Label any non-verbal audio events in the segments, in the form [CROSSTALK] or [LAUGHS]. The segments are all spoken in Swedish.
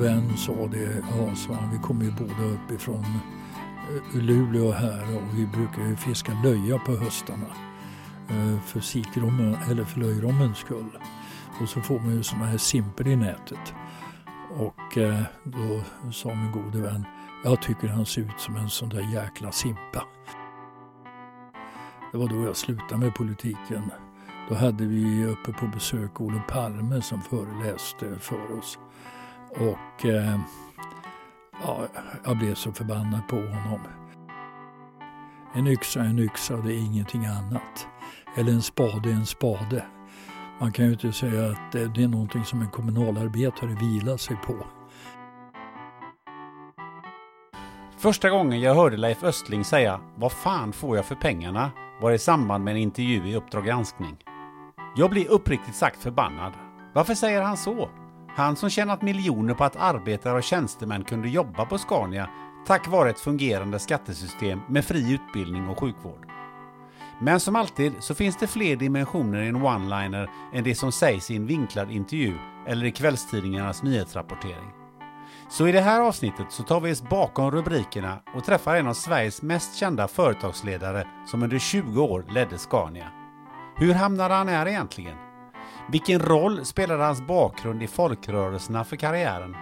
Vän sa det, ja vi kommer ju båda uppifrån eh, Luleå här och vi brukar ju fiska löja på höstarna. Eh, för sikrommen, eller för löjrommens skull. Och så får man ju såna här simper i nätet. Och eh, då sa min gode vän, jag tycker han ser ut som en sån där jäkla simpa. Det var då jag slutade med politiken. Då hade vi uppe på besök Olof Palme som föreläste för oss. Och eh, ja, jag blev så förbannad på honom. En yxa är en yxa och det är ingenting annat. Eller en spade är en spade. Man kan ju inte säga att det det är någonting som en kommunalarbetare vilar sig på. Första gången jag hörde Leif Östling säga ”Vad fan får jag för pengarna?” var i samband med en intervju i Uppdrag granskning. Jag blir uppriktigt sagt förbannad. Varför säger han så? Han som tjänat miljoner på att arbetare och tjänstemän kunde jobba på Scania tack vare ett fungerande skattesystem med fri utbildning och sjukvård. Men som alltid så finns det fler dimensioner i en one-liner än det som sägs i en vinklad intervju eller i kvällstidningarnas nyhetsrapportering. Så i det här avsnittet så tar vi oss bakom rubrikerna och träffar en av Sveriges mest kända företagsledare som under 20 år ledde Scania. Hur hamnade han här egentligen? Vilken roll spelade hans bakgrund i folkrörelserna för karriären?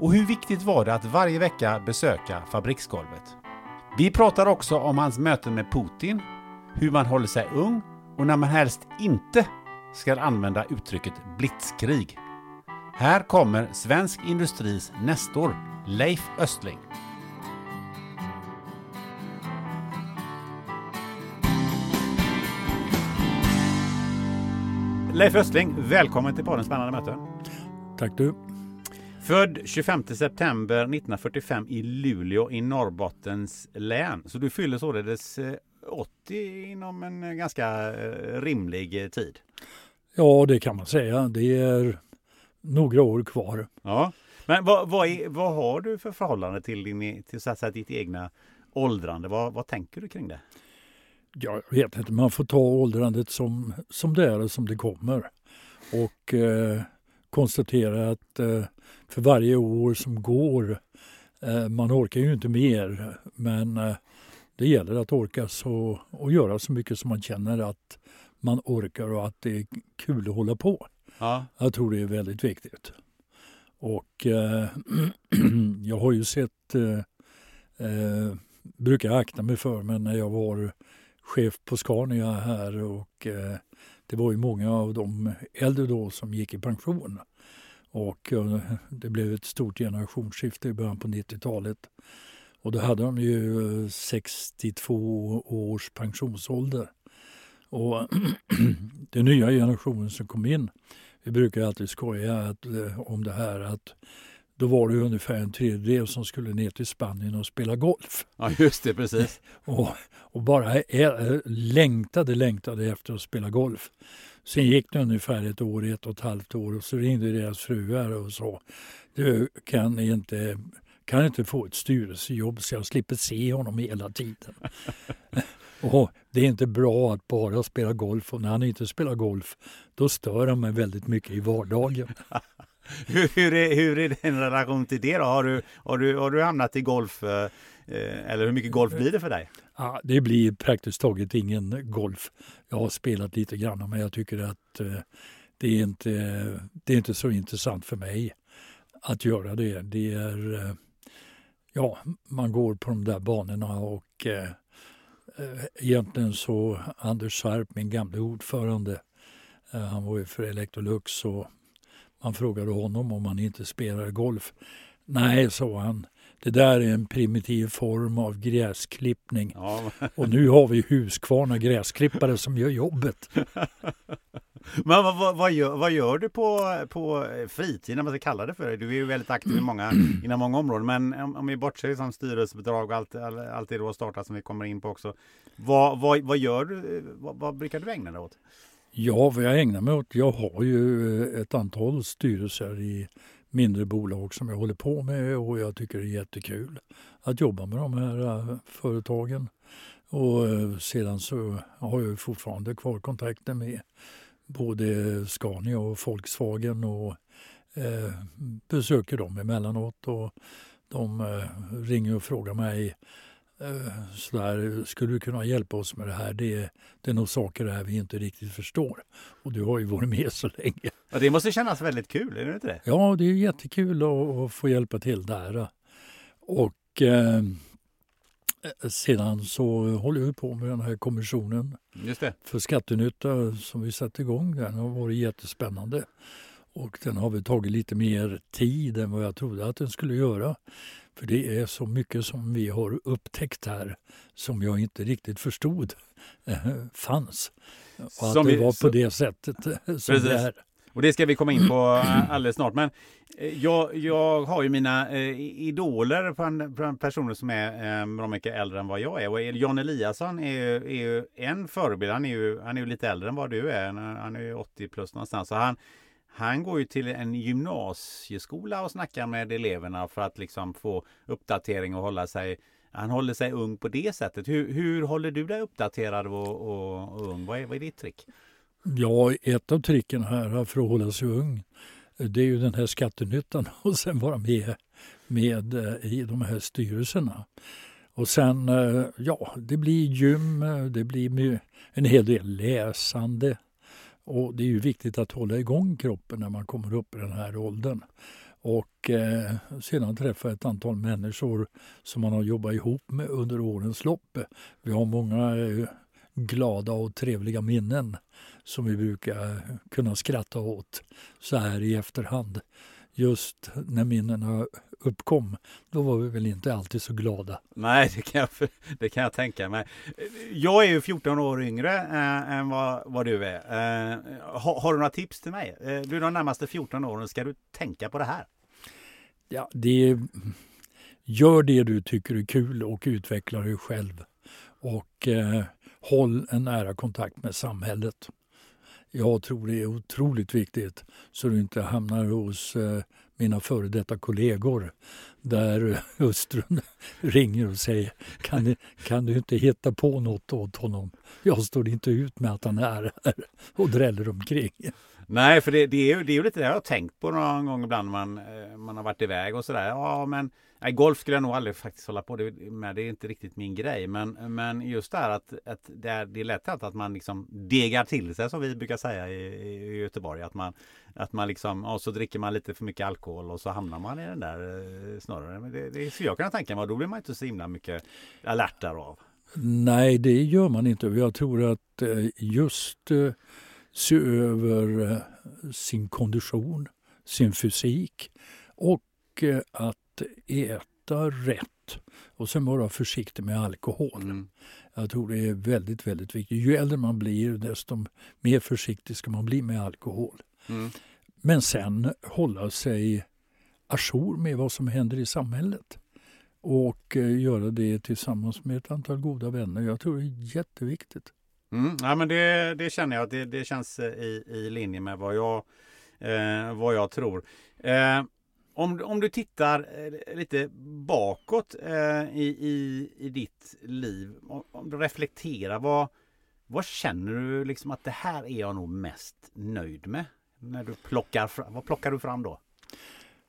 Och hur viktigt var det att varje vecka besöka fabriksgolvet? Vi pratar också om hans möten med Putin, hur man håller sig ung och när man helst inte ska använda uttrycket blitzkrig. Här kommer svensk industris nestor, Leif Östling. Leif Östling, välkommen till podden Spännande möten. Tack du. Född 25 september 1945 i Luleå i Norrbottens län. Så du fyller således eh, 80 inom en eh, ganska eh, rimlig eh, tid. Ja, det kan man säga. Det är några år kvar. Ja. Men vad, vad, är, vad har du för förhållande till, din, till så att säga, ditt egna åldrande? Vad, vad tänker du kring det? Jag vet inte, man får ta åldrandet som, som det är och som det kommer. Och eh, konstatera att eh, för varje år som går, eh, man orkar ju inte mer, men eh, det gäller att orka så, och göra så mycket som man känner att man orkar och att det är kul att hålla på. Ja. Jag tror det är väldigt viktigt. Och eh, [CLEARS THROAT] jag har ju sett, eh, brukar akta mig för, men när jag var chef på Scania här och eh, det var ju många av de äldre då som gick i pension. Och eh, det blev ett stort generationsskifte i början på 90-talet. Och då hade de ju eh, 62 års pensionsålder. Och [CLEARS THROAT] den nya generationen som kom in, vi brukar alltid skoja att, eh, om det här att då var det ungefär en tredjedel som skulle ner till Spanien och spela golf. ja, just det, precis. Och, och bara längtade, längtade efter att spela golf. Sen gick det ungefär ett år, ett och ett halvt år och så ringde deras fruar och sa du kan inte, kan inte få ett styrelsejobb så jag slipper se honom hela tiden. [LAUGHS] Och det är inte bra att bara spela golf och när han inte spelar golf då stör han mig väldigt mycket i vardagen. [LAUGHS] hur, hur, är, hur är din relation till det då? Har du, har du, har du hamnat i golf eh, eh, eller hur mycket golf blir det för dig? Ja, det blir praktiskt taget ingen golf. Jag har spelat lite grann men jag tycker att eh, det, är inte, det är inte så intressant för mig att göra det. Det är, eh, ja, man går på de där banorna och eh, eh egentligen så Anders Sarp, min gamle ordförande, eh, han var ju för Electrolux och man frågade honom om han inte spelade golf. Nej, sa han. Det där är en primitiv form av gräsklippning. Ja. och nu har vi Husqvarna gräsklippare som gör jobbet. [LAUGHS] Men vad, vad, gör, vad gör du på, på fritiden, om man ska kalla det för det? Du är ju väldigt aktiv i många, [CLEARS THROAT] inom många områden. Men om, om vi bortser från styrelsebedrag och allt, allt det du har startat som vi kommer in på också. Vad, vad, vad gör du? Vad, vad brukar du ägna dig åt? Ja, vad jag ägnar mig åt? Jag har ju eh, ett antal styrelser i mindre bolag som jag håller på med och jag tycker det är jättekul att jobba med de här eh, företagen. Och eh, sedan så har jag fortfarande kvar kontakten med både Scania och Volkswagen och eh, besöker dem emellanåt och de eh, ringer och frågar mig sådär, skulle du kunna hjälpa oss med det här? Det, det är nog saker här vi inte riktigt förstår. Och du har ju varit med så länge. Ja, det måste kännas väldigt kul, är det inte det? Ja, det är jättekul att, att få hjälpa till där. Och eh, sedan så håller vi på med den här kommissionen för skattenytta som vi satte igång. Den har varit jättespännande. Och den har väl tagit lite mer tid än vad jag trodde att den skulle göra. För det är så mycket som vi har upptäckt här som jag inte riktigt förstod eh, fanns. Och att som det var på det sättet eh, som Precis. det är. Och det ska vi komma in på [CLEARS THROAT] alldeles snart. Men eh, jag, jag har ju mina eh, idoler på personer som är eh, bra mycket äldre än vad jag är. Och Jan Eliasson är ju, är ju en förebild. Han är ju, han är ju lite äldre än vad du är. Han är ju 80 plus någonstans. Så han, han går ju till en gymnasieskola och snackar med eleverna för att liksom få uppdatering och hålla sig han håller sig ung på det sättet. Hur, hur håller du dig uppdaterad och, och, och ung? Vad är, vad är ditt trick? Ja, ett av tricken här för att hålla sig ung det är ju den här skattenyttan [LAUGHS] och sen vara med, med eh, i de här styrelserna. Och sen, eh, ja, det blir gym, eh, det blir en hel del läsande. Och det är ju viktigt att hålla igång kroppen när man kommer upp i den här åldern. Och eh, sedan träffa ett antal människor som man har jobbat ihop med under årens lopp. Vi har många eh, glada och trevliga minnen som vi brukar kunna skratta åt så här i efterhand. Just när minnena uppkom, då var vi väl inte alltid så glada. Nej, det kan jag, det kan jag tänka mig. Jag är ju 14 år yngre äh, än vad, vad du är. Äh, har, har, du några tips till mig? Äh, du är de närmaste 14 åren, ska du tänka på det här? Ja, det Gör det du tycker är kul och utveckla dig själv. Och eh, håll en nära kontakt med samhället. Jag tror det är otroligt viktigt så du inte hamnar hos eh, mina före detta kollegor där [LAUGHS] hustrun ringer och säger kan, du, kan du inte hitta på något åt honom? Jag står inte ut med att han är här och dräller omkring. Nej, för det, det, är ju, det är ju lite det jag har tänkt på någon gång ibland man, eh, man har varit iväg och sådär. Ja, men nej, golf skulle jag nog aldrig faktiskt hålla på med. Det är inte riktigt min grej. Men, men just det här att, att det, är, det är lätt att man liksom degar till sig som vi brukar säga i, i Göteborg. Att man, att man liksom, och så dricker man lite för mycket alkohol och så hamnar man i den där eh, snurren. Men det, det skulle jag kunna tänka mig. Då blir man inte så himla mycket alertare av. Nej, det gör man inte. Jag tror att eh, just se över eh, sin kondition, sin fysik och eh, att äta rätt. Och sen vara försiktig med alkohol. Mm. Jag tror det är väldigt, väldigt viktigt. Ju äldre man blir desto mer försiktig ska man bli med alkohol. Mm. Men sen hålla sig ajour med vad som händer i samhället och eh, göra det tillsammans med ett antal goda vänner. Jag tror det är jätteviktigt. Mm, ja, men det, det känner jag. Det, det känns i, i linje med vad jag, eh, vad jag tror. Eh, Om, om du tittar eh, lite bakåt eh, i, i, i ditt liv, om, om du reflekterar, vad, vad känner du liksom att det här är jag nog mest nöjd med? När du plockar fram, vad plockar du fram då?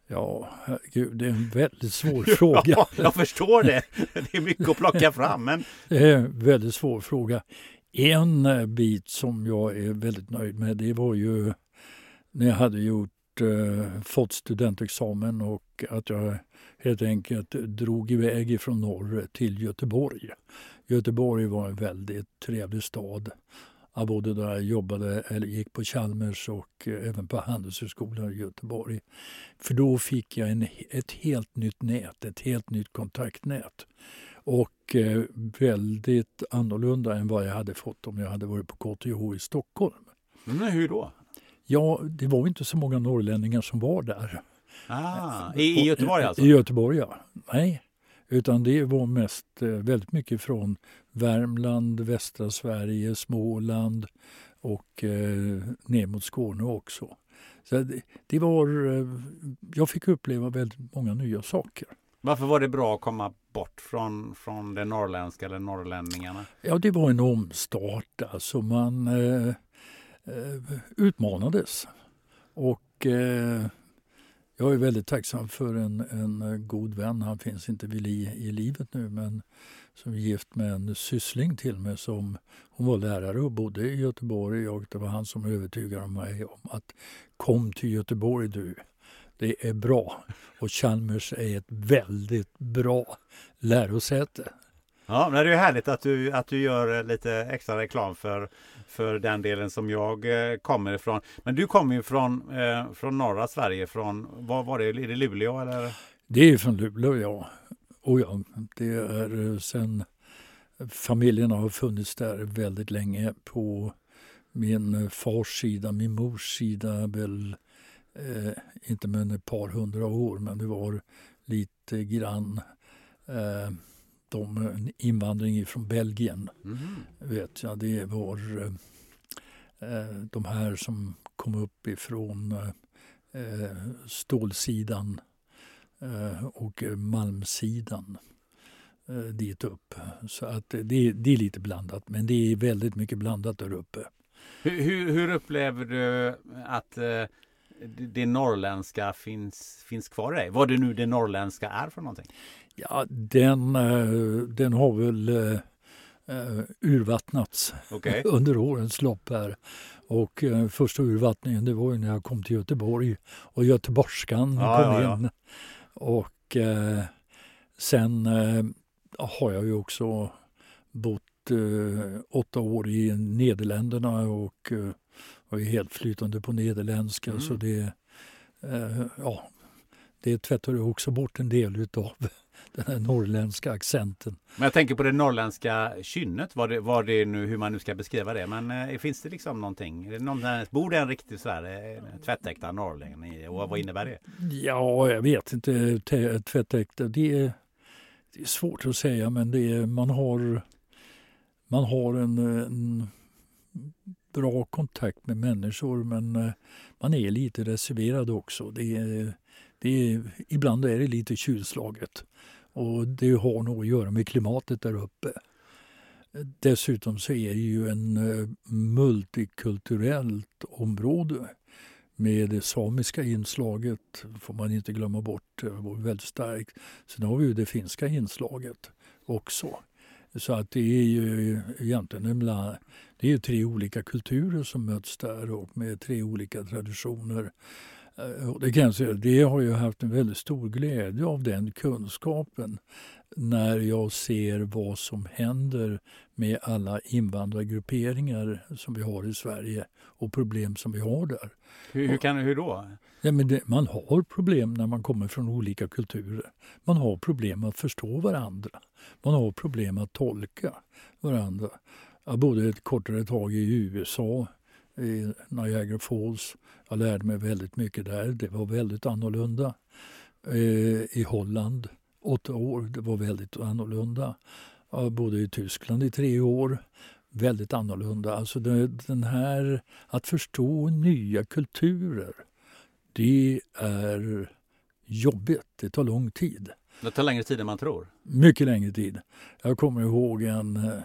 Ja, herregud, det är en väldigt svår [LAUGHS] fråga. Ja, jag förstår det. Det är mycket att plocka fram. Men... Det är en väldigt svår fråga. En eh, bit som jag är väldigt nöjd med det var ju när jag hade gjort, eh, fått studentexamen och att jag helt enkelt drog iväg ifrån norr till Göteborg. Göteborg var en väldigt trevlig stad. Jag bodde där, jobbade, eller gick på Chalmers och eh, även på Handelshögskolan i Göteborg. För då fick jag en, ett helt nytt nät, ett helt nytt kontaktnät. Och eh, väldigt annorlunda än vad jag hade fått om jag hade varit på KTH i Stockholm. Men hur då? Ja, det var inte så många norrlänningar som var där. Ah, i, I Göteborg alltså? I Göteborg, ja. Nej, utan det var mest eh, väldigt mycket från Värmland, västra Sverige, Småland och eh, ner mot Skåne också. Så det, det var, eh, jag fick uppleva väldigt många nya saker. Varför var det bra att komma bort från, från det norrländska eller norrlänningarna? Ja, det var en omstart. Alltså man eh, eh, utmanades. Och eh, jag är väldigt tacksam för en, en god vän. Han finns inte vid li, i livet nu men som är gift med en syssling till mig som hon var lärare och bodde i Göteborg och det var han som övertygade mig om att kom till Göteborg du. Det är bra och Chalmers är ett väldigt bra lärosäte. Ja, men det är härligt att du, att du gör lite extra reklam för, för den delen som jag eh, kommer ifrån. Men du kommer ju från, eh, från norra Sverige, från, vad var det, är det Luleå eller? Det är från Luleå, ja. Och ja, det är eh, sen familjen har funnits där väldigt länge på min fars sida, min mors sida väl eh, inte med ett par hundra år men det var lite grann eh, de invandring från Belgien. Mm. Vet jag, det var eh, de här som kom upp ifrån eh, stålsidan eh, och malmsidan eh, dit upp. Så att det, det är lite blandat, men det är väldigt mycket blandat där uppe. Hur, hur, hur upplever du att eh, det norrländska finns, finns kvar i dig? Vad det nu det norrländska är för någonting? Ja, den, eh, den har väl uh, urvattnats okay. [LAUGHS] under årens lopp här. Och första urvattningen det var ju när jag kom till Göteborg och göteborgskan ja, kom ja, in. Ja. Och uh, sen har jag ju också bott åtta år i Nederländerna och var ju helt flytande på nederländska mm. så det, ja, det tvättar också bort en del utav [LAUGHS] den här norrländska accenten. Men jag tänker på det norrländska kynnet, vad det, vad det nu, hur man nu ska beskriva det. Men eh, finns det liksom någonting? Är det någon, bor det en riktig så här, eh, tvättäkta norrlänning och vad innebär det? Ja, jag vet inte. Tvättäkta, det är, det är svårt att säga men det är, man har, man har en, en bra kontakt med människor men eh, man är lite reserverad också. Det är, det är, ibland är det lite kylslaget. Och det har nog att göra med klimatet där uppe. Dessutom så är det ju en eh, multikulturellt område med det samiska inslaget, får man inte glömma bort, det var väldigt starkt. Sen har vi ju det finska inslaget också. Så att det är ju egentligen en, det är tre olika kulturer som möts där och med tre olika traditioner. Eh, det, kan jag säga, det har jag haft en väldigt stor glädje av den kunskapen när jag ser vad som händer med alla invandrargrupperingar som vi har i Sverige och problem som vi har där. Hur, hur kan, hur då? Ja, men det, man har problem när man kommer från olika kulturer. Man har problem att förstå varandra. Man har problem att tolka varandra. Jag bodde ett kortare tag i USA i Niagara Falls. Jag lärde mig väldigt mycket där. Det var väldigt annorlunda. Eh, I Holland, åtta år, det var väldigt annorlunda. Jag bodde i Tyskland i tre år. Väldigt annorlunda. Alltså den här, att förstå nya kulturer, det är jobbigt. Det tar lång tid. Det tar längre tid än man tror. Mycket längre tid. Jag kommer ihåg en, eh,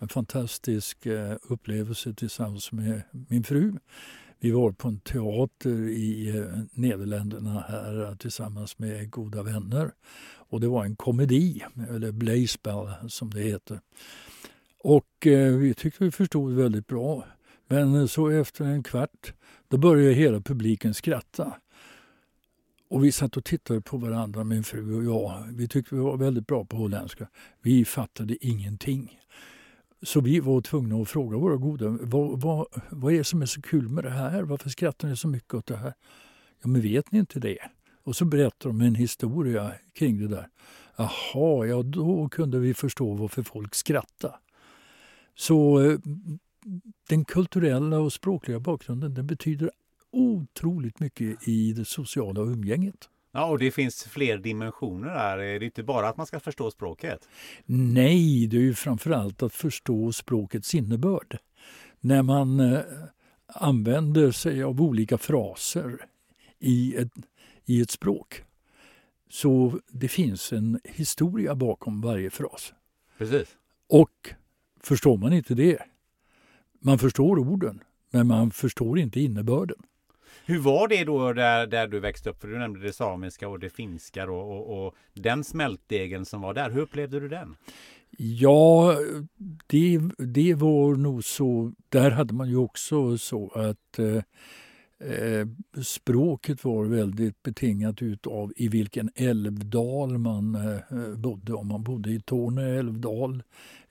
en fantastisk eh, upplevelse tillsammans med min fru. Vi var på en teater i eh, Nederländerna här eh, tillsammans med goda vänner. Och det var en komedi, eller Blazeball som det heter. Och eh, vi tyckte vi förstod väldigt bra. Men så efter en kvart, då började hela publiken skratta. Och vi satt och tittade på varandra, min fru och jag. Vi tyckte vi var väldigt bra på holländska. Vi fattade ingenting. Så vi var tvungna att fråga våra goda vad, vad, vad är det som är så kul med det här? Varför skrattar ni så mycket åt det här? Ja, men vet ni inte det? Och så berättar de en historia kring det där. Jaha, ja då kunde vi förstå varför folk skrattade. Så eh, den kulturella och språkliga bakgrunden den betyder otroligt mycket i det sociala umgänget. Ja, och det finns fler dimensioner där. Det är inte bara att man ska förstå språket. Nej, det är ju framförallt att förstå språkets innebörd. När man eh, använder sig av olika fraser i ett, i ett språk. Så det finns en historia bakom varje fras. Precis. Och förstår man inte det, man förstår orden, men man förstår inte innebörden. Hur var det då där, där du växte upp? För du nämnde det samiska och det finska då, och, och den smältdegen som var där. Hur upplevde du den? Ja, det, det var nog så. Där hade man ju också så att eh, eh, språket var väldigt betingat utav i vilken älvdal man eh, bodde. Om man bodde i Torne älvdal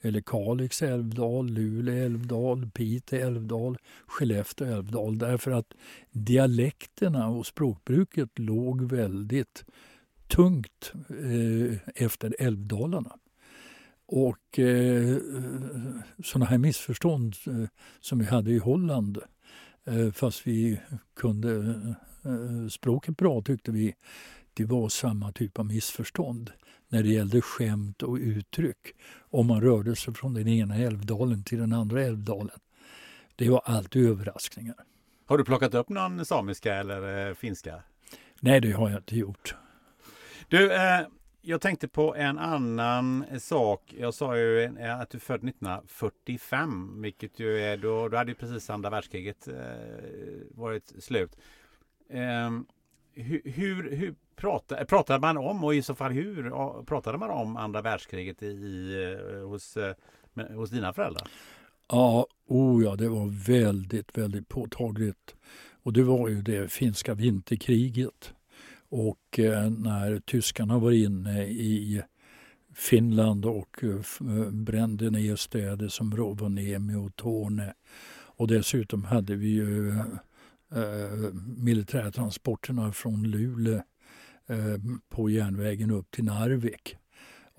eller Kalix älvdal, Luleå älvdal, Pite älvdal, Skellefteå älvdal. Därför att dialekterna och språkbruket låg väldigt tungt eh, efter älvdalarna. Och eh, sådana här missförstånd eh, som vi hade i Holland fast vi kunde eh, språket bra tyckte vi det var samma typ av missförstånd när det gällde skämt och uttryck om man rörde sig från den ena älvdalen till den andra älvdalen. Det var alltid överraskningar. Har du plockat upp någon samiska eller eh, finska? Nej, det har jag inte gjort. Du, eh, jag tänkte på en annan sak. Jag sa ju eh, att du är född 1945, vilket ju är då, då hade ju precis andra världskriget eh, varit slut. Eh, hur, hur, hur pratade, pratade man om och i så fall hur pratade man om andra världskriget i, i eh, hos, eh, hos dina föräldrar? Ja, oh ja, det var väldigt, väldigt påtagligt. Och det var ju det finska vinterkriget. Och eh, när tyskarna var inne i Finland och eh, eh, brände ner städer som Rovaniemi och Torne. Och dessutom hade vi ju eh, militärtransporterna från Luleå eh, på järnvägen upp till Narvik.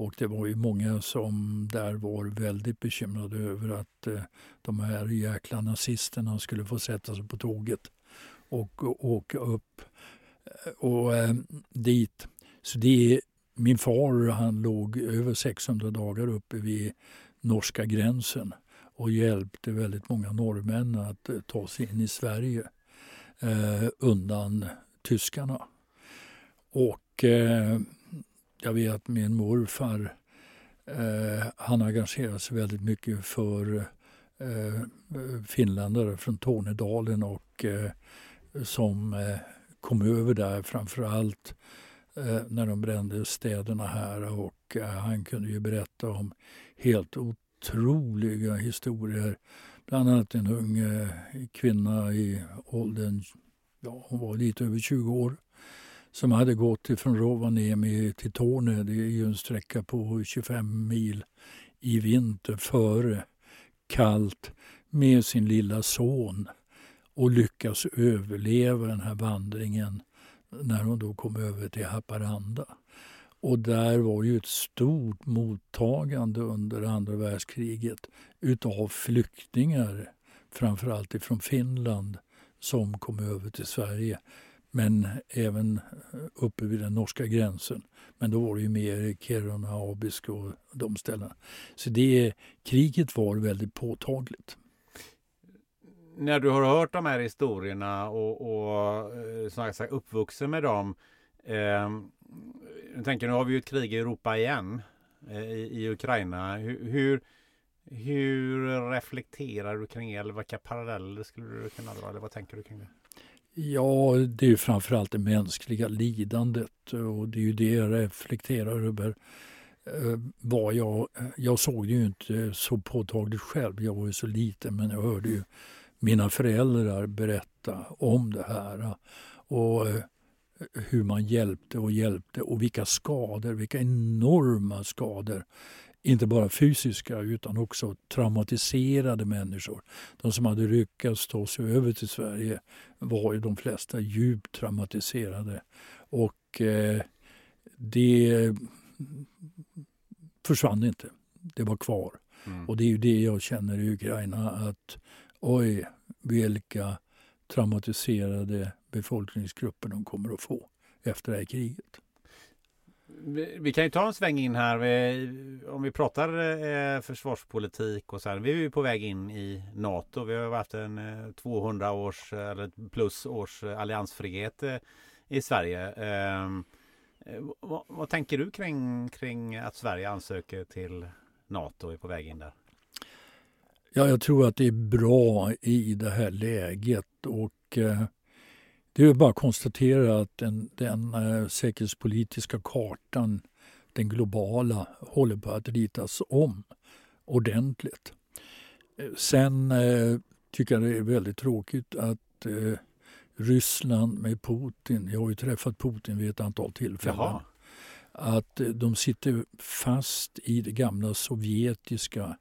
Och det var ju många som där var väldigt bekymrade över att eh, de här jäkla nazisterna skulle få sätta sig på tåget och, åka upp och, eh, dit. Så det, min far han låg över 600 dagar uppe vid norska gränsen och hjälpte väldigt många norrmän att eh, ta sig in i Sverige eh, undan tyskarna. Och eh, jag vet att min morfar eh, han engagerade sig väldigt mycket för eh, finländare från Tornedalen och eh, som eh, kom över där framför allt eh, när de brände städerna här och eh, han kunde ju berätta om helt otroliga historier. Bland annat en ung eh, kvinna i åldern, ja hon var lite över 20 år, som hade gått från Rovaniemi till Torne. Det är ju en sträcka på 25 mil i vinter före kallt med sin lilla son och lyckas överleva den här vandringen när hon då kom över till Haparanda. Och där var ju ett stort mottagande under andra världskriget utav flyktingar, framförallt ifrån Finland, som kom över till Sverige men även uppe vid den norska gränsen. Men då var det ju mer Kiruna, Abisko och de ställena. Så det, kriget var väldigt påtagligt. När du har hört de här historierna och, och eh, som sagt, uppvuxen med dem, Eh, jag tänker, nu har vi ju ett krig i Europa igen. Eh, i, i, Ukraina. Hur, hur, hur reflekterar du kring det? Eller vilka paralleller skulle du kunna dra? Eller vad tänker du kring det? Ja, det är ju framförallt det mänskliga lidandet och det är ju det jag reflekterar över. Eh, var jag, jag såg det ju inte så påtagligt själv, jag var ju så liten, men jag hörde ju mina föräldrar berätta om det här. Och eh, hur man hjälpte och hjälpte och vilka skador, vilka enorma skador. Inte bara fysiska utan också traumatiserade människor. De som hade lyckats ta sig över till Sverige var ju de flesta djupt traumatiserade. Och eh, det försvann inte. Det var kvar. Mm. Och det är ju det jag känner i Ukraina att oj, vilka traumatiserade befolkningsgrupper de kommer att få efter det här kriget. Vi kan ju ta en sväng in här. Om vi pratar eh, försvarspolitik och så här. Vi är ju på väg in i NATO. Vi har haft en eh, 200-års eh, eller plus års eh, alliansfrihet eh, i Sverige. Ehm, vad, vad, tänker du kring, kring att Sverige ansöker till NATO och är på väg in där? Ja, jag tror att det är bra i det här läget och eh, det är bara att konstatera att den, den eh, säkerhetspolitiska kartan, den globala, håller på att ritas om ordentligt. Eh, sen eh, tycker jag det är väldigt tråkigt att eh, Ryssland med Putin, jag har ju träffat Putin vid ett antal tillfällen, Jaha. att eh, de sitter fast i det gamla sovjetiska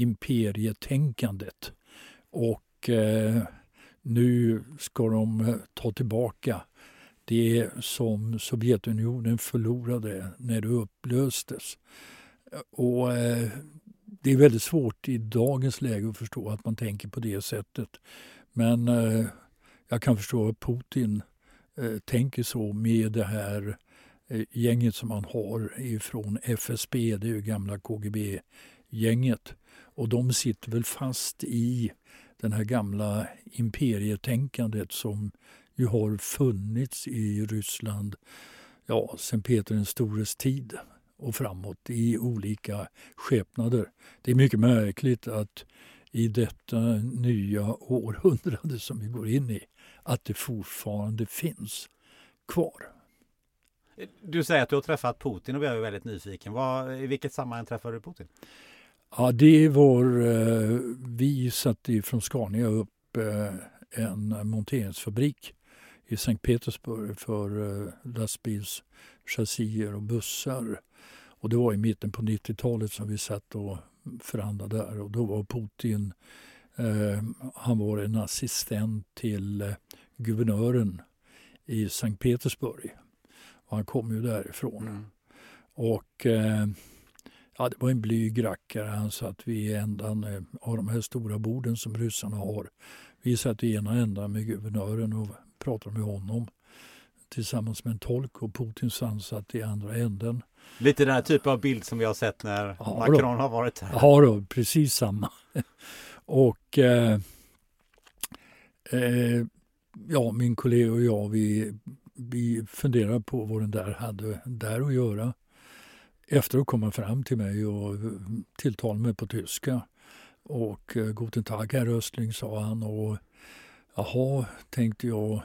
imperietänkandet. Och eh, nu ska de eh, ta tillbaka det som Sovjetunionen förlorade när det upplöstes. Och eh, det är väldigt svårt i dagens läge att förstå att man tänker på det sättet. Men eh, jag kan förstå att Putin eh, tänker så med det här eh, gänget som han har ifrån FSB, det är ju gamla KGB-gänget. Och de sitter väl fast i den här gamla imperietänkandet som ju har funnits i Ryssland ja, sen Peter den stores tid och framåt i olika skepnader. Det är mycket märkligt att i detta nya århundrade som vi går in i, att det fortfarande finns kvar. Du säger att du har träffat Putin och jag är väldigt nyfiken. Var, I vilket sammanhang träffade du Putin? Ja, det var... Eh, vi satte från Scania upp eh, en monteringsfabrik i Sankt Petersburg för eh, lastbilschassier och bussar. Och det var i mitten på 90-talet som vi satt och förhandlade där och då var Putin eh, han var en assistent till eh, guvernören i Sankt Petersburg. Och han kom ju därifrån. Mm. Och eh, Ja, det var en blyg rackare. Han satt vid ändan eh, av de här stora borden som ryssarna har. Vi satt i ena ändan med guvernören och pratade med honom tillsammans med en tolk och Putin satt i andra änden. Lite den här typen av bild som vi har sett när ja, Macron då. har varit här. Ja, då, precis samma. [LAUGHS] och eh, eh, ja, min kollega och jag vi, vi funderar på vad den där hade där att göra. Efteråt kom han fram till mig och tilltalade mig på tyska. Och eh, Guten Tag herr Östling sa han och jaha, tänkte jag.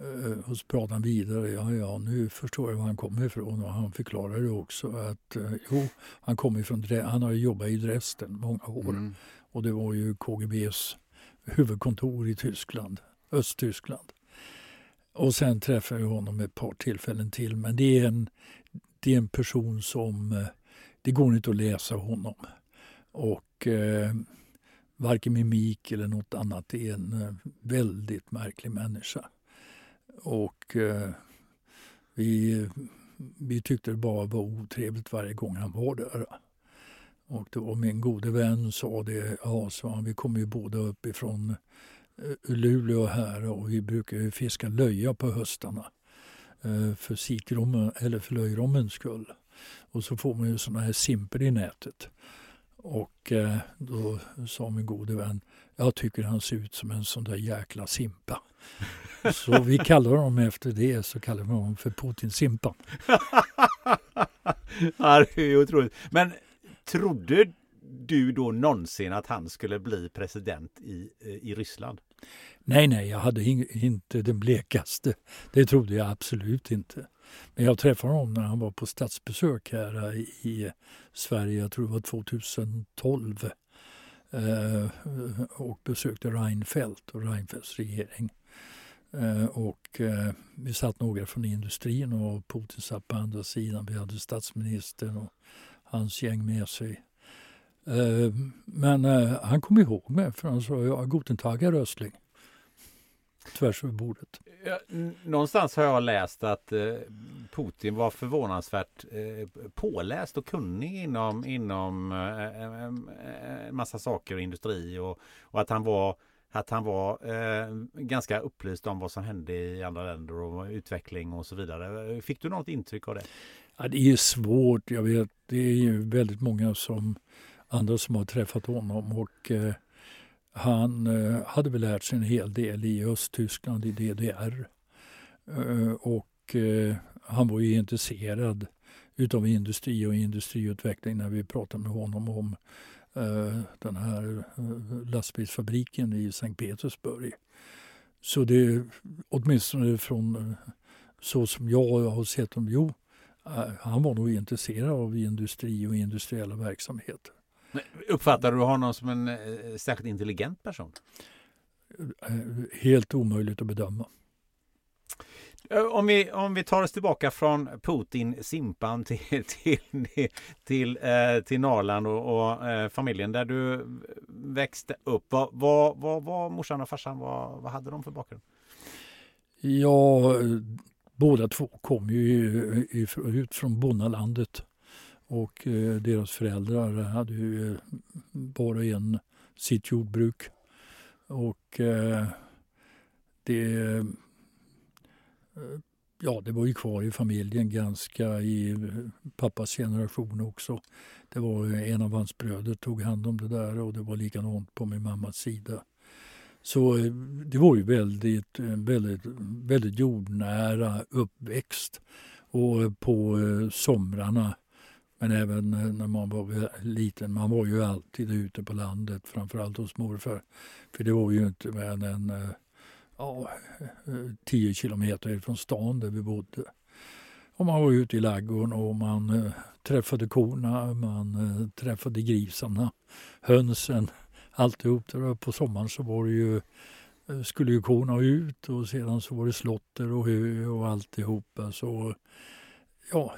Eh, och så pratade han vidare. Ja, ja, nu förstår jag var han kommer ifrån. Och han förklarade också att eh, jo, han kommer ifrån Han har jobbat i Dresden många år. Mm. Och det var ju KGBs huvudkontor i Tyskland, Östtyskland. Och sen träffade jag honom ett par tillfällen till. Men det är en, det är en person som, eh, det går inte att läsa honom. Och eh, varken mimik eller något annat. Det är en eh, väldigt märklig människa. Och eh, vi, vi tyckte det bara var otrevligt varje gång han var där. Och det var min gode vän sa det, ja, så han, vi kommer ju båda uppifrån eh, Luleå här och vi brukar ju fiska löja på höstarna. Eh, för sikrommen eller för löjrommens skull. Och så får man ju sådana här simper i nätet. Och eh, då sa min gode vän, jag tycker han ser ut som en sån där jäkla simpa. [LAUGHS] Så vi kallar honom efter det, så kallar vi honom för Putin-simpan. [LAUGHS] ja, det är otroligt. Men trodde du då någonsin att han skulle bli president i, i Ryssland? Nej, nej, jag hade inte den blekaste. Det trodde jag absolut inte. Men jag träffade honom när han var på statsbesök här eh, i Sverige, jag tror det var 2012. Eh, och besökte Reinfeldt och Reinfeldts regering. Eh, och vi satt några från industrin och Putin satt på andra sidan. Vi hade statsministern och hans gäng med sig. Men han kom ihåg mig för han sa ja, Guten Tag, Herr Östling tvärs över bordet. Ja, någonstans har jag läst att eh, Putin var förvånansvärt eh, påläst och kunnig inom, inom eh, en eh, massa saker och industri och, och att han var att han var eh, ganska upplyst om vad som hände i andra länder och utveckling och så vidare. Fick du något intryck av det? Ja, det är svårt. Jag vet, det är ju väldigt många som andra som har träffat honom och eh, han eh, hade väl lärt sig en hel del i Östtyskland, i DDR. Eh, och eh, han var ju intresserad utav industri och industriutveckling när vi pratade med honom om eh, den här eh, lastbilsfabriken i Sankt Petersburg. Så det, åtminstone från eh, så som jag har sett dem. jo, han var nog intresserad av industri och industriella verksamheter. Uppfattar du honom som en eh, särskilt intelligent person? Eh, helt omöjligt att bedöma. Eh, om vi, om vi tar oss tillbaka från Putin, Simpan till, [LAUGHS] till, till, eh, till Norrland och, och eh, familjen där du växte upp. Vad, vad, vad var morsan och farsan, vad, vad hade de för bakgrund? Ja, båda två kom ju ut från bonnalandet. Och eh, deras föräldrar hade ju eh, en sitt jordbruk. Och eh, det, eh, ja, det var ju kvar i familjen ganska i eh, pappas generation också. Det var en av hans bröder tog hand om det där och det var likadant på min mammas sida. Så eh, det var ju väldigt, eh, väldigt, väldigt jordnära uppväxt. Och på somrarna men även eh, när man var liten, man var ju alltid ute på landet, framförallt hos morfar. För det var ju inte mer än en eh, ja, eh, tio kilometer från stan där vi bodde. Och man var ute i laggården och man träffade korna, man träffade grisarna, hönsen, alltihop. Där på sommaren så var det ju, skulle ju korna ut och sedan så var det slotter och hö och alltihopa. Så ja,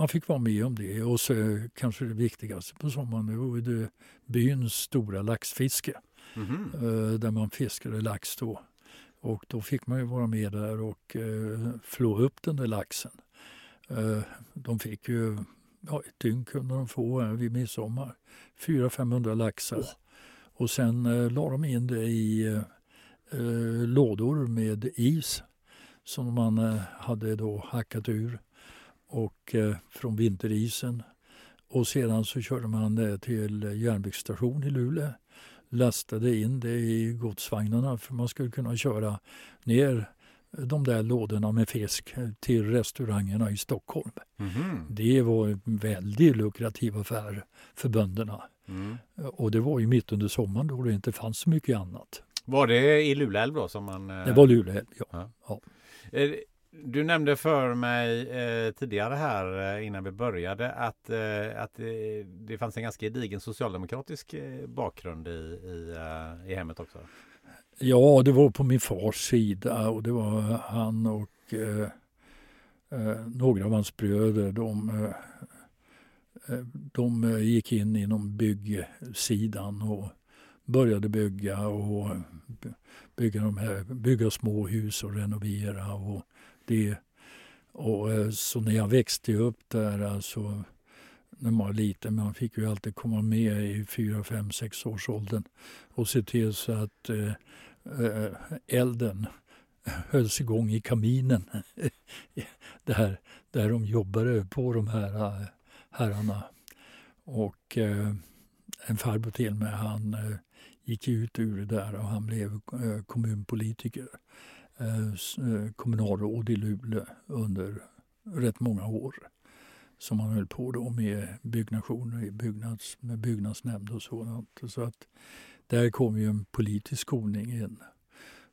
man fick vara med om det. Och så kanske det viktigaste på sommaren det var det byns stora laxfiske. Mm -hmm. Där man fiskade lax då. Och då fick man ju vara med där och uh, flå upp den där laxen. Uh, de fick ju, ja ett dygn kunde de få vid midsommar. 400-500 laxar. Oh. Och sen uh, la de in det i lådor med is som man hade då hackat ur och eh, från vinterisen. Och sedan så körde man det till järnvägsstation i Luleå. Lastade in det i godsvagnarna för man skulle kunna köra ner de där lådorna med fisk till restaurangerna i Stockholm. Mm. Det var en väldigt lukrativ affär för bönderna. Mm. Och det var ju mitt under sommaren då det inte fanns så mycket annat. Var det i Luleälv då? Som man, Det var Luleälv, ja. ja. ja. Du nämnde för mig eh, tidigare här eh, innan vi började att, eh, att det, det fanns en ganska gedigen socialdemokratisk eh, bakgrund i, i, eh, i hemmet också. Ja, det var på min fars sida och det var han och eh, några av hans bröder. De, de gick in inom byggsidan och började bygga och bygga, de här, bygga småhus och renovera. Och det. Och, eh, så när jag växte upp där, alltså, när man var liten, man fick ju alltid komma med i fyra, fem, sex års åldern och se till så att eh, eh elden hölls igång i kaminen. [LAUGHS] där, där de jobbade på de här eh, herrarna. Och eh, en farbror till mig, han eh, gick ut ur det där och han blev eh, kommunpolitiker. Eh, eh kommunalråd i Luleå under rätt många år. Som han höll på då med byggnationer byggnads, med byggnadsnämnd och sådant. Så att där kom ju en politisk skolning in.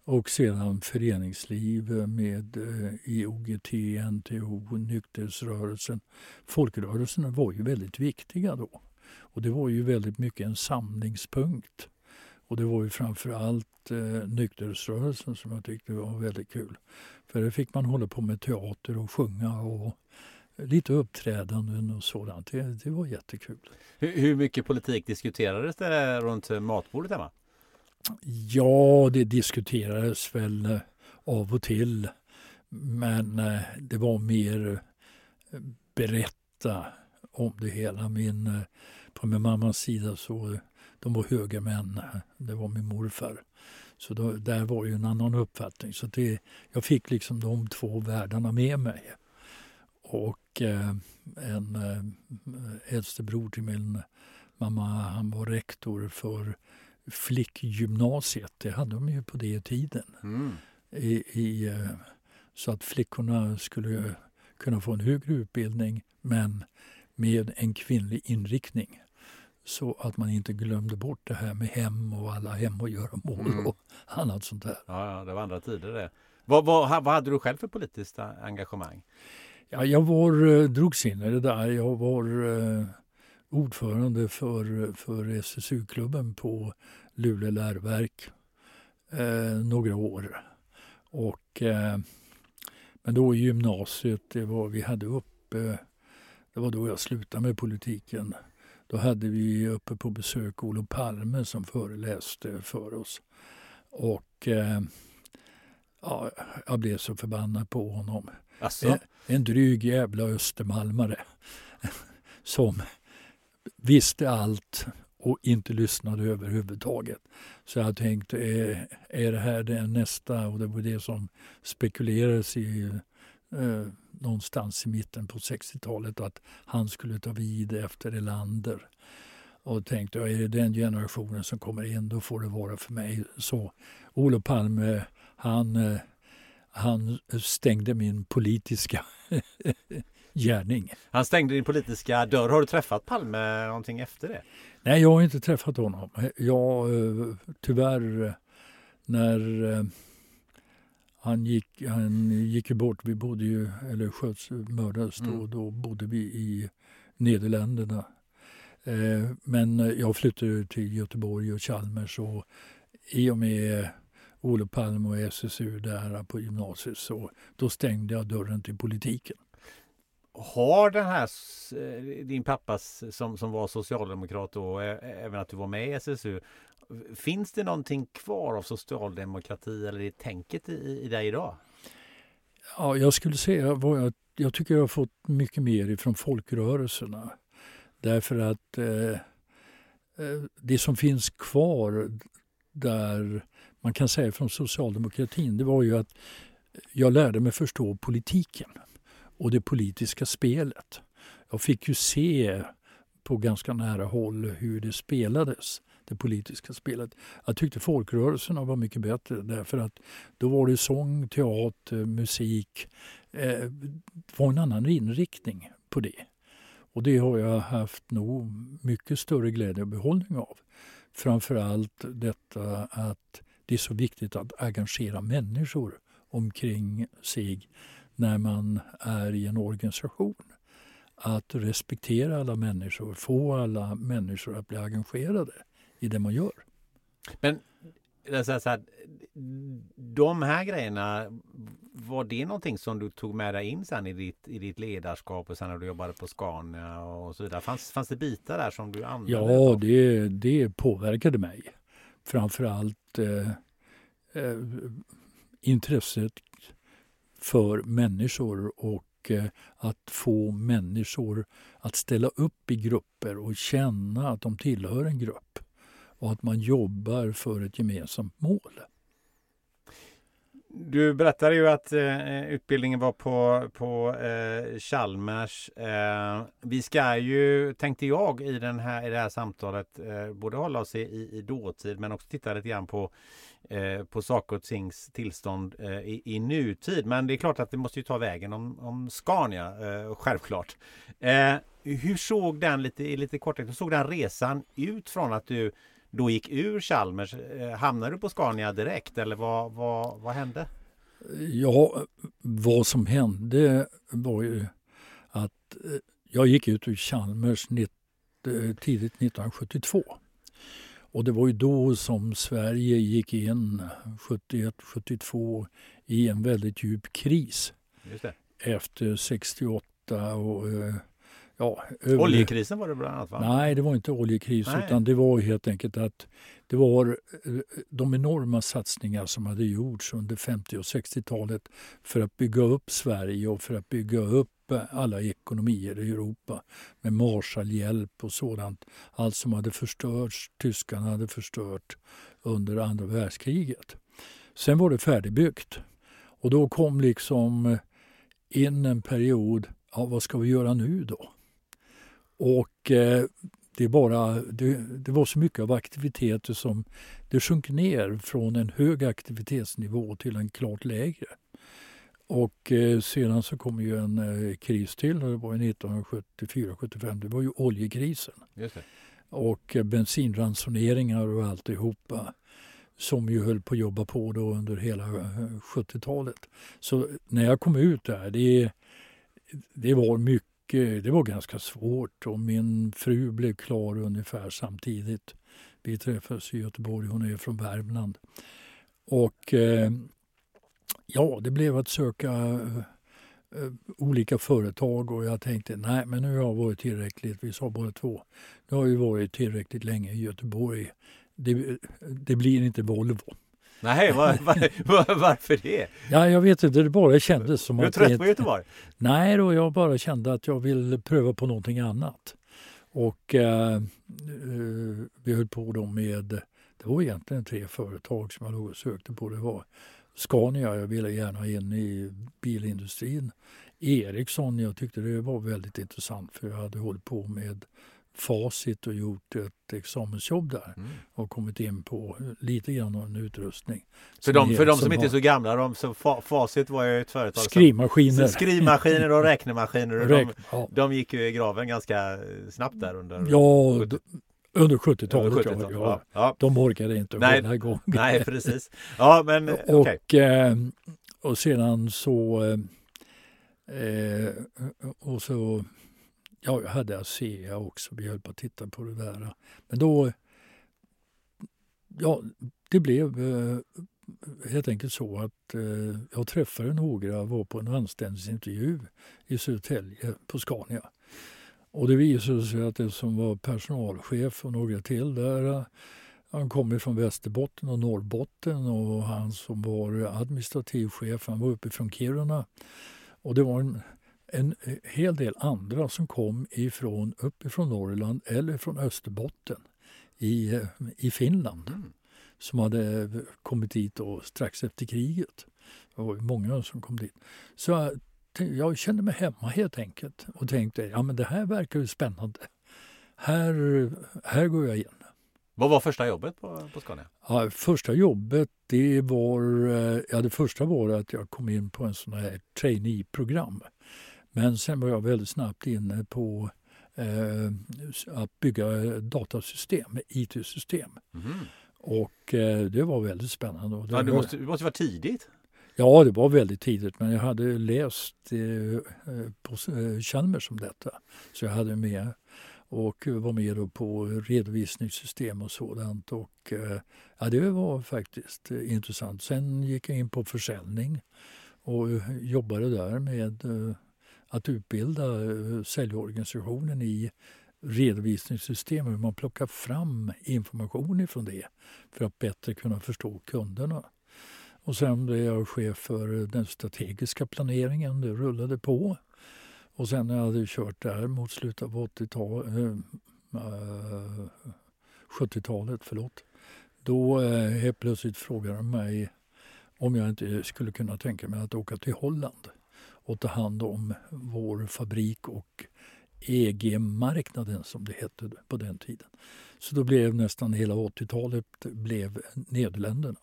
Och sedan föreningsliv med eh, IOGT, NTO, nykterhetsrörelsen. Folkrörelserna var ju väldigt viktiga då. Och det var ju väldigt mycket en samlingspunkt. Och det var ju framför allt eh, nykterhetsrörelsen som jag tyckte var väldigt kul. För där fick man hålla på med teater och sjunga och lite uppträdanden och sådant. Det, det var jättekul. Hur, hur mycket politik diskuterades det runt matbordet hemma? Ja, det diskuterades väl eh, av och till. Men eh, det var mer eh, berätta om det hela. Min, på min mammas sida så de var höga män. Det var min morfar. Så då, där var ju en annan uppfattning. Så det, jag fick liksom de två världarna med mig. Och eh, en eh, äldste bror till min mamma, han var rektor för flickgymnasiet. Det hade de ju på den tiden. Mm. I, i, eh, så att flickorna skulle kunna få en högre utbildning men med en kvinnlig inriktning. Så att man inte glömde bort det här med hem och alla hem och göromål mm. och [LAUGHS] annat sånt där. Ja, ja, det var andra tider det. Vad, vad, vad hade du själv för politiskt engagemang? Ja, jag var eh, det där. Jag var eh, ordförande för, för SSU-klubben på Luleå läroverk eh, några år. Och, eh, men då i gymnasiet, det var, vi hade uppe, det var då jag slutade med politiken. Då hade vi uppe på besök Olof Palme som föreläste för oss. Och eh, ja, jag blev så förbannad på honom. En, en dryg jävla östermalmare [LAUGHS] som visste allt och inte lyssnade överhuvudtaget. Så jag tänkte, är, är det här det nästa? Och det var det som spekulerades i eh, någonstans i mitten på 60-talet att han skulle ta vid efter Elander. Och tänkte, är det den generationen som kommer in, då får det vara för mig. Så Olof Palme, han, eh, han stängde min politiska [LAUGHS] gärning. Han stängde din politiska dörr. Har du träffat Palme någonting efter det? Nej, jag har inte träffat honom. Jag, eh, tyvärr, när eh, han gick, han gick bort, vi bodde ju, eller sköts, mördades då, mm. då bodde vi i Nederländerna. Eh, men jag flyttade till Göteborg och Chalmers och i och med Olof Palme och SSU där på gymnasiet så då stängde jag dörren till politiken har den här, eh, din pappas som, som var socialdemokrat och även att du var med i SSU. Finns det någonting kvar av socialdemokrati eller i tänket i, i dig idag? Ja, jag skulle säga vad jag, jag tycker jag har fått mycket mer ifrån folkrörelserna. Därför att eh, eh, det som finns kvar där man kan säga från socialdemokratin det var ju att jag lärde mig förstå politiken och det politiska spelet. Jag fick ju se på ganska nära håll hur det spelades, det politiska spelet. Jag tyckte folkrörelserna var mycket bättre därför att då var det sång, teater, musik. Det var en annan inriktning på det. Och det har jag haft nog mycket större glädje och behållning av. Framför allt detta att det är så viktigt att engagera människor omkring sig när man är i en organisation. Att respektera alla människor, få alla människor att bli engagerade i det man gör. Men så här, de här grejerna, var det någonting som du tog med dig in sen i ditt, i ditt ledarskap och sen när du jobbade på Scania och så vidare? Fanns, fanns det bitar där som du använde? Ja, det, det påverkade mig. Framförallt eh, eh, intresset för människor och eh, att få människor att ställa upp i grupper och känna att de tillhör en grupp och att man jobbar för ett gemensamt mål. Du berättade ju att eh, utbildningen var på, på eh, Chalmers. Eh, vi ska ju, tänkte jag, i, den här, i det här samtalet eh, både hålla oss i, i, i dåtid men också titta lite grann på, eh, på saker och tings tillstånd eh, i, i nutid. Men det är klart att det måste ju ta vägen om, om Scania, eh, självklart. Eh, hur såg den, lite, i lite korthet, hur såg den resan ut från att du då gick ur Chalmers? Eh, hamnade du på Scania direkt eller vad, vad, vad hände? Ja, vad som hände var ju att eh, jag gick ut ur Chalmers eh, tidigt 1972. Och det var ju då som Sverige gick in 71-72 i en väldigt djup kris. Efter 68 och Ja, över... Oljekrisen var det bland annat? Va? Nej, det var inte oljekris Nej. utan det var helt enkelt att det var eh, de enorma satsningar som hade gjorts under 50 och 60-talet för att bygga upp Sverige och för att bygga upp eh, alla ekonomier i Europa med Marshallhjälp och sådant. Allt som hade förstörts, tyskarna hade förstört under andra världskriget. Sen var det färdigbyggt och då kom liksom eh, in en period, ja vad ska vi göra nu då? Och eh, det, bara, det, det, var så mycket av aktiviteter som det sjönk ner från en hög aktivitetsnivå till en klart lägre. Och eh, sedan så kom ju en eh, kris till, och det var 1974-75, det var ju oljekrisen. Och eh, bensinransoneringar och alltihopa som ju höll på att jobba på då under hela 70-talet. Eh, så när jag kom ut där, det, det var mycket Eh, det var ganska svårt och min fru blev klar ungefär samtidigt. Vi träffades i Göteborg, hon är från Värmland. Och eh, ja, det blev att söka eh, olika företag och jag tänkte nej men nu har jag varit tillräckligt, vi sa bara två, nu har jag varit tillräckligt länge i Göteborg. Det, det blir inte Volvo. Nej, var, [LAUGHS] var, varför det? Ja, jag vet inte, det bara kändes som att... Du är trött på Göteborg? Nej, då, jag bara kände att jag vill pröva på någonting annat. Och eh, eh, vi höll på då med, det var egentligen tre företag som jag låg och sökte på. Det var Scania, jag ville gärna in i bilindustrin. Ericsson, jag tyckte det var väldigt intressant för jag hade hållit på med Facit och gjort ett examensjobb där mm. och kommit in på lite grann av en utrustning. För de, för de som, som inte är så gamla, de, så Facit var ju ett företag Skrivmaskiner. Som, skrivmaskiner och [LAUGHS] räknemaskiner. Och Räk, de, ja. de gick ju i graven ganska snabbt där under Ja, 70. under 70-talet. 70 ja, ja. ja. De orkade inte nej, hålla igång. Nej, precis. Ja, men, okay. och, eh, och sedan så eh, och så Ja, jag hade ASEA också. Vi höll på att titta på det där. Men då... Ja, det blev eh, helt enkelt så att eh, jag träffade några, var på en anställningsintervju i Södertälje på Scania. Och det visade sig att det som var personalchef och några till där, han kom från Västerbotten och Norrbotten och han som var administrativ chef, han var uppifrån Kiruna. Och det var en en hel del andra som kom ifrån, uppifrån Norrland eller från Österbotten i, i Finland. Mm. Som hade kommit dit då strax efter kriget. Det var många som kom dit. Så jag kände mig hemma helt enkelt och tänkte ja men det här verkar ju spännande. Här, här går jag in. Vad var första jobbet på, på Scania? Ja, första jobbet det var, eh, ja, det första var att jag kom in på en sån här trainee-program men sen var jag väldigt snabbt inne på eh, att bygga datasystem, IT-system. Mm. Och eh, det var väldigt spännande. Det, ja, det, måste, det måste vara tidigt? Ja, det var väldigt tidigt, men jag hade läst eh, på eh, Chalmers om detta. Så jag hade med och var med på redovisningssystem och sådant. Och, eh, ja, det var faktiskt eh, intressant. Sen gick jag in på försäljning och jobbade där med att utbilda eh, säljorganisationen i redovisningssystem, hur man plockar fram information ifrån det för att bättre kunna förstå kunderna. Och sen blev jag chef för eh, den strategiska planeringen, det rullade på. Och sen när jag hade kört där mot slutet av 80-talet, äh, 70-talet, förlåt, då äh, helt plötsligt frågade de mig om jag inte skulle kunna tänka mig att åka till Holland och ta hand om vår fabrik och EG-marknaden som det hette på den tiden. Så då blev nästan hela 80-talet blev Nederländerna.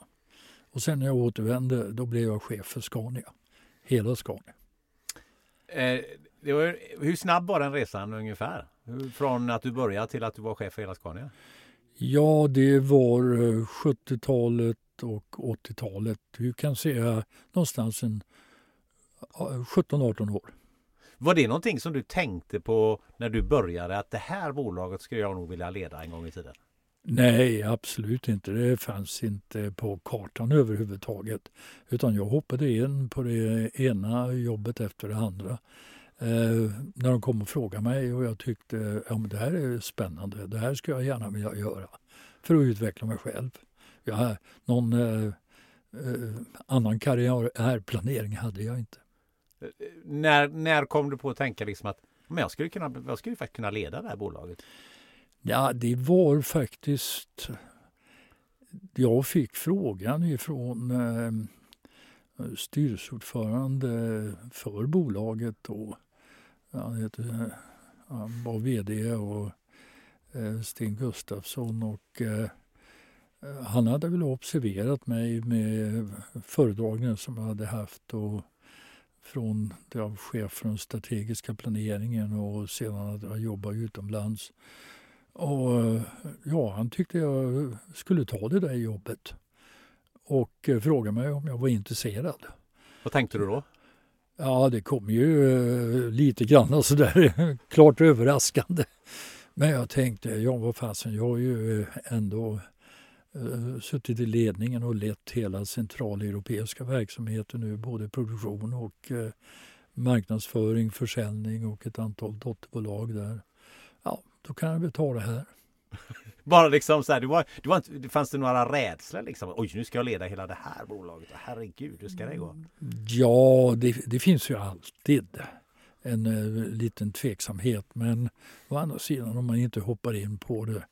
Och sen när jag återvände då blev jag chef för Scania. Hela Scania. Eh, var, hur snabb var den resan ungefär? Från att du började till att du var chef för hela Scania? Ja, det var 70-talet och 80-talet. Du kan säga någonstans en 17-18 år. Var det någonting som du tänkte på när du började att det här bolaget skulle jag nog vilja leda en gång i tiden? Nej, absolut inte. Det fanns inte på kartan överhuvudtaget. Utan jag hoppade in på det ena jobbet efter det andra. Eh, när de kom och frågade mig och jag tyckte ja, men det här är spännande. Det här skulle jag gärna vilja göra för att utveckla mig själv. Jag, någon eh, eh, annan karriärplanering hade jag inte. När, när kom du på att tänka liksom att men jag, skulle kunna, jag skulle faktiskt kunna leda det här bolaget? Ja, det var faktiskt... Jag fick frågan ifrån eh, styrelseordförande för bolaget. då. han, heter, han var vd och eh, Sten Gustafsson. Och, eh, han hade väl observerat mig med föredragningen som jag hade haft. Och, från det jag var chef för den strategiska planeringen och sedan att jag jobbade utomlands. Och ja, han tyckte jag skulle ta det där jobbet och frågade mig om jag var intresserad. Vad tänkte du då? Ja, det kom ju eh, lite grann sådär [LAUGHS] klart överraskande. Men jag tänkte, ja vad fasen, jag har ju ändå suttit i ledningen och lett hela centraleuropeiska verksamheten nu, både produktion och uh, marknadsföring, försäljning och ett antal dotterbolag där. Ja, då kan jag väl ta det här. [LAUGHS] Bara liksom så här, du var, du var inte, fanns det några rädslor liksom? Oj, nu ska jag leda hela det här bolaget. Herregud, hur ska det gå? Ja, det, det finns ju alltid en uh, liten tveksamhet. Men å andra sidan, om man inte hoppar in på det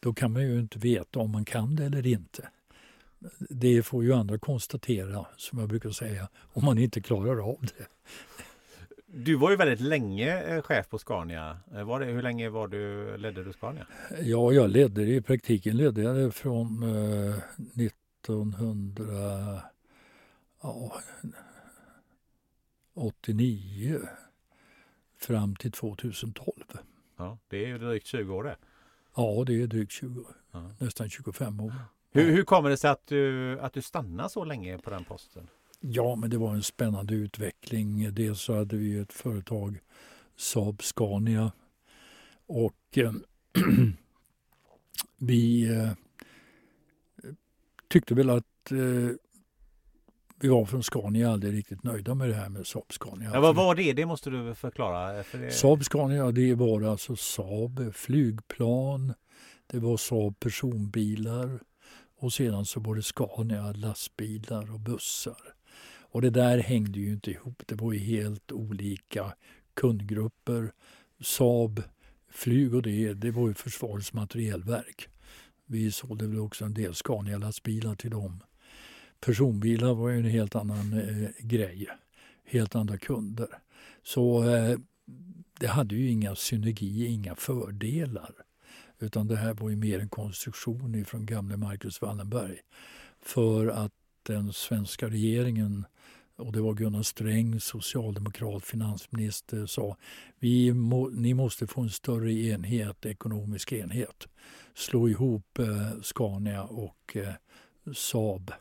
då kan man ju inte veta om man kan det eller inte. Det får ju andra konstatera, som jag brukar säga, om man inte klarar av det. Du var ju väldigt länge eh, chef på Scania. Eh, var det, hur länge var du, ledde du Scania? Ja, jag ledde det. I praktiken ledde jag det från eh, 1989 fram till 2012. Ja, det är ju drygt 20 år det. Ja, det är drygt 20, ja. nästan 25 år. Hur, hur kommer det sig att du, att du stannar så länge på den posten? Ja, men det var en spännande utveckling. Dels så hade vi ett företag, Saab Scania. Och eh, [CLEARS THROAT] vi eh, tyckte väl att eh, vi var från Scania aldrig riktigt nöjda med det här med Saab Scania. Ja, vad var det? Det måste du förklara. För det... Saab Scania, det var alltså Saab flygplan, det var Saab personbilar och sedan så var det Scania lastbilar och bussar. Och det där hängde ju inte ihop. Det var ju helt olika kundgrupper. Saab flyg och det, det var ju Försvarets materielverk. Vi sålde väl också en del Scania-lastbilar till dem. Personbilar var ju en helt annan eh, grej. Helt andra kunder. Så eh, det hade ju inga synergier, inga fördelar. Utan det här var ju mer en konstruktion från gamle Marcus Wallenberg. För att den svenska regeringen och det var Gunnar Sträng, socialdemokrat, finansminister, sa vi må, ni måste få en större enhet, ekonomisk enhet. Slå ihop eh, Scania och eh, Saab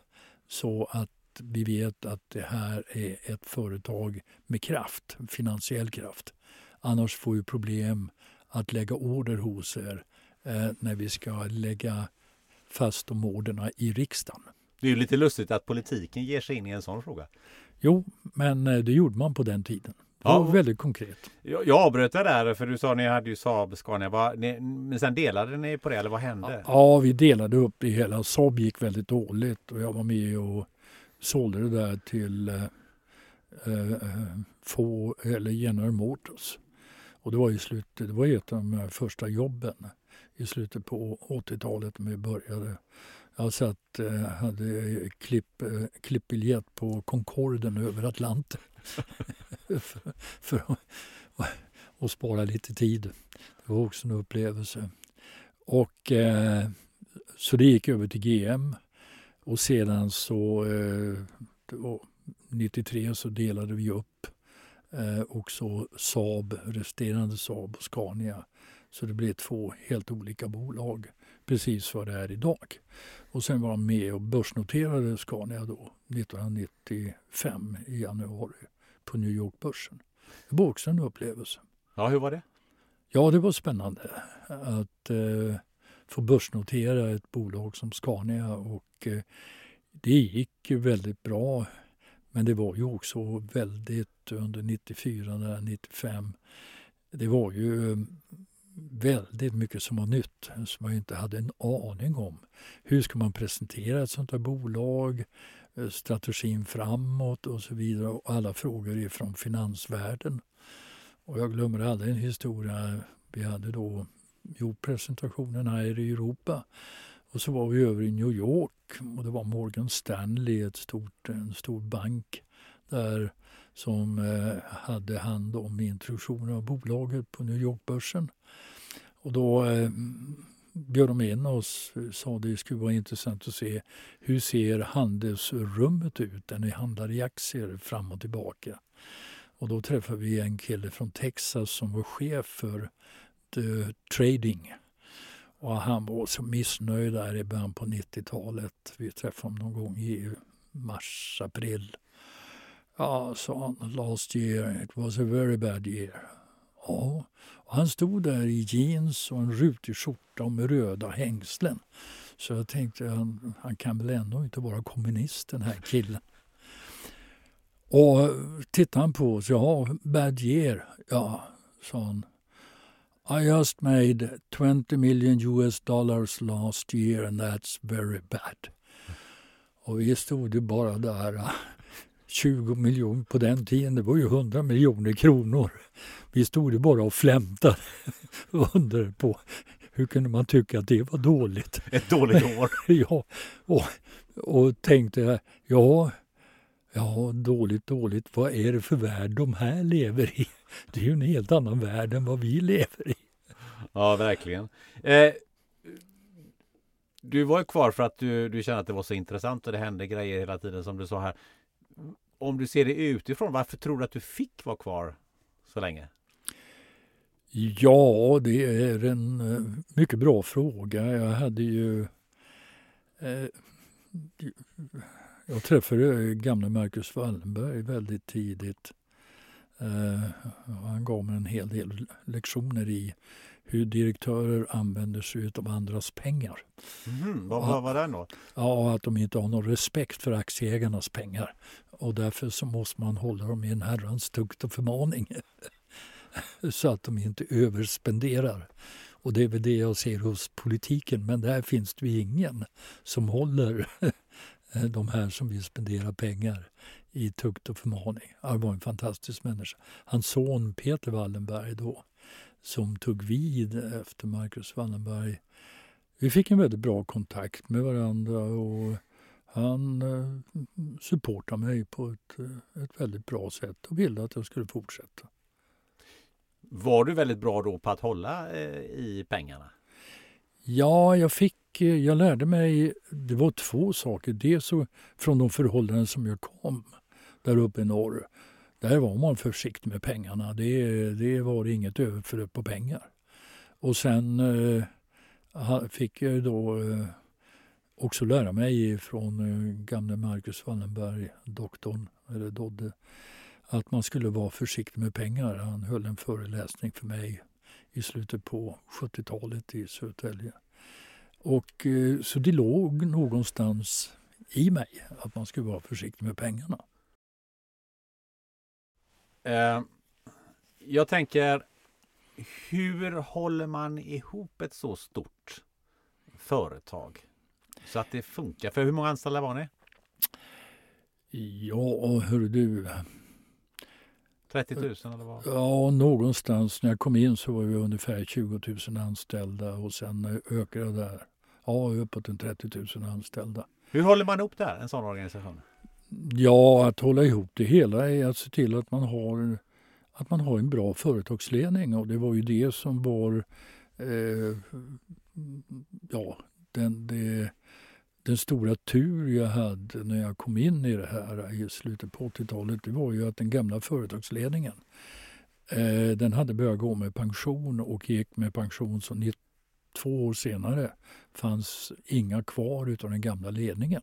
så att vi vet att det här är ett företag med kraft, finansiell kraft. Annars får vi problem att lägga order hos er eh, när vi ska lägga fast de orderna i riksdagen. Det är lite lustigt att politiken ger sig in i en sån fråga. Jo, men eh, det gjorde man på den tiden. Det var ja, väldigt konkret. Jag, jag avbröt det där för du sa ni hade ju Saab Scania. Var, ni, men sen delade ni på det eller vad hände? Ja, vi delade upp det hela. Saab gick väldigt dåligt och jag var med och sålde det där till eh, eh, få, eller General Motors. Och det var, i slutet, det var ett av de första jobben i slutet på 80-talet när vi började. Jag satt, eh, hade klipp, eh, klippbiljett på Concorden över Atlanten [LAUGHS] för, för att, att spara lite tid. Det var också en upplevelse. Och, eh, så det gick över till GM och sedan så eh, 93 så delade vi upp eh, också Saab, resterande Saab och Scania. Så det blev två helt olika bolag, precis vad det är idag. Och sen var han med och börsnoterade Scania då, 1995 i januari på New York-börsen. Det var också en upplevelse. Ja, hur var det? Ja, det var spännande att eh, få börsnotera ett bolag som Scania och eh, det gick väldigt bra. Men det var ju också väldigt under 94, 95. Det var ju väldigt mycket som var nytt som man inte hade en aning om. Hur ska man presentera ett sånt här bolag? Eh, strategin framåt och så vidare. Och alla frågor ifrån finansvärlden. Och jag glömmer aldrig en historia. Vi hade då gjort presentationen här i Europa. Och så var vi över i New York och det var Morgan Stanley, ett stort, en stor bank där som eh, hade hand om introduktionen av bolaget på New York-börsen. Och då eh, bjöd de in oss och sa att det skulle vara intressant att se hur ser handelsrummet ut när ni handlar i aktier fram och tillbaka. Och då träffade vi en kille från Texas som var chef för the trading. Och han var så missnöjd där i början på 90-talet. Vi träffade honom någon gång i mars, april. Ja, sa han, last year it was a very bad year. Ja, han stod där i jeans och en rutig skjorta och med röda hängslen. Så jag tänkte, han, han kan väl ändå inte vara kommunist den här killen. Och tittade han på oss, ja, bad year. Ja, sa han. I just made 20 million US dollars last year and that's very bad. Och vi stod ju bara där 20 miljoner på den tiden, det var ju 100 miljoner kronor. Vi stod ju bara och flämtade [LAUGHS] och undrade på hur kunde man tycka att det var dåligt? [LAUGHS] Ett dåligt år. [LAUGHS] ja, och, och tänkte, ja, ja, dåligt, dåligt, vad är det för värld de här lever i? Det är ju en helt annan värld än vad vi lever i. Ja, verkligen. Eh, du var ju kvar för att du, du kände att det var så intressant och det hände grejer hela tiden som du sa här om du ser det utifrån, varför tror du att du fick vara kvar så länge? Ja, det är en eh, mycket bra fråga. Jag hade ju... Eh, jag träffade gamle Marcus Wallenberg väldigt tidigt. Eh, han gav mig en hel del lektioner i hur direktörer använder sig av andras pengar. Mm, vad, vad var det då? Ja, att de inte har någon respekt för aktieägarnas pengar. Och därför så måste man hålla dem i en herrans tukt och förmaning. [LAUGHS] så att de inte överspenderar. Och det är väl det jag ser hos politiken, men där finns det ju ingen som håller [LAUGHS] de här som vill spendera pengar i tukt och förmaning. Han var en fantastisk människa. Hans son Peter Wallenberg då, som tog vid efter Marcus Wallenberg. Vi fick en väldigt bra kontakt med varandra och han eh, supportade mig på ett, eh, ett väldigt bra sätt och ville att jag skulle fortsätta. Var du väldigt bra då på att hålla eh, i pengarna? Ja, jag fick, jag lärde mig, det var två saker. Dels från de förhållanden som jag kom där uppe i norr. Där var man försiktig med pengarna. Det, det var inget överflöd på pengar. Och sen eh, fick jag då eh, också lära mig från eh, gamle Marcus Wallenberg, doktorn, eller Dodde, att man skulle vara försiktig med pengar. Han höll en föreläsning för mig i slutet på 70-talet i Södertälje. Och, eh, så det låg någonstans i mig att man skulle vara försiktig med pengarna. Eh, jag tänker, hur håller man ihop ett så stort företag? Så att det funkar. För hur många anställda var ni? Ja, hör du. 30 000 eller vad? Ja, någonstans. När jag kom in så var vi ungefär 20 000 anställda och sen ökade det där. Ja, uppåt en 30 000 anställda. Hur håller man det här, en sån organisation? Ja, att hålla ihop det hela är att se till att man har, att man har en bra företagsledning och det var ju det som var eh, ja, den, det, den stora tur jag hade när jag kom in i det här i slutet på 80-talet, det var ju att den gamla företagsledningen, eh, den hade börjat gå med pension och gick med pension så två år senare fanns inga kvar utav den gamla ledningen.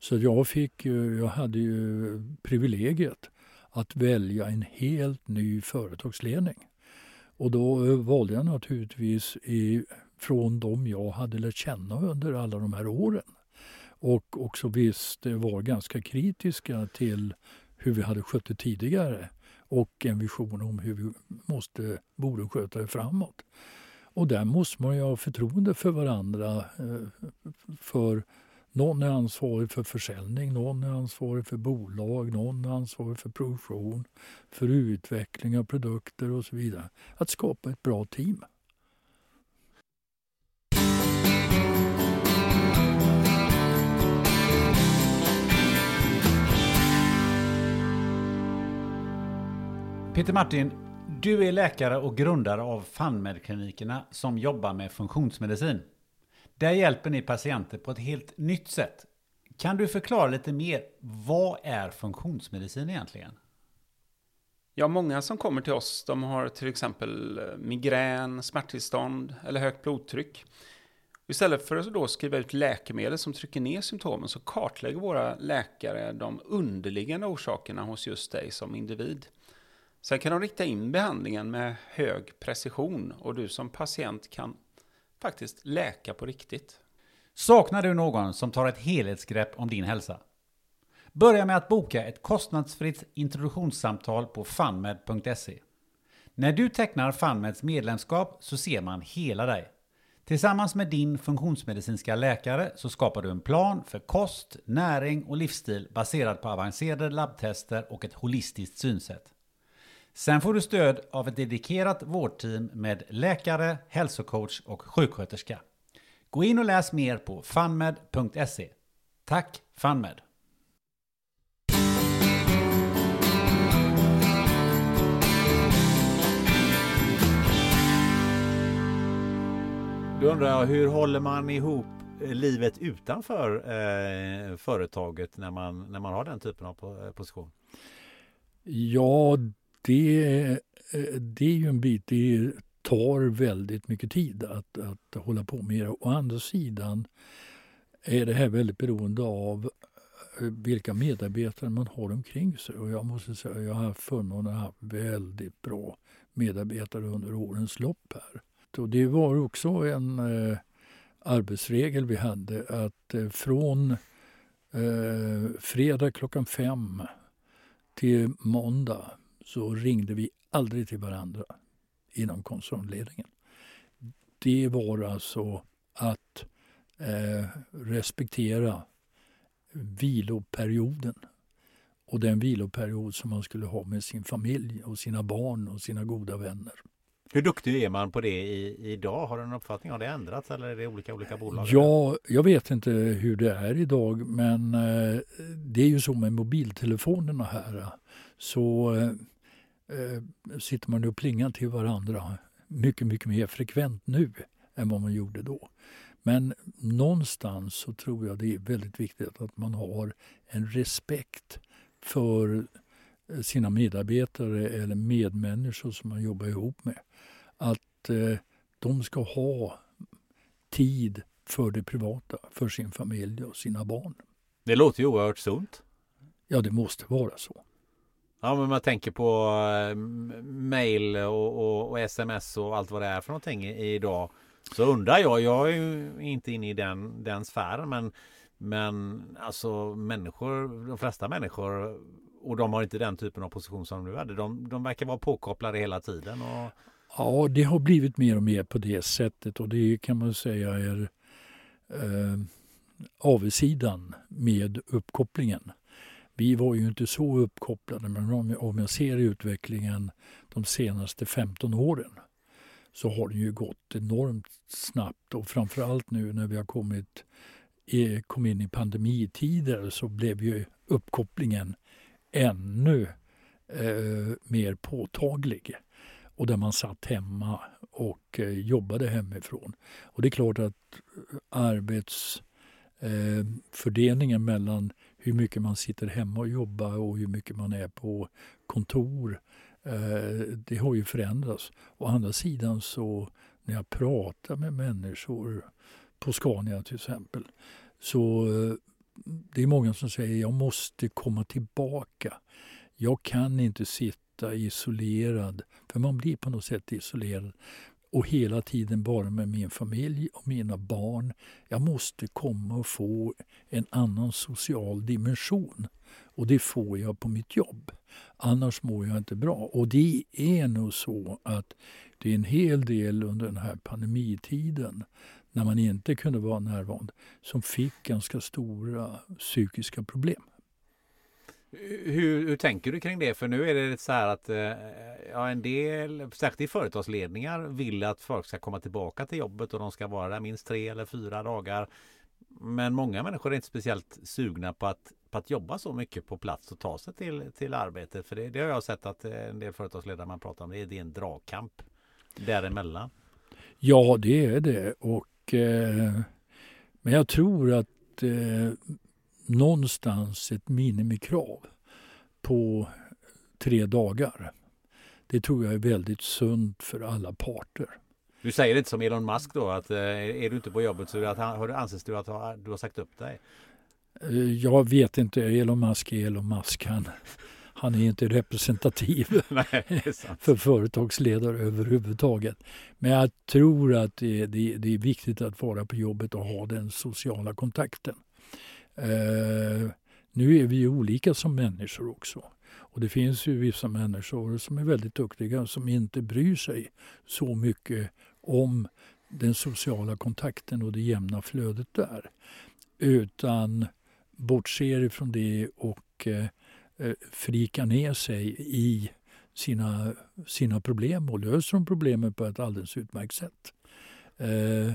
Så jag, fick, jag hade ju privilegiet att välja en helt ny företagsledning. Och då valde jag naturligtvis i, från dem jag hade lärt känna under alla de här åren. Och också visst eh, var ganska kritiska till hur vi hade skött det tidigare och en vision om hur vi måste, borde sköta det framåt. Och där måste man ju ha förtroende för varandra. Eh, för någon är ansvarig för försäljning, någon är ansvarig för bolag, någon är ansvarig för produktion, för utveckling av produkter och så vidare. Att skapa ett bra team. Peter Martin, du är läkare och grundare av FunMed-klinikerna som jobbar med funktionsmedicin. Där hjälper ni patienter på ett helt nytt sätt. Kan du förklara lite mer, vad är funktionsmedicin egentligen? Ja, många som kommer till oss, de har till exempel eh, migrän, smärttillstånd eller högt blodtryck. Istället för att då skriva ut läkemedel som trycker ner symptomen så kartlägger våra läkare de underliggande orsakerna hos just dig som individ. Sen kan de rikta in behandlingen med hög precision och du som patient kan faktiskt läka på riktigt. Saknar du någon som tar ett helhetsgrepp om din hälsa? Börja med att boka ett kostnadsfritt introduktionssamtal på funmed.se. När du tecknar Funmeds medlemskap så ser man hela dig. Tillsammans med din funktionsmedicinska läkare så skapar du en plan för kost, näring och livsstil baserad på avancerade labbtester och ett holistiskt synsätt. Sen får du stöd av ett dedikerat vårdteam med läkare, hälsocoach och sjuksköterska. Gå in och läs mer på funmed.se. Tack FunMed! Då undrar jag, hur håller man ihop livet utanför eh, företaget när man, när man har den typen av eh, position? Ja, det, eh, det är ju en bit, det tar väldigt mycket tid att, att hålla på med det. Å andra sidan är det här väldigt beroende av eh, vilka medarbetare man har omkring sig. Och jag måste säga jag har haft förmånen att ha väldigt bra medarbetare under årens lopp här. Och det var också en eh, arbetsregel vi hade att eh, från eh, fredag klockan fem till måndag så ringde vi aldrig till varandra inom koncernledningen. Det var alltså att eh, respektera viloperioden och den viloperiod som man skulle ha med sin familj och sina barn och sina goda vänner. Hur duktig är man på det i, idag? Har du en uppfattning? Har det ändrats eller är det olika olika bolag? Ja, jag vet inte hur det är idag men eh, det är ju så med mobiltelefonerna här. Så eh, eh, sitter man och plingar till varandra mycket, mycket mer frekvent nu än vad man gjorde då. Men någonstans så tror jag det är väldigt viktigt att man har en respekt för eh, sina medarbetare eller medmänniskor som man jobbar ihop med. Att eh, de ska ha tid för det privata, för sin familj och sina barn. Det låter ju oerhört sunt. Ja, det måste vara så. Ja, men man tänker på äh, mail och, och, och, sms och allt vad det är för någonting idag. Så undrar jag, jag är ju inte inne i den, den sfären, men, men alltså människor, de flesta människor, och de har inte den typen av position som du hade, de, de verkar vara påkopplade hela tiden. Och... Ja, det har blivit mer och mer på det sättet och det kan man säga är eh, avsidan med uppkopplingen. Vi var ju inte så uppkopplade, men om jag ser utvecklingen de senaste 15 åren så har den ju gått enormt snabbt och framförallt nu när vi har kommit kom in i pandemitider så blev ju uppkopplingen ännu eh, mer påtaglig. Och där man satt hemma och eh, jobbade hemifrån. Och det är klart att arbetsfördelningen eh, eh mellan hur mycket man sitter hemma och jobbar och hur mycket man är på kontor eh, det har ju förändrats. Å andra sidan så när jag pratar med människor på Scania till exempel så eh, det är många som säger jag måste komma tillbaka. Jag kan inte sitta isolerad, för man blir på något sätt isolerad och hela tiden bara med min familj och mina barn. Jag måste komma och få en annan social dimension. Och det får jag på mitt jobb. Annars mår jag inte bra. Och det är nog så att det är en hel del under den här pandemitiden när man inte kunde vara närvarande som fick ganska stora psykiska problem. Hur, hur, tänker du kring det? För nu är det så här att eh, ja, en del, särskilt i företagsledningar, vill att folk ska komma tillbaka till jobbet och de ska vara där minst tre eller fyra dagar. Men många människor är inte speciellt sugna på att, på att jobba så mycket på plats och ta sig till, till arbetet. För det, det har jag sett att eh, en del företagsledare man pratar om, det är, det är en dragkamp däremellan. Ja, det är det. Och, eh, men jag tror att eh, någonstans ett minimikrav på tre dagar. Det tror jag är väldigt sunt för alla parter. Du säger inte som Elon Musk då att eh, är du inte på jobbet så att, har du, anses du att du har sagt upp dig? Eh, jag vet inte. Elon Musk är Elon Musk. Han, han är inte representativ [LAUGHS] Nej, för företagsledare överhuvudtaget. Men jag tror att det, det, det, är viktigt att vara på jobbet och ha den sociala kontakten. Eh, nu är vi ju olika som människor också. Och det finns ju vissa människor som är väldigt duktiga som inte bryr sig så mycket om den sociala kontakten och det jämna flödet där. Utan bortser ifrån det och eh, eh frikar ner sig i sina, sina problem och löser de problemen på ett alldeles utmärkt sätt. Eh,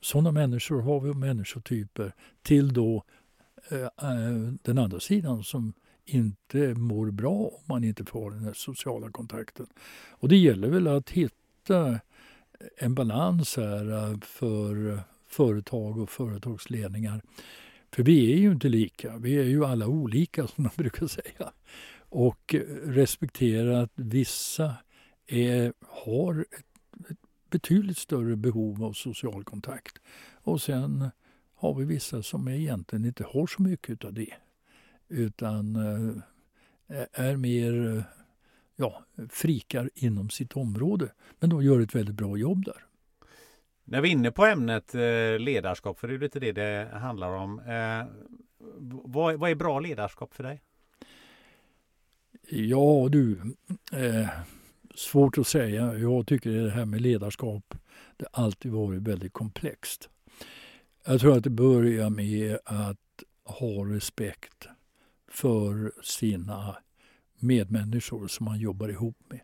sådana människor har vi människotyper till då Eh, eh, den andra sidan som inte mår bra om man inte får den här sociala kontakten. Och det gäller väl att hitta en balans här eh, för företag och företagsledningar. För vi är ju inte lika, vi är ju alla olika [LAUGHS] som man brukar säga. Och respektera att vissa är, har ett, ett betydligt större behov av social kontakt. Och sen har vi vissa som egentligen inte har så mycket av det. Utan eh, är mer eh, ja, frikar inom sitt område. Men de gör ett väldigt bra jobb där. När vi är inne på ämnet eh, ledarskap, för det är lite det det handlar om. Vad, vad är bra ledarskap för dig? Ja du, eh, svårt att säga. Jag tycker det här med ledarskap det alltid varit väldigt komplext. Jag tror att det börjar med att ha respekt för sina medmänniskor som man jobbar ihop med.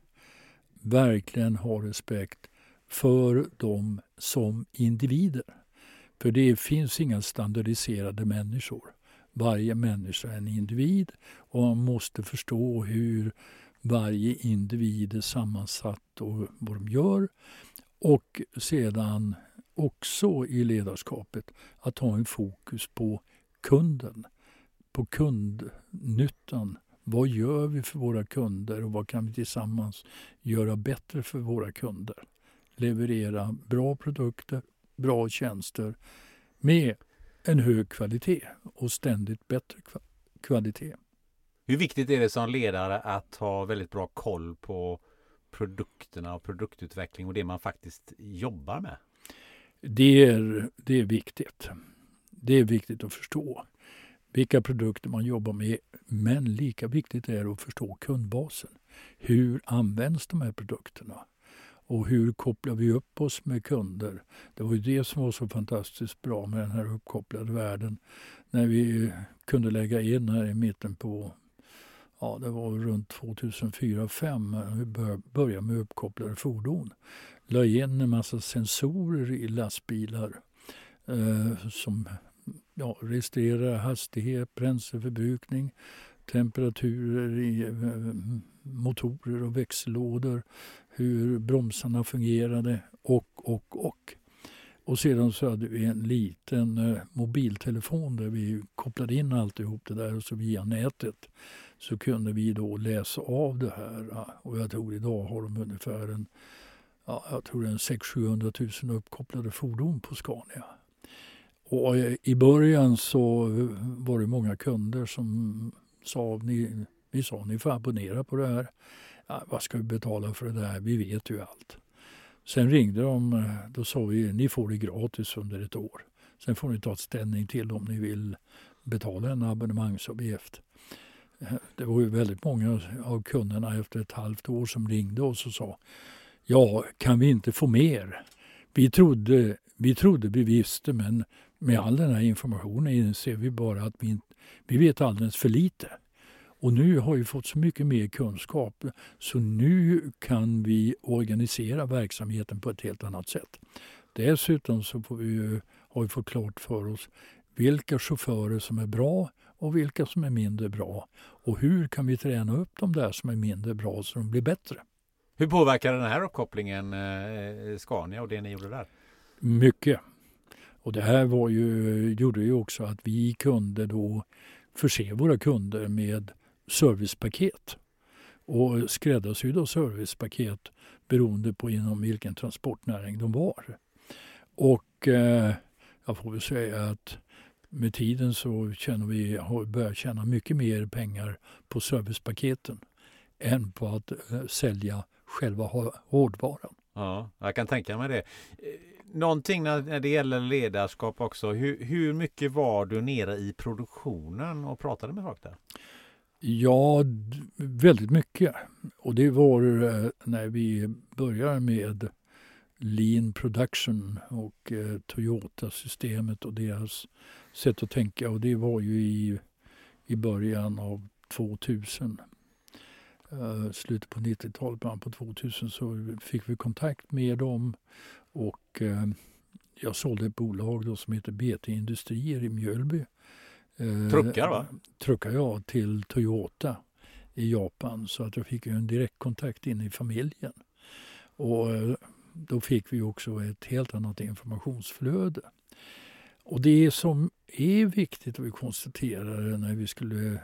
Verkligen ha respekt för dem som individer. För det finns inga standardiserade människor. Varje människa är en individ och man måste förstå hur varje individ är sammansatt och vad de gör. Och sedan också i ledarskapet att ha en fokus på kunden, på kundnyttan. Vad gör vi för våra kunder och vad kan vi tillsammans göra bättre för våra kunder? Leverera bra produkter, bra tjänster med en hög kvalitet och ständigt bättre kvalitet. Hur viktigt är det som ledare att ha väldigt bra koll på produkterna och produktutveckling och det man faktiskt jobbar med? Det är, det är viktigt. Det är viktigt att förstå vilka produkter man jobbar med. Men lika viktigt är det att förstå kundbasen. Hur används de här produkterna? Och hur kopplar vi upp oss med kunder? Det var ju det som var så fantastiskt bra med den här uppkopplade världen. När vi kunde lägga in här i mitten på ja, det var runt 2004-2005 vi började med uppkopplade fordon. La in en massa sensorer i lastbilar eh, som ja, registrerar hastighet, bränsleförbrukning, temperaturer i eh, motorer och växellådor, hur bromsarna fungerade och, och, och. Och sedan så hade vi en liten eh, mobiltelefon där vi kopplade in alltihop det där och så via nätet så kunde vi då läsa av det här. Och jag tror idag har de ungefär en, ja, jag tror en 600 000 uppkopplade fordon på Scania. Och eh, i början så var det många kunder som sa, ni, vi sa ni får abonnera på det här. Ja, vad ska vi betala för det där? Vi vet ju allt. Sen ringde de, eh, då sa vi ni får det gratis under ett år. Sen får ni ta ställning till om ni vill betala en abonnemangsavgift. Eh, det var ju väldigt många av kunderna efter ett halvt år som ringde oss och sa ja, kan vi inte få mer? Vi trodde, vi trodde vi visste men med all den här informationen inser vi bara att vi, vi vet alldeles för lite. Och nu har vi fått så mycket mer kunskap så nu kan vi organisera verksamheten på ett helt annat sätt. Dessutom så vi, har vi fått klart för oss vilka chaufförer som är bra och vilka som är mindre bra. Och hur kan vi träna upp de där som är mindre bra så de blir bättre. Hur påverkar den här uppkopplingen eh, Scania och det ni gjorde där? Mycket. Och det här var ju, gjorde ju också att vi kunde då förse våra kunder med servicepaket och skräddarsydda servicepaket beroende på inom vilken transportnäring de var. Och eh, jag får väl säga att med tiden så känner vi, har börjat tjäna mycket mer pengar på servicepaketen än på att eh, sälja själva hårdvaran. Ja, jag kan tänka mig det. Eh, någonting när det gäller ledarskap också. Hur, hur mycket var du nere i produktionen och pratade med folk där? Ja, väldigt mycket. Och det var eh, när vi började med Lean Production och eh, Toyota-systemet och deras sätt att tänka. Och det var ju i, i början av 2000. Uh, eh, slutet på 90-talet, början på 2000 så fick vi kontakt med dem och uh, jag sålde ett bolag då som heter BT Industrier i Mjölby. Uh, truckar va? Truckar jag till Toyota i Japan så att jag fick en direktkontakt in i familjen. Och då fick vi också ett helt annat informationsflöde. Och det som är viktigt att vi konstaterar när vi skulle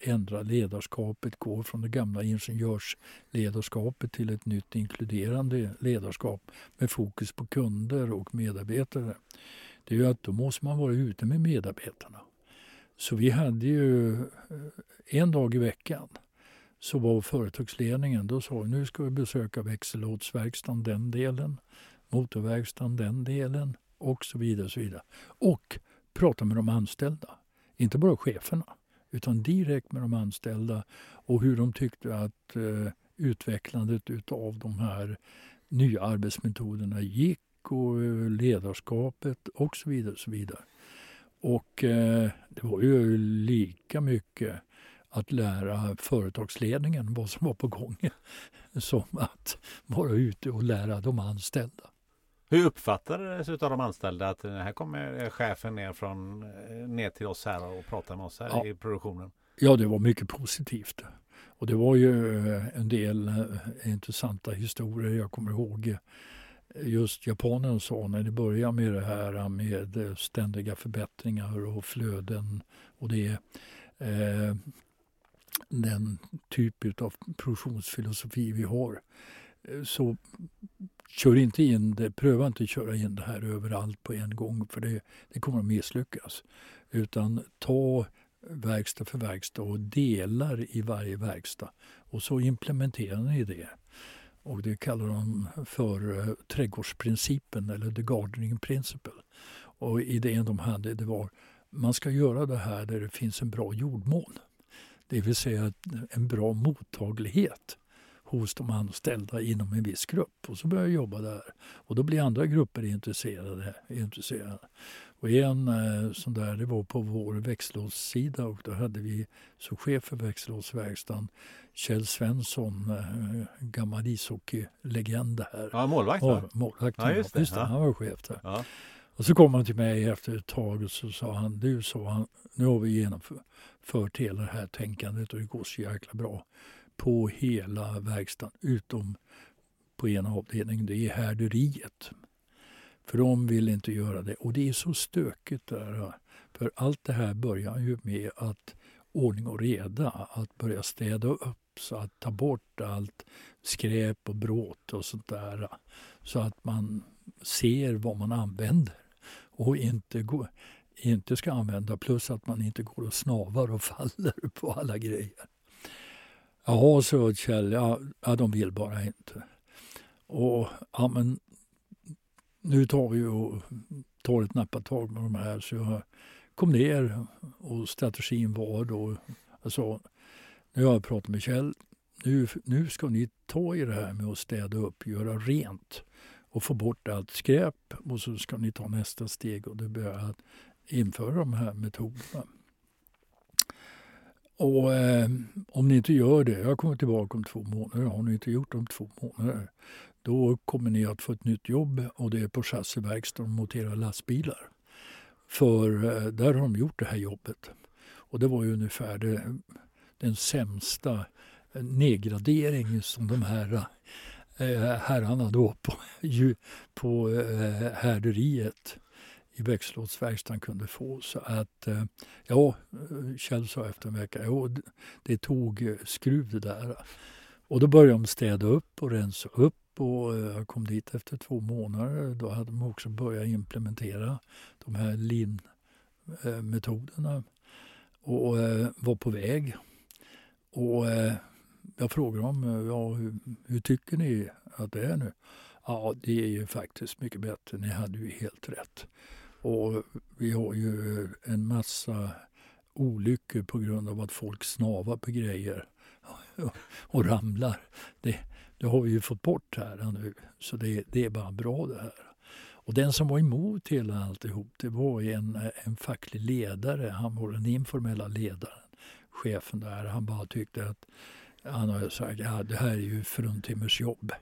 ändra ledarskapet, gå från det gamla ingenjörsledarskapet till ett nytt inkluderande ledarskap med fokus på kunder och medarbetare. Det är ju att då måste man vara ute med medarbetarna. Så vi hade ju eh, en dag i veckan så var företagsledningen, då sa vi nu ska vi besöka växellådsverkstaden den delen, motorverkstaden den delen och så vidare. Och, så vidare. och prata med de anställda. Inte bara cheferna, utan direkt med de anställda och hur de tyckte att eh, utvecklandet av de här nya arbetsmetoderna gick och eh, ledarskapet och så vidare. Och, så vidare och eh, det var ju lika mycket att lära företagsledningen vad som var på gång [LAUGHS] som att vara ute och lära de anställda. Hur uppfattades det av de anställda att här kommer chefen ner, från, ner till oss här och pratar med oss här ja. i produktionen? Ja, det var mycket positivt. Och det var ju eh, en del eh, intressanta historier. Jag kommer ihåg eh, just japanen sa när det börjar med det här med eh, ständiga förbättringar och flöden och det eh, den typ av produktionsfilosofi vi har eh, så kör inte in det, pröva inte att köra in det här överallt på en gång för det, det kommer att misslyckas. Utan ta verkstad för verkstad och delar i varje verkstad och så implementerar ni det. Och det kallar de för eh, trädgårdsprincipen eller the gardening principle. Och idén de hade det var man ska göra det här där det finns en bra jordmån. Det vill säga en bra mottaglighet hos de anställda inom en viss grupp. Och så började jag jobba där. Och då blir andra grupper intresserade. intresserade. Och en eh, sån där, det var på vår växellåssida och då hade vi som chef för växellåsverkstaden Kjell Svensson, eh, gammal ishockeylegend här. Ja, målvakt ja, målvakt ja, just det. Just det, ja. Han var chef där. Ja. Och så kom han till mig efter ett tag och så sa han, du sa han, nu har vi genomfört hela det här tänkandet och det går så jäkla bra på hela verkstaden utom på ena avdelningen, det är härderiet. För de vill inte göra det. Och det är så stökigt där. För allt det här börjar ju med att ordning och reda, att börja städa upp, så att ta bort allt skräp och bråt och sånt där. Så att man ser vad man använder och inte, går, inte ska använda. Plus att man inte går och snavar och [LAUGHS] faller på alla grejer. Jaha, så Kjell, ja, ja, de vill bara inte. Och ja, men nu tar vi och tar ett nappatag med de här. Så jag kom ner och strategin var då, alltså, nu har jag pratat med Kjell, nu, nu ska ni ta i det här med att städa upp, göra rent och få bort allt skräp och så ska ni ta nästa steg och det börjar att införa de här metoderna. Och eh, om ni inte gör det, jag kommer tillbaka om två månader, har ni inte gjort det om två månader, då kommer ni att få ett nytt jobb och det är på chassiverkstaden och montera lastbilar. För eh, där har de gjort det här jobbet. Och det var ju ungefär det, den sämsta eh, nedgradering som de här eh, herrarna då på, på eh, härderiet i växellådsverkstaden kunde få. Så att, eh, ja, eh, Kjell sa efter en vecka, ja, det tog eh, skruv det där. Och då började de städa upp och rensa upp och eh, jag kom dit efter två månader. Då hade de också börjat implementera de här LIN-metoderna och var på väg. Och jag frågade dem, ja, hur, hur, tycker ni att det är nu? Ja, det är ju faktiskt mycket bättre. Ni hade ju helt rätt. Och vi har ju en massa olyckor på grund av att folk snavar på grejer [LAUGHS] och ramlar. Det, det har vi ju fått bort här nu. Så det, det är bara bra det här. Och den som var emot hela alltihop, det var en, en facklig ledare. Han var den informella ledaren, chefen där. Han bara tyckte att han har sagt ja, det här är ju fruntimmers jobb.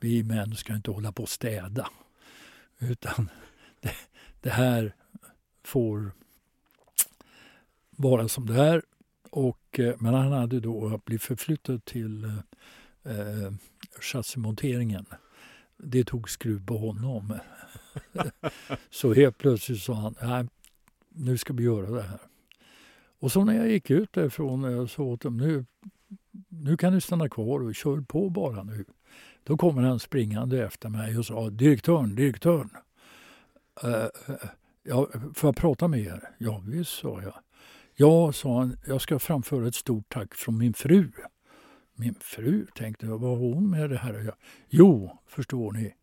Vi män ska inte hålla på och städa. Utan [LAUGHS] det, det här får vara som det är. Och, eh, men han hade då blivit förflyttad till eh, chassimonteringen. Det tog skruv på honom. [LAUGHS] så helt plötsligt sa han, nej, nu ska vi göra det här. Och så när jag gick ut därifrån och jag sa åt dem, nu, nu kan du stanna kvar och kör på bara nu. Då kommer han springande efter mig och sa, direktören, direktören. Uh, ja, får jag prata med er? Ja, visst, sa jag. Ja, sa han, jag ska framföra ett stort tack från min fru. Min fru, tänkte jag, vad har hon med det här att göra? Jo, förstår ni,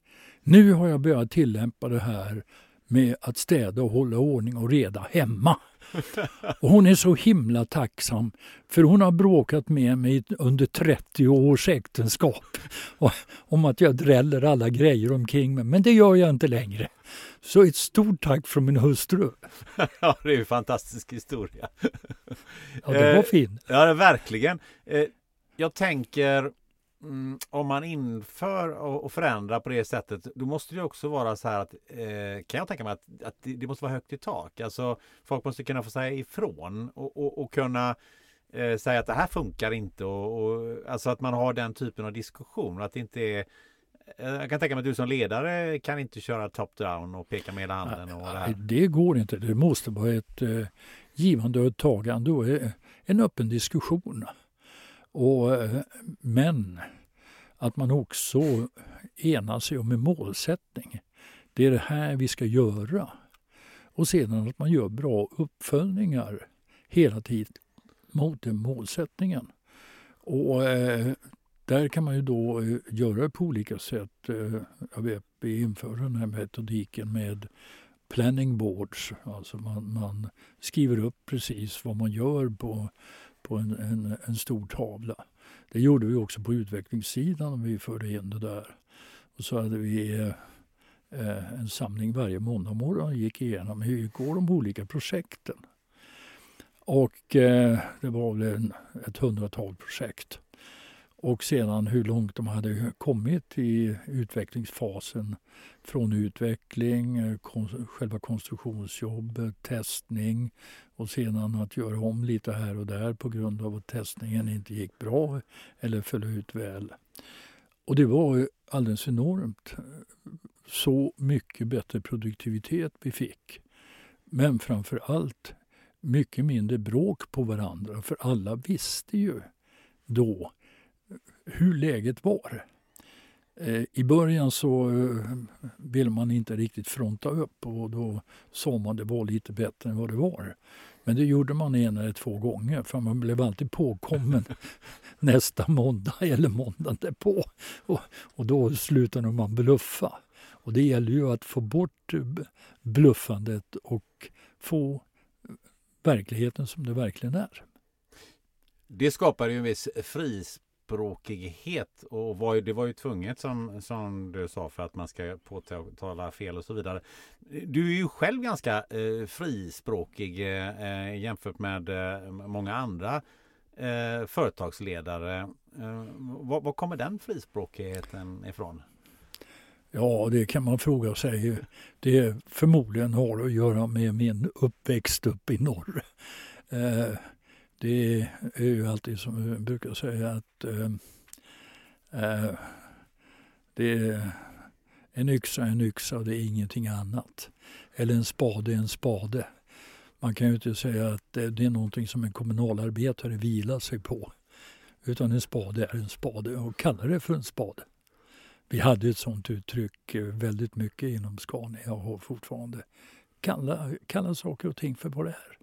nu har jag börjat tillämpa det här med att städa och hålla ordning och reda hemma. Och hon är så himla tacksam för hon har bråkat med mig under 30 års äktenskap om att jag dräller alla grejer omkring mig. Men det gör jag inte längre. Så ett stort tack från min hustru. [LAUGHS] Ja, det är en fantastisk historia. Ja, det var fin. Ja, verkligen. Eh, jag tänker Mm, om man inför och, och förändrar på det sättet, då måste det också vara så här att eh, kan jag tänka mig att, att det, det, måste vara högt i tak. Alltså folk måste kunna få säga ifrån och, och, och kunna eh, säga att det här funkar inte och, och, alltså att man har den typen av diskussion. Att det inte är eh, jag kan tänka mig att du som ledare kan inte köra top-down och peka med hela handen. Och det, här. det går inte. Det måste vara ett eh, givande och ett tagande och eh, en öppen diskussion. Och, eh, men att man också enar sig om en målsättning. Det är det här vi ska göra. Och sedan att man gör bra uppföljningar hela tiden mot den målsättningen. Och eh, där kan man ju då eh, göra det på olika sätt. Eh, jag vet, vi inför den här metodiken med planning boards. Alltså man, man skriver upp precis vad man gör på, på en, en, en stor tavla. Det gjorde vi också på utvecklingssidan. Vi förde in det där. Och så hade vi eh, en samling varje måndag morgon och gick igenom hur går de olika projekten. Och eh, det var väl en, ett hundratal projekt. Och sedan hur långt de hade kommit i utvecklingsfasen. Från utveckling, eh, kon själva konstruktionsjobbet, testning och sedan att göra om lite här och där på grund av att testningen inte gick bra eller föll ut väl. Och det var alldeles enormt. Så mycket bättre produktivitet vi fick. Men framför allt mycket mindre bråk på varandra för alla visste ju då hur läget var. Eh, I början så eh, ville man inte riktigt fronta upp och då sa man det var lite bättre än vad det var. Men det gjorde man en eller två gånger för man blev alltid påkommen [LAUGHS] nästa måndag eller måndagen därpå. Och, och då slutade man bluffa. Och det gäller ju att få bort eh, bluffandet och få verkligheten som det verkligen är. Det skapar ju en viss frispråkighet och var ju, det var ju tvunget som, som du sa för att man ska påtala fel och så vidare. Du är ju själv ganska eh, frispråkig eh, jämfört med eh, många andra eh, företagsledare. Eh, var, var kommer den frispråkigheten ifrån? Ja, det kan man fråga sig. Det förmodligen har att göra med min uppväxt uppe i norr. Eh, det är ju alltid som vi brukar säga att eh, eh, det är en yxa en yxa och det är ingenting annat. Eller en spade är en spade. Man kan ju inte säga att det är någonting som en kommunalarbetare vilar sig på. Utan en spade är en spade och kalla det för en spade. Vi hade ett sånt uttryck eh, väldigt mycket inom Scania och har fortfarande. Kalla, kalla saker och ting för vad det är.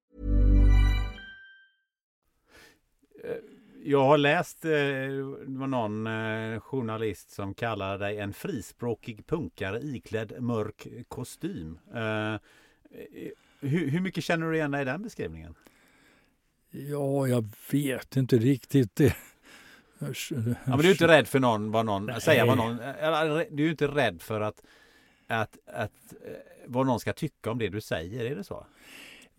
Jag har läst, eh, det var någon eh, journalist som kallar dig en frispråkig punkare iklädd mörk kostym. Eh, hur, hur mycket känner du igen dig i den beskrivningen? Ja, jag vet inte riktigt. Det. Ja, men du är inte rädd för någon, vad någon Nej. säga vad någon, du är inte rädd för att, att, att vad någon ska tycka om det du säger, är det så?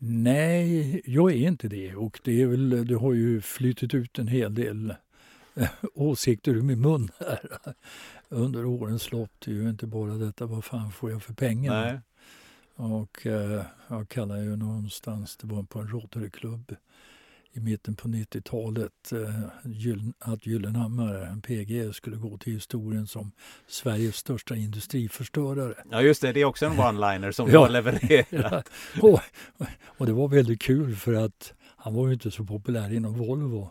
Nej, jag är inte det. Och det, är väl, det har ju flyttit ut en hel del eh, åsikter ur min mun här under årens lopp. Det är ju inte bara detta, vad fan får jag för pengar? Nej. Och eh, jag kallar ju någonstans, det var på en Rotaryklubb i mitten på 90-talet, eh, att Gyllenhammar, PG, skulle gå till historien som Sveriges största industriförstörare. Ja just det, det är också en one-liner som [LAUGHS] Ja. du har levererat. [LAUGHS] och, och det var väldigt kul för att han var ju inte så populär inom Volvo.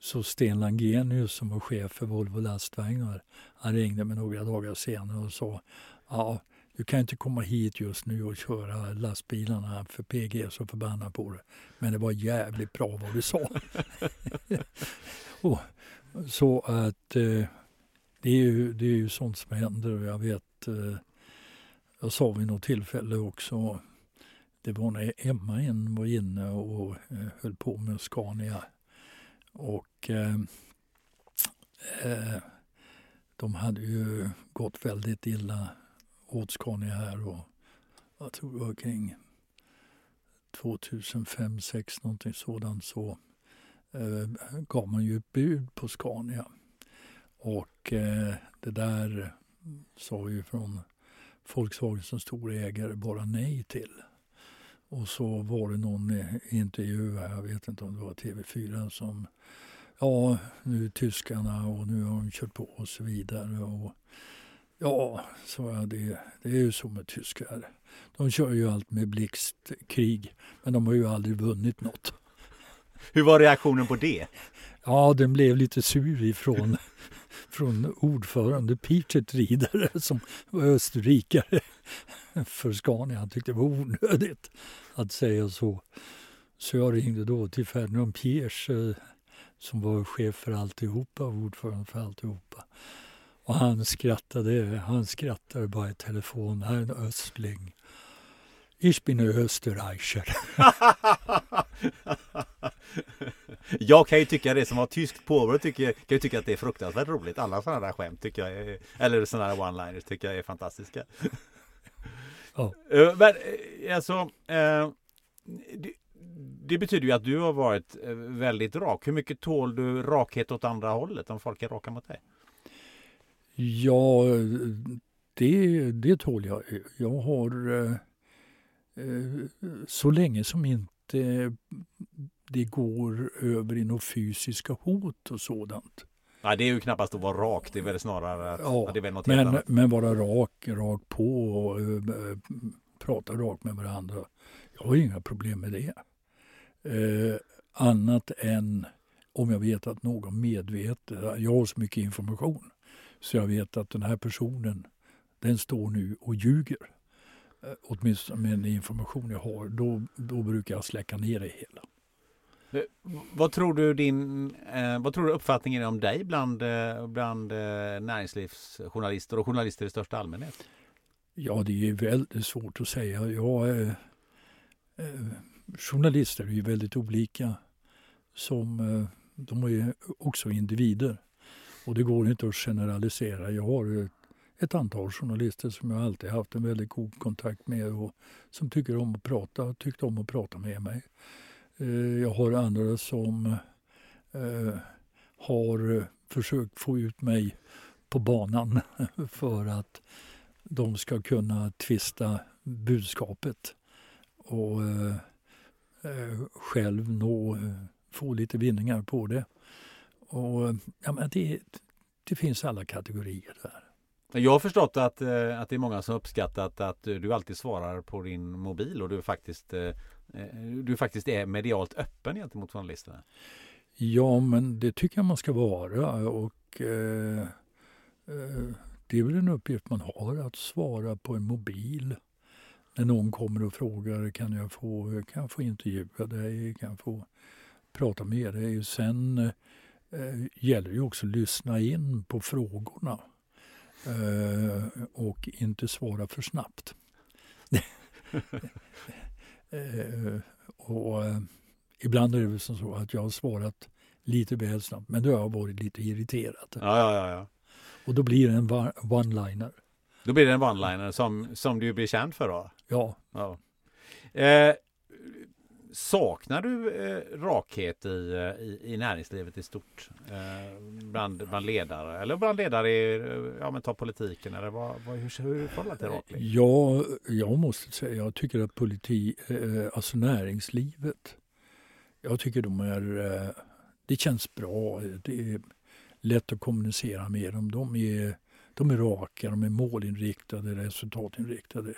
Så Sten Langenius som var chef för Volvo lastvagnar, han ringde mig några dagar senare och sa ja, du kan inte komma hit just nu och köra lastbilarna för PG är så förbannad på det. Men det var jävligt bra vad du sa. [LAUGHS] [LAUGHS] och, Så att eh, det, är ju, det är ju sånt som händer. Jag vet, eh, jag sa vid något tillfälle också, det var när Emma in var inne och eh, höll på med Scania. Och eh, eh, de hade ju gått väldigt illa åt Scania här och jag tror det var kring 2005, 2006 någonting sådant så eh, gav man ju ett bud på Scania. Och eh, det där sa ju från Volkswagen som stor ägare bara nej till. Och så var det någon intervju, jag vet inte om det var TV4, som ja, nu är tyskarna och nu har de kört på och så vidare. Och, ja, så är det, det är ju så med tyskar. De kör ju allt med blixtkrig, men de har ju aldrig vunnit något. Hur var reaktionen på det? Ja, den blev lite sur ifrån från ordförande Peter Rieder som var österrikare för Scania. Han tyckte det var onödigt att säga så. Så jag ringde då till Ferdinand Piers eh, som var chef för alltihopa, ordförande för alltihopa. Och han skrattade, han skrattade bara i telefon. Här är en östling. Ich bin Österreicher. [LAUGHS] jag kan ju tycka det som har tyskt påbrå tycker, kan ju tycka att det är fruktansvärt roligt. Alla sådana där skämt tycker jag är, eller sådana där one-liners tycker jag är fantastiska. [LAUGHS] Ja. Eh, men eh, alltså, eh, det, det, betyder ju att du har varit väldigt rak. Hur mycket tål du rakhet åt andra hållet om folk är raka mot dig? Ja, det, det tål jag. Jag har så länge som inte det går över i några fysiska hot och sådant. Ja, det är ju knappast att vara rak, det är väl snarare att, ja, det är väl något men, men vara rak, rak på och äh, prata rakt med varandra. Jag har inga problem med det. Eh, annat än om jag vet att någon medvetet, jag har så mycket information så jag vet att den här personen den står nu och ljuger. Eh, åtminstone med den information jag har. Då, då brukar jag släcka ner det hela. Eh, vad tror du din, eh, vad tror du uppfattningen är om dig bland, bland eh, näringslivsjournalister och journalister i största allmänhet? Ja, det är väldigt svårt att säga. Jag, eh, journalister är ju väldigt olika. Som, de är också individer. Och det går inte att generalisera. Jag har ett, ett antal journalister som jag alltid haft en väldigt god kontakt med och som tycker om att prata, tyckte om att prata med mig. Eh, jag har andra som eh, har försökt få ut mig på banan [LAUGHS] för att de ska kunna tvista budskapet och eh, eh själv nå, eh, få lite vinningar på det. Och, ja, men det, det finns alla kategorier där. Jag har förstått att, att det är många som uppskattat att du alltid svarar på din mobil och du faktiskt Eh, du faktiskt är medialt öppen gentemot journalisterna? Ja, men det tycker jag man ska vara. Och eh, eh, Det är väl en uppgift man har, att svara på en mobil. När någon kommer och frågar kan jag få, kan jag få intervjua dig, kan jag få prata med dig. Sen eh, gäller det också att lyssna in på frågorna eh, och inte svara för snabbt. [LAUGHS] Eh, och eh, ibland är det väl som så att jag har svarat lite väl snabbt, men då har jag varit lite irriterad. Ja, ja, ja, ja. Och då blir det en one-liner. Då blir det en one-liner som, som du blir känd för då? Ja. ja. Eh, Saknar du eh, rakhet i, eh, i, i, näringslivet i stort? Eh, bland, bland ledare eller bland ledare i, eh, ja men ta politiken eller vad, vad, hur, hur förhåller på rakhet? Ja, jag måste säga, jag tycker att politik, eh, alltså näringslivet, jag tycker de är, eh, det känns bra. Det är lätt att kommunicera med dem. De är, de är raka, de är målinriktade, resultatinriktade.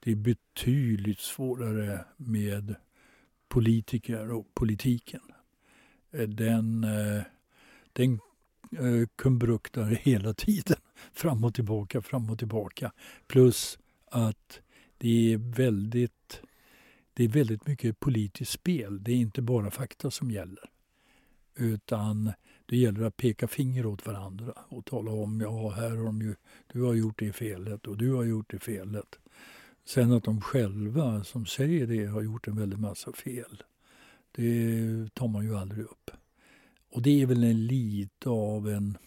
Det är betydligt svårare med politiker och politiken. Eh, den, eh, den eh, kumbruktar [LAUGHS] hela tiden fram och tillbaka, fram och tillbaka. Plus att det är väldigt, det är väldigt mycket politiskt spel. Det är inte bara fakta som gäller. Utan det gäller att peka finger åt varandra och tala om ja, här har de ju, du har gjort det felet och du har gjort det felet. Sen att de själva som säger det har gjort en väldig massa fel, det tar man ju aldrig upp. Och det är väl en lite av en...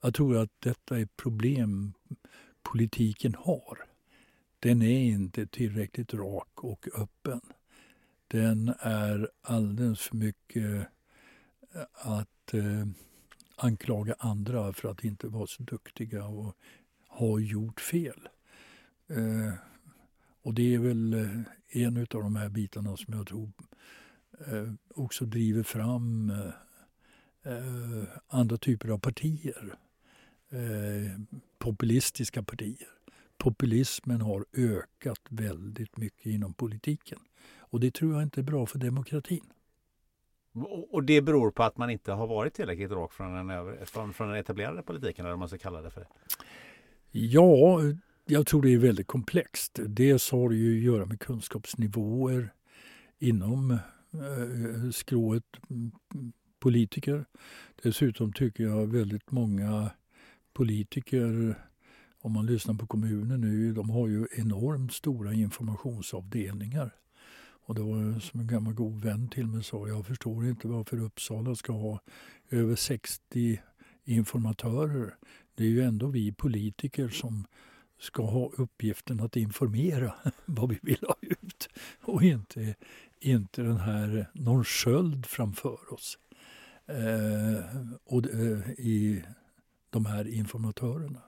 Jag tror att detta är problem politiken har. Den är inte tillräckligt rak och öppen. Den är alldeles för mycket eh, att eh, anklaga andra för att inte vara så duktiga och ha gjort fel. Eh, och det är väl eh, en av de här bitarna som jag tror eh, också driver fram eh, andra typer av partier. populistiska partier. Populismen har ökat väldigt mycket inom politiken. Och det tror jag inte är bra för demokratin. Och det beror på att man inte har varit tillräckligt rak från den, från, från den etablerade politiken, eller vad man ska kalla det för? Ja, jag tror det är väldigt komplext. Dels har det ju att göra med kunskapsnivåer inom eh, skrået mm, politiker. Dessutom tycker jag väldigt många politiker, om man lyssnar på kommunen nu, de har ju enormt stora informationsavdelningar. Och det var som en gammal god vän till mig sa, jag förstår inte varför Uppsala ska ha över 60 informatörer. Det är ju ändå vi politiker som ska ha uppgiften att informera [LAUGHS] vad vi vill ha ut och inte, inte den här någon sköld framför oss eh, och, eh, i de här informatörerna.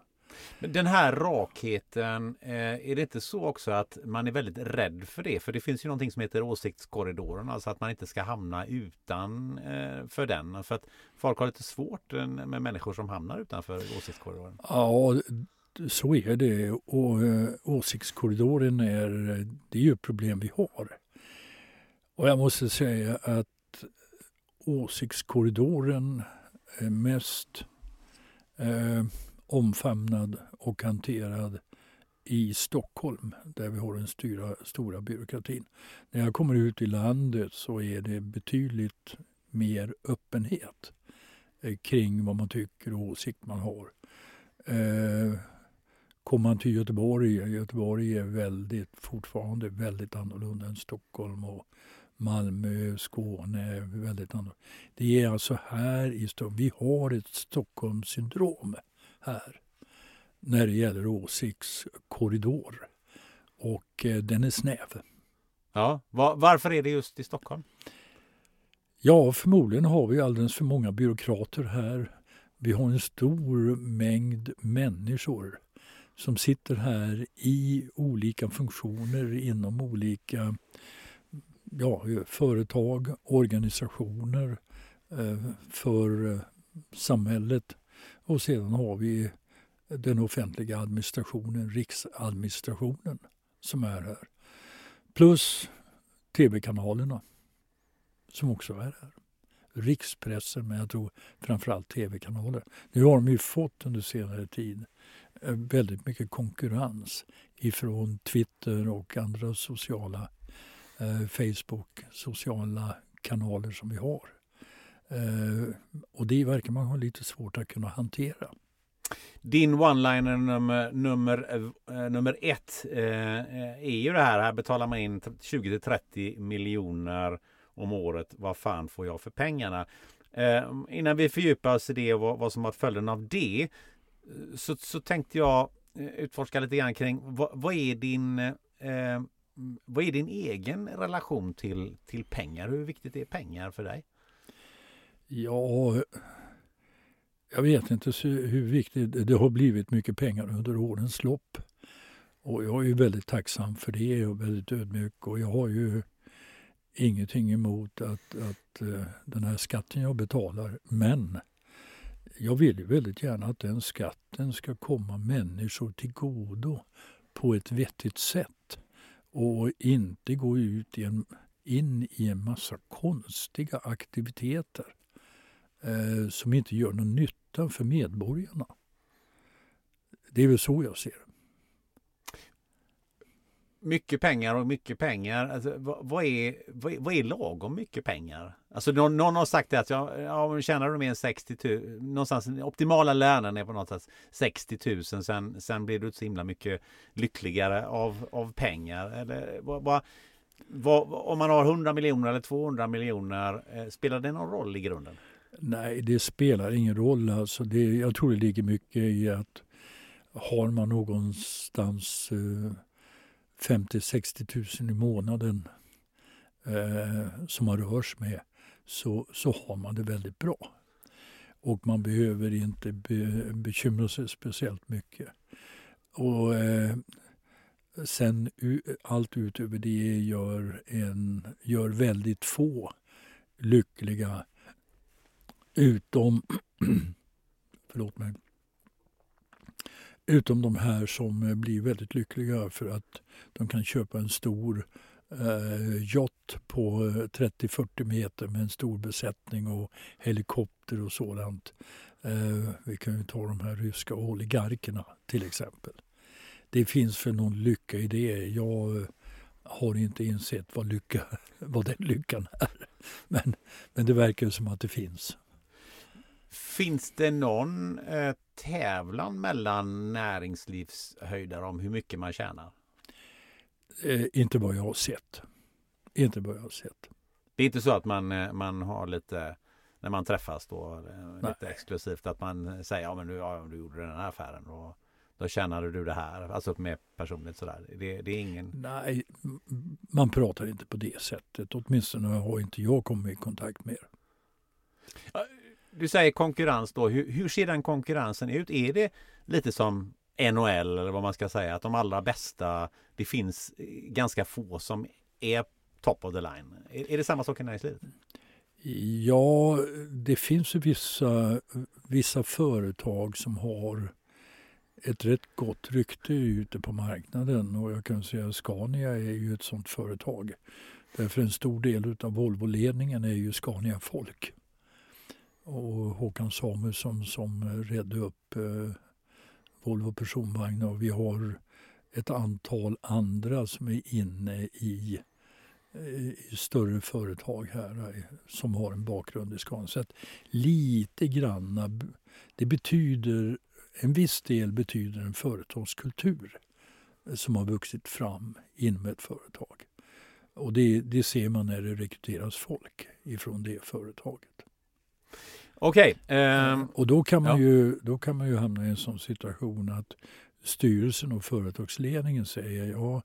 Den här rakheten, eh, är det inte så också att man är väldigt rädd för det? För det finns ju någonting som heter åsiktskorridoren, alltså att man inte ska hamna utan eh, för den. För att folk har lite svårt eh, med människor som hamnar utanför åsiktskorridoren. Ja, så är det. Och eh, åsiktskorridoren är, det är ju ett problem vi har. Och jag måste säga att åsiktskorridoren är mest eh, omfamnad och hanterad i Stockholm där vi har den styra, stora byråkratin. När jag kommer ut i landet så är det betydligt mer öppenhet eh, kring vad man tycker och åsikt man har. Eh, kommer man till Göteborg, Göteborg är väldigt, fortfarande väldigt annorlunda än Stockholm och Malmö, Skåne är väldigt annorlunda. Det är alltså här i Stockholm, vi har ett Stockholmssyndrom här när det gäller åsiktskorridor. Och eh, den är snäv. Ja, var, varför är det just i Stockholm? Ja, förmodligen har vi alldeles för många byråkrater här. Vi har en stor mängd människor som sitter här i olika funktioner inom olika ja, företag, organisationer eh, för eh, samhället och sedan har vi den offentliga administrationen, riksadministrationen, som är här. Plus tv-kanalerna som också är här. Rikspressen, men jag tror framförallt tv-kanaler. Nu har de ju fått under senare tid eh, Eh, väldigt mycket konkurrens ifrån Twitter och andra sociala, eh, Facebook, sociala kanaler som vi har. Eh, och det verkar man ha lite svårt att kunna hantera. Din one-liner nummer, nummer, eh, nummer ett eh, är ju det här. Här betalar man in 20-30 miljoner om året. Vad fan får jag för pengarna? Eh, innan vi fördjupar oss i det och vad, vad som varit följden av det. Eh, så, så tänkte jag eh, utforska lite grann kring vad, vad är din eh, vad är din egen relation till, till pengar? Hur viktigt är pengar för dig? Ja, jag vet inte hur viktigt det har blivit mycket pengar under årens lopp. Och jag är väldigt tacksam för det och väldigt ödmjuk och jag har ju ingenting emot att, att eh, den här skatten jag betalar. Men jag vill ju väldigt gärna att den skatten ska komma människor till godo på ett vettigt sätt och inte gå ut i en, in i en massa konstiga aktiviteter eh, som inte gör någon nytta för medborgarna. Det är väl så jag ser det mycket pengar och mycket pengar. Alltså, vad, vad, är, vad, vad är lagom mycket pengar? Alltså någon, någon har sagt det att ja, ja, tjänar du mer än 60 000, någonstans optimala lönen är på något sätt 60 000 sen, sen blir du inte så himla mycket lyckligare av, av pengar. Eller, vad, vad, vad, om man har 100 miljoner eller 200 miljoner, eh, spelar det någon roll i grunden? Nej, det spelar ingen roll. Alltså det, jag tror det ligger mycket i att har man någonstans eh, 50-60 000 i månaden eh, som man rörs med så, så har man det väldigt bra. Och man behöver inte be, bekymra sig speciellt mycket. Och eh, sen allt utöver det gör, en, gör väldigt få lyckliga utom [CLEARS THROAT] förlåt mig, utom de här som eh, blir väldigt lyckliga för att de kan köpa en stor eh, yacht på eh, 30-40 meter med en stor besättning och helikopter och sådant. Eh, vi kan ju ta de här ryska oligarkerna till exempel. Det finns för någon lycka i det. Jag eh, har inte insett vad, lycka, [LAUGHS] vad den lyckan är. Men, men det verkar som att det finns. Finns det någon eh, tävlan mellan näringslivshöjdare om hur mycket man tjänar? Eh, inte vad jag har sett. Inte vad jag har sett. Det är inte så att man, eh, man har lite när man träffas då eh, lite exklusivt att man säger ja men nu, ja, du gjorde den här affären och då tjänade du det här. Alltså mer personligt sådär. Det, det är ingen... Nej, man pratar inte på det sättet. Åtminstone har inte jag kommit i kontakt med er. Du säger konkurrens då. Hur, hur ser den konkurrensen ut? Är det lite som NHL eller vad man ska säga? Att de allra bästa, det finns eh, ganska få som är top of the line. Är, är det samma sak i näringslivet? Ja, det finns vissa, vissa företag som har ett rätt gott rykte ute på marknaden och jag kan säga att Scania är ju ett sådant företag. Därför en stor del av Volvo-ledningen är ju Scania-folk. Och Håkan Samuelsson som eh, redde upp eh, Volvo personvagnar och vi har ett antal andra som är inne i, eh, i större företag här eh, som har en bakgrund i Scania. Så att lite granna, det betyder en viss del betyder en företagskultur som har vuxit fram inom ett företag. Och det, det ser man när det rekryteras folk ifrån det företaget. Okej. Okay, ehm, och då kan, man ja. ju, då kan man ju hamna i en sån situation att styrelsen och företagsledningen säger ja,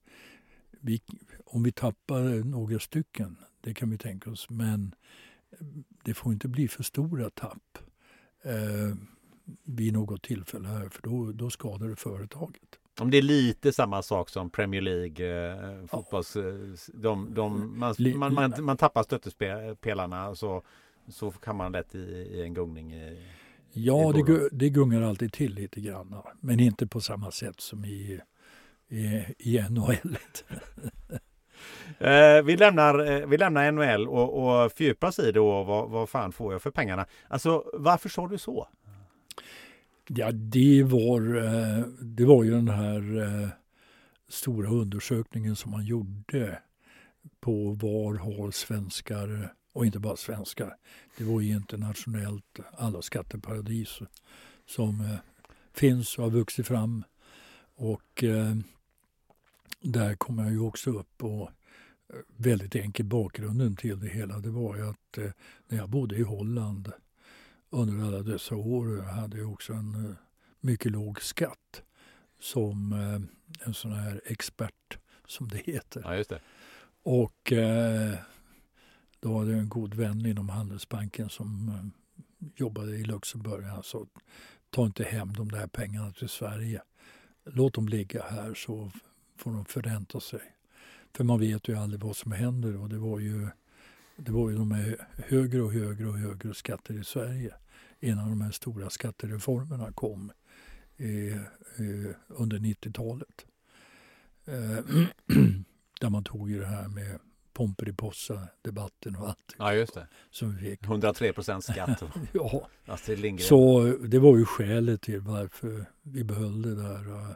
vi, om vi tappar några stycken, det kan vi tänka oss, men det får inte bli för stora tapp. Uh, vid något tillfälle här för då, då skadar det företaget. Om det är lite samma sak som Premier League eh, fotbolls... Ja. Eh, de, de, man, man, man, man, tappar stöttespelarna så, så kan man lätt i, i en gungning. I, ja, i det, det gungar alltid till lite grann. Men inte på samma sätt som i, i, i NHL. [LAUGHS] Eh, vi, lämnar, eh, vi lämnar NHL och, och fördjupar oss i det och vad, vad fan får jag för pengarna? Alltså varför sa du så? Ja, det var, eh, det var ju den här stora undersökningen som man gjorde på var har svenskar, och inte bara svenskar, det var ju internationellt alla skatteparadis som eh, finns och har vuxit fram. Och där kom jag ju också upp och väldigt enkel bakgrunden till det hela det var ju att när jag bodde i Holland under alla dessa år hade jag också en eh, mycket låg skatt som eh, en sån här expert, som det heter. Ja, just det. Och eh, då hade jag en god vän inom Handelsbanken som eh, jobbade i Luxemburg. Han sa, ta inte hem de där pengarna till Sverige. Låt dem ligga här så får de förränta sig. För man vet ju aldrig vad som händer och det var ju det var ju de här högre och högre och högre skatter i Sverige innan de här stora skattereformerna kom eh, eh, under 90-talet. Eh, [CLEARS THROAT] där man tog ju det här med Pomperipossa-debatten och allt. Ja, just det. Som vi fick. 103 procent skatt. [LAUGHS] ja. Så det var ju skälet till varför vi behöll det där.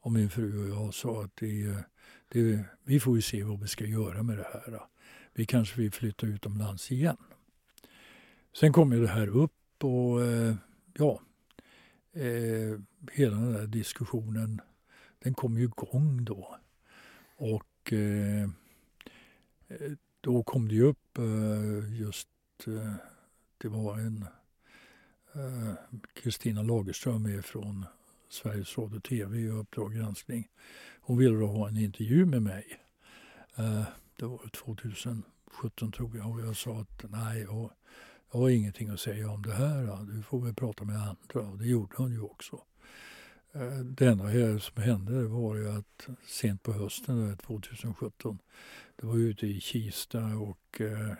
Och min fru och jag sa att det, det, vi får ju se vad vi ska göra med det här. Vi kanske vill flytta utomlands igen. Sen kom ju det här upp och eh, ja, eh, hela den där diskussionen den kom ju igång då. Och eh då kom det ju upp eh, just, eh, det var en eh, Kristina Lagerström är från Sveriges Radio TV i Uppdrag granskning. Hon ville då ha en intervju med mig. Det var 2017 tror jag och jag sa att nej, jag, jag har ingenting att säga om det här. Du får väl prata med andra och det gjorde hon ju också. Eh, det enda som hände var ju att sent på hösten 2017, det var ute i Kista och eh,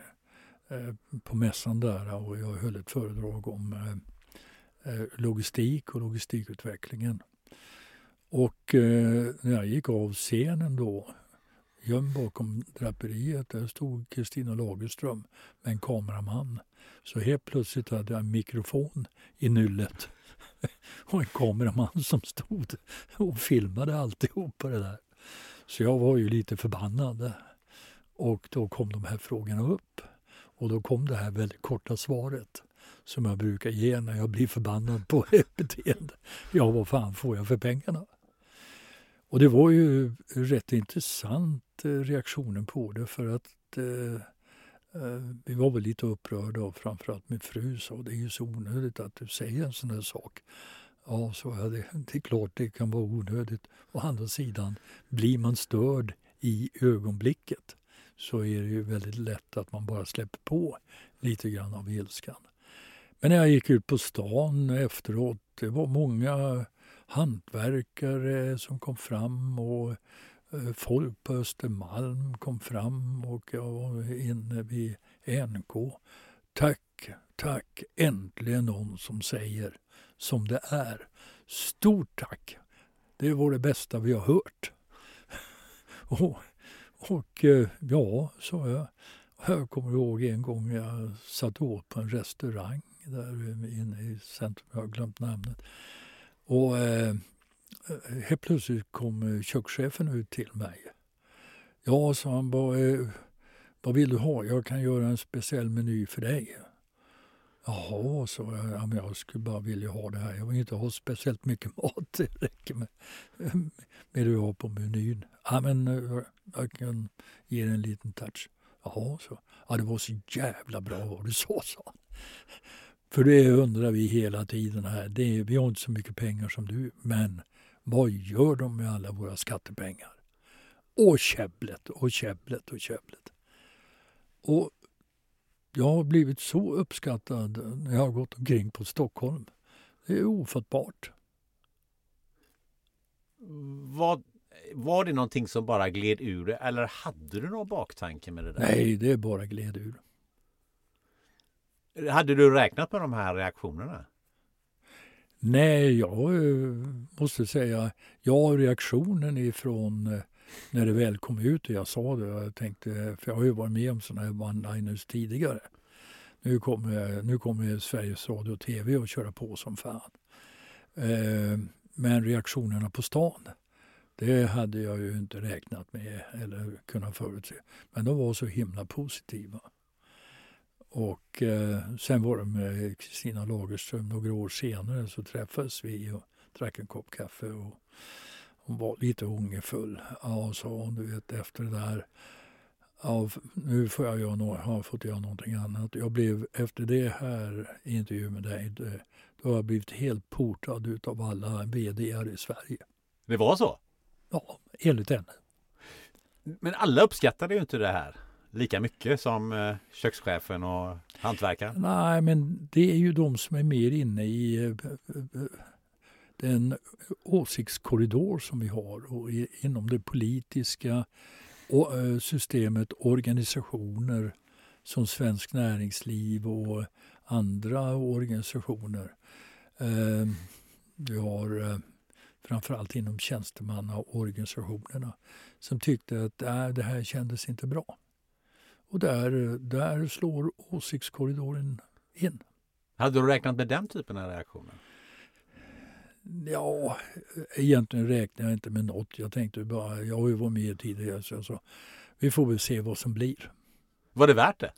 eh, på mässan där och jag höll ett föredrag om logistik och logistikutvecklingen. Och när jag gick av scenen då, gömd bakom draperiet, där stod Kristina Lagerström med en kameraman. Så helt plötsligt hade jag en mikrofon i nyllet och en kameraman som stod och filmade alltihopa det där. Så jag var ju lite förbannad. Och då kom de här frågorna upp. Och då kom det här väldigt korta svaret som jag brukar ge när jag blir förbannad på [LAUGHS] ett beteende. Ja, vad fan får jag för pengarna? Och det var ju rätt intressant eh, reaktionen på det för att Eh, Eh, vi var väl lite upprörda och framförallt min fru sa det är ju så onödigt att du säger en sån här sak. Ja, så är det. Det är klart det kan vara onödigt. Å andra sidan, blir man störd i ögonblicket så är det ju väldigt lätt att man bara släpper på lite grann av ilskan. Men när jag gick ut på stan efteråt, det var många hantverkare som kom fram och Eh, folk på Östermalm kom fram och jag var inne vid NK. Tack, tack, äntligen någon som säger som det är. Stort tack! Det var det bästa vi har hört. [LAUGHS] och, och eh, ja, sa jag. Jag kommer ihåg en gång jag satt åt på en restaurang där inne i centrum, jag har glömt namnet. Och Eh, helt plötsligt kom eh, kökschefen ut till mig. Ja, sa han, vad, eh, vad vill du ha? Jag kan göra en speciell meny för dig. Jaha, sa jag. Ja, men jag skulle bara vilja ha det här. Jag vill inte ha speciellt mycket [LAUGHS] mat. Det räcker med, med det jag har på menyn. Ja, men eh, jag kan ge dig en liten touch. Jaha, så. Ja, det var så jävla bra vad du sa, sa han. För det undrar vi hela tiden här. Det vi har inte så mycket pengar som du, men vad gör de med alla våra skattepengar? Och käbblet och käbblet och käbblet. Och jag har blivit så uppskattad när jag har gått omkring på Stockholm. Det är ofattbart. Vad, var det någonting som bara gled ur eller hade du någon baktanke med det där? Nej, det bara gled ur. Hade du räknat med de här reaktionerna? Nej, jag eh, måste säga, ja reaktionen ifrån eh, när det väl kom ut och jag sa det, jag tänkte, för jag har ju varit med om sådana här one-liners tidigare. Nu kommer, nu kommer Sveriges Radio och TV att köra på som fan. Eh, men reaktionerna på stan, det hade jag ju inte räknat med eller kunnat förutse. Men de var så himla positiva. Och eh, sen var det med Kristina Lagerström några år senare så träffades vi och drack en kopp kaffe. Och hon var lite ångerfull. Ja, sa hon, du vet efter det där. Ja, nu får jag göra har fått göra någonting annat. Jag blev, efter det här intervjun med dig, det, då har jag blivit helt portad utav alla vd i Sverige. Det var så? Ja, enligt henne. Men alla uppskattade ju inte det här lika mycket som eh, kökschefen och hantverkaren? Nej, men det är ju de som är mer inne i eh, eh, den åsiktskorridor som vi har och inom det politiska systemet organisationer som Svensk Näringsliv och andra organisationer. Ehm, vi har framförallt inom tjänstemannaorganisationerna som tyckte att äh, det här kändes inte bra. Och där, där slår åsiktskorridoren in. Hade du räknat med den typen av reaktioner? Ja, egentligen räknar jag inte med något. Jag tänkte bara, jag har ju varit med tidigare så jag sa, vi får väl se vad som blir. Var det värt det?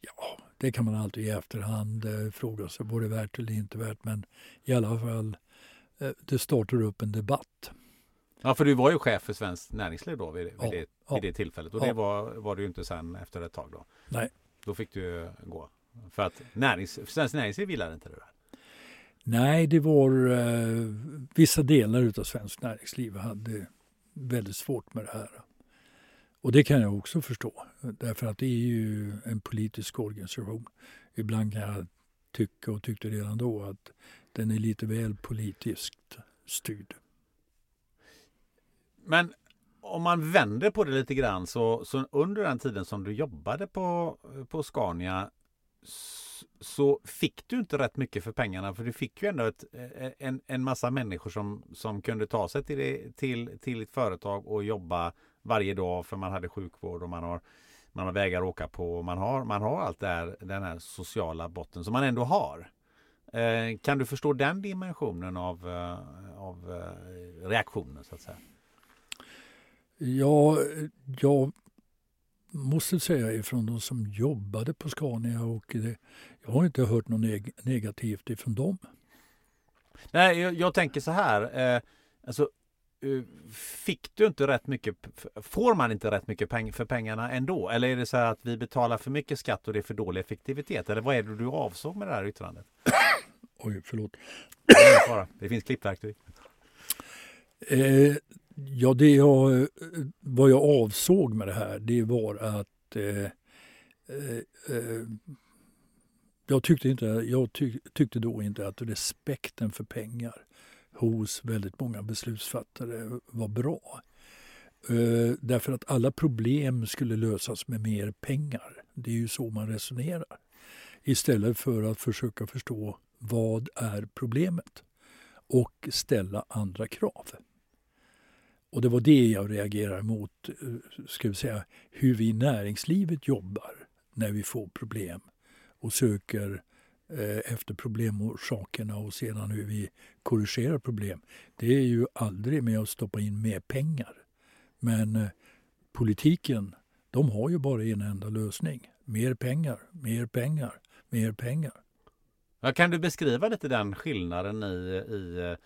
Ja, det kan man alltid i efterhand eh, fråga sig, var det värt eller inte värt? Men i alla fall, eh, det startar upp en debatt. Ja, för du var ju chef för Svenskt Näringsliv då vid, vid, Ja, det, ja. vid det tillfället. Och Ja. det var, var du ju inte sen efter ett tag då. Nej. Då fick du gå. För att närings, Svenskt Näringsliv gillade inte det där. Nej, det var eh, vissa delar av svenskt näringsliv hade väldigt svårt med det här. Och det kan jag också förstå, därför att det är ju en politisk organisation. Ibland kan jag tycka, och tyckte redan då, att den är lite väl politiskt styrd. Men om man vänder på det lite grann så, så under den tiden som du jobbade på, på Scania så fick du inte rätt mycket för pengarna för du fick ju ändå ett, e-, e-, en, en massa människor som, som kunde ta sig till, det, till, till ett företag och jobba varje dag för man hade sjukvård och man har, man har vägar att åka på och man har, man har allt det här, den här sociala botten som man ändå har. Eh, kan du förstå den dimensionen av, eh, av eh, reaktionen så att säga? Ja, jag måste säga ifrån de som jobbade på Scania och det, jag har inte hört något neg- negativt ifrån dem. Nej, jag, jag tänker så här. Eh, alltså, eh, fick du inte rätt mycket, får man inte rätt mycket peng, för pengarna ändå? Eller är det så här att vi betalar för mycket skatt och det är för dålig effektivitet? Eller vad är det du avsåg med det här yttrandet? Oj, förlåt. Det, det finns klippverktyg. Eh, ja, det jag, eh, vad jag avsåg med det här, det var att eh, eh, eh, jag, tyckte inte, jag tyck, tyckte då inte att respekten för pengar hos väldigt många beslutsfattare var bra. Eh, därför att alla problem skulle lösas med mer pengar. Det är ju så man resonerar. Istället för att försöka förstå vad är problemet och ställa andra krav. Och det var det jag reagerar mot, eh, ska vi säga, hur vi i näringslivet jobbar när vi får problem och söker eh, efter problemorsakerna och sedan hur vi korrigerar problem. Det är ju aldrig med att stoppa in mer pengar. Men eh, politiken, de har ju bara en enda lösning. Mer pengar, mer pengar, mer pengar. Ja, kan du beskriva lite den skillnaden i, i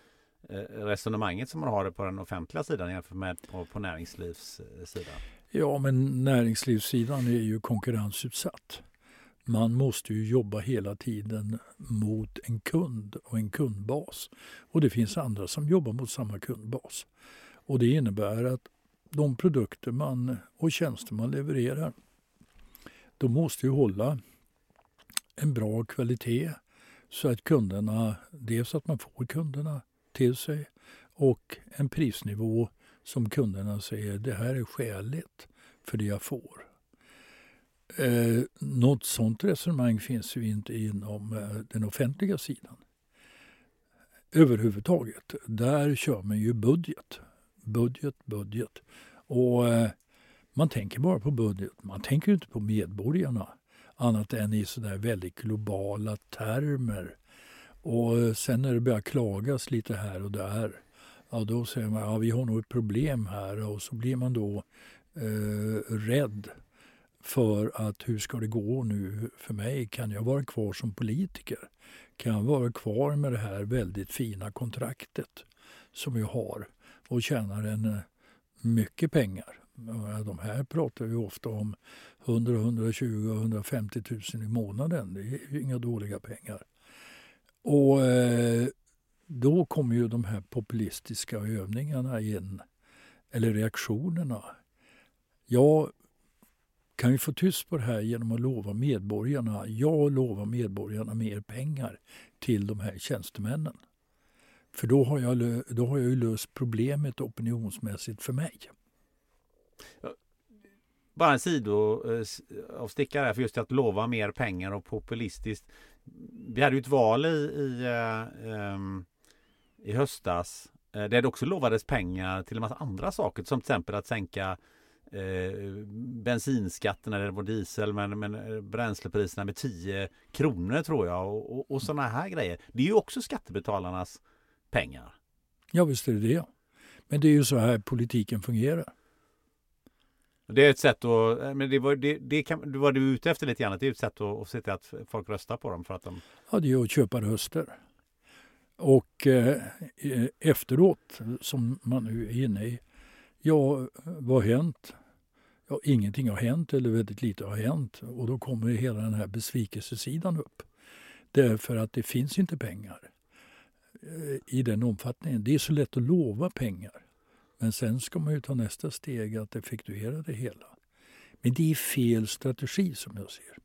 Eh, resonemanget som man har på den offentliga sidan jämfört med på, på näringslivssidan? Ja, men näringslivssidan är ju konkurrensutsatt. Man måste ju jobba hela tiden mot en kund och en kundbas. Och det finns andra som jobbar mot samma kundbas. Och det innebär att de produkter man och tjänster man levererar, de måste ju hålla en bra kvalitet så att kunderna, dels att man får kunderna till sig och en prisnivå som kunderna säger det här är skäligt för det jag får. Eh, något sånt resonemang finns ju inte inom eh, den offentliga sidan. Överhuvudtaget. Där kör man ju budget. Budget, budget. Och eh, man tänker bara på budget. Man tänker ju inte på medborgarna annat än i sådär väldigt globala termer. Och eh, sen när det börjar klagas lite här och där ja, då säger man ja, vi har nog ett problem här och så blir man då eh, rädd för att hur ska det gå nu för mig? Kan jag vara kvar som politiker? Kan jag vara kvar med det här väldigt fina kontraktet som jag har och tjänar en eh, mycket pengar? De här pratar vi ofta om 100, 120, 150 000 i månaden. Det är ju inga dåliga pengar. Och eh, då kommer ju de här populistiska övningarna in, eller reaktionerna. Jag kan ju få tyst på det här genom att lova medborgarna, jag lovar medborgarna mer pengar till de här tjänstemännen. För då har jag, då har jag ju löst problemet opinionsmässigt för mig. Bara en sidoavstickare för just att lova mer pengar och populistiskt. Vi hade ju ett val i, i, eh, ehm, i höstas eh, där det också lovades pengar till en massa andra saker som till exempel att sänka eh, bensinskatten när det var diesel men, men eh, bränslepriserna med 10 kronor tror jag och, och, och sådana här grejer. Det är ju också skattebetalarnas pengar. Ja visst är det det. Men det är ju så här politiken fungerar. Det är ett sätt att, eh, men det var, det, det kan, det var du ute efter lite grann, det är ett sätt att, att se till att folk röstar på dem för att de... Ja, det är att köpa röster. Och eh, efteråt, som man nu är inne i, ja, vad har hänt? Ja, ingenting har hänt eller väldigt lite har hänt och då kommer hela den här besvikelsesidan upp. Därför att det finns inte pengar eh, i den omfattningen. Det är så lätt att lova pengar. Men sen ska man ju ta nästa steg att effektuera det hela. Men det är fel strategi som jag ser.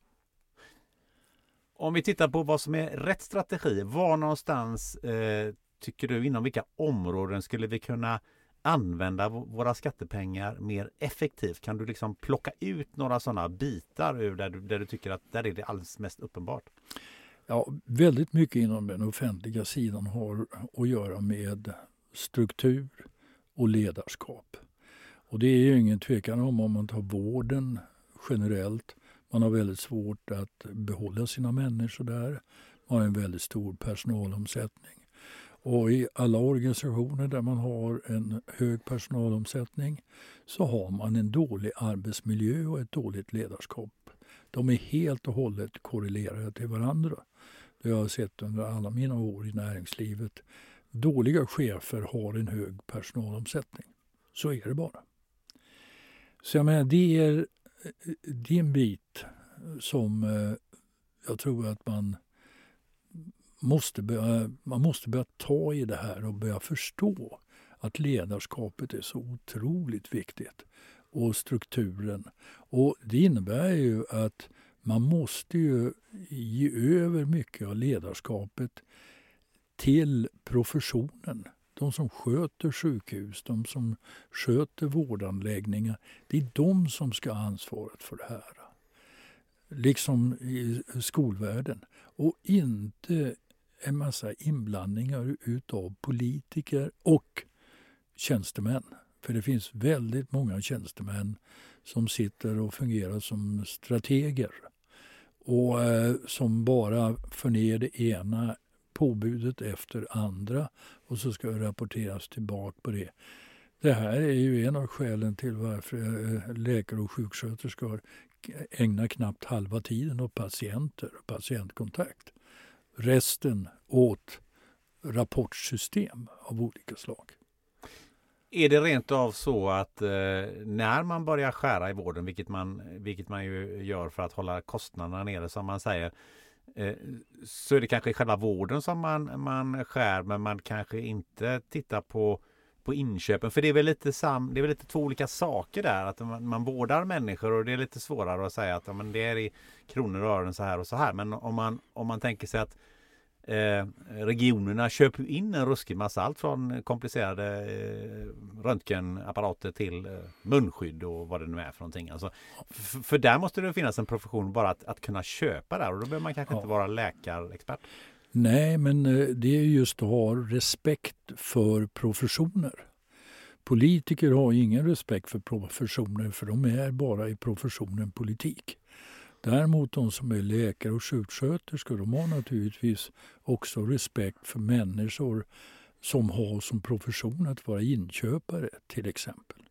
Om vi tittar på vad som är rätt strategi. Var någonstans eh, tycker du, inom vilka områden skulle vi kunna använda våra skattepengar mer effektivt? Kan du liksom plocka ut några sådana bitar ur där du, där du tycker att där är det alldeles mest uppenbart? Ja, väldigt mycket inom den offentliga sidan har att göra med struktur och ledarskap. Och det är ju ingen tvekan om om man tar vården generellt. Man har väldigt svårt att behålla sina människor där. Man har en väldigt stor personalomsättning. Och i alla organisationer där man har en hög personalomsättning så har man en dålig arbetsmiljö och ett dåligt ledarskap. De är helt och hållet korrelerade till varandra. Det har jag sett under alla mina år i näringslivet. Dåliga chefer har en hög personalomsättning. Så är det bara. Så jag menar, det är, det är en bit som eh, jag tror att man måste börja, man måste börja ta i det här och börja förstå att ledarskapet är så otroligt viktigt. Och strukturen. Och det innebär ju att man måste ju ge över mycket av ledarskapet till professionen. De som sköter sjukhus, de som sköter vårdanläggningar. Det är de som ska ha ansvaret för det här. Liksom i skolvärlden. Och inte en massa inblandningar utav politiker och tjänstemän. För det finns väldigt många tjänstemän som sitter och fungerar som strateger och eh, som bara för ner det ena påbudet efter andra och så ska det rapporteras tillbaka på det. Det här är ju en av skälen till varför eh, läkare och sjuksköterskor ägnar knappt halva tiden åt patienter och patientkontakt resten åt rapportsystem av olika slag. Är det rent av så att eh, när man börjar skära i vården, vilket man, vilket man ju gör för att hålla kostnaderna nere som man säger, eh, Eh, så är det kanske själva vården som man, man skär men man kanske inte tittar på på inköpen. För det är väl lite, sam, det är väl lite två olika saker där. Att man, man vårdar människor och det är lite svårare att säga att ja, men det är i kronor och ören så här och så här. Men om man, om man tänker sig att eh, regionerna köper in en ruskig massa. Allt från komplicerade eh, röntgenapparater till eh, munskydd och vad det nu är för någonting. Alltså, för där måste det finnas en profession bara att, att kunna köpa där och då behöver man kanske ja. inte vara läkarexpert. Nej, men eh, det är just att ha respekt för professioner. Politiker har ingen respekt för professioner för de är bara i professionen politik. Däremot de som är läkare och sjuksköterskor de har naturligtvis också respekt för människor som har som profession att vara inköpare till exempel.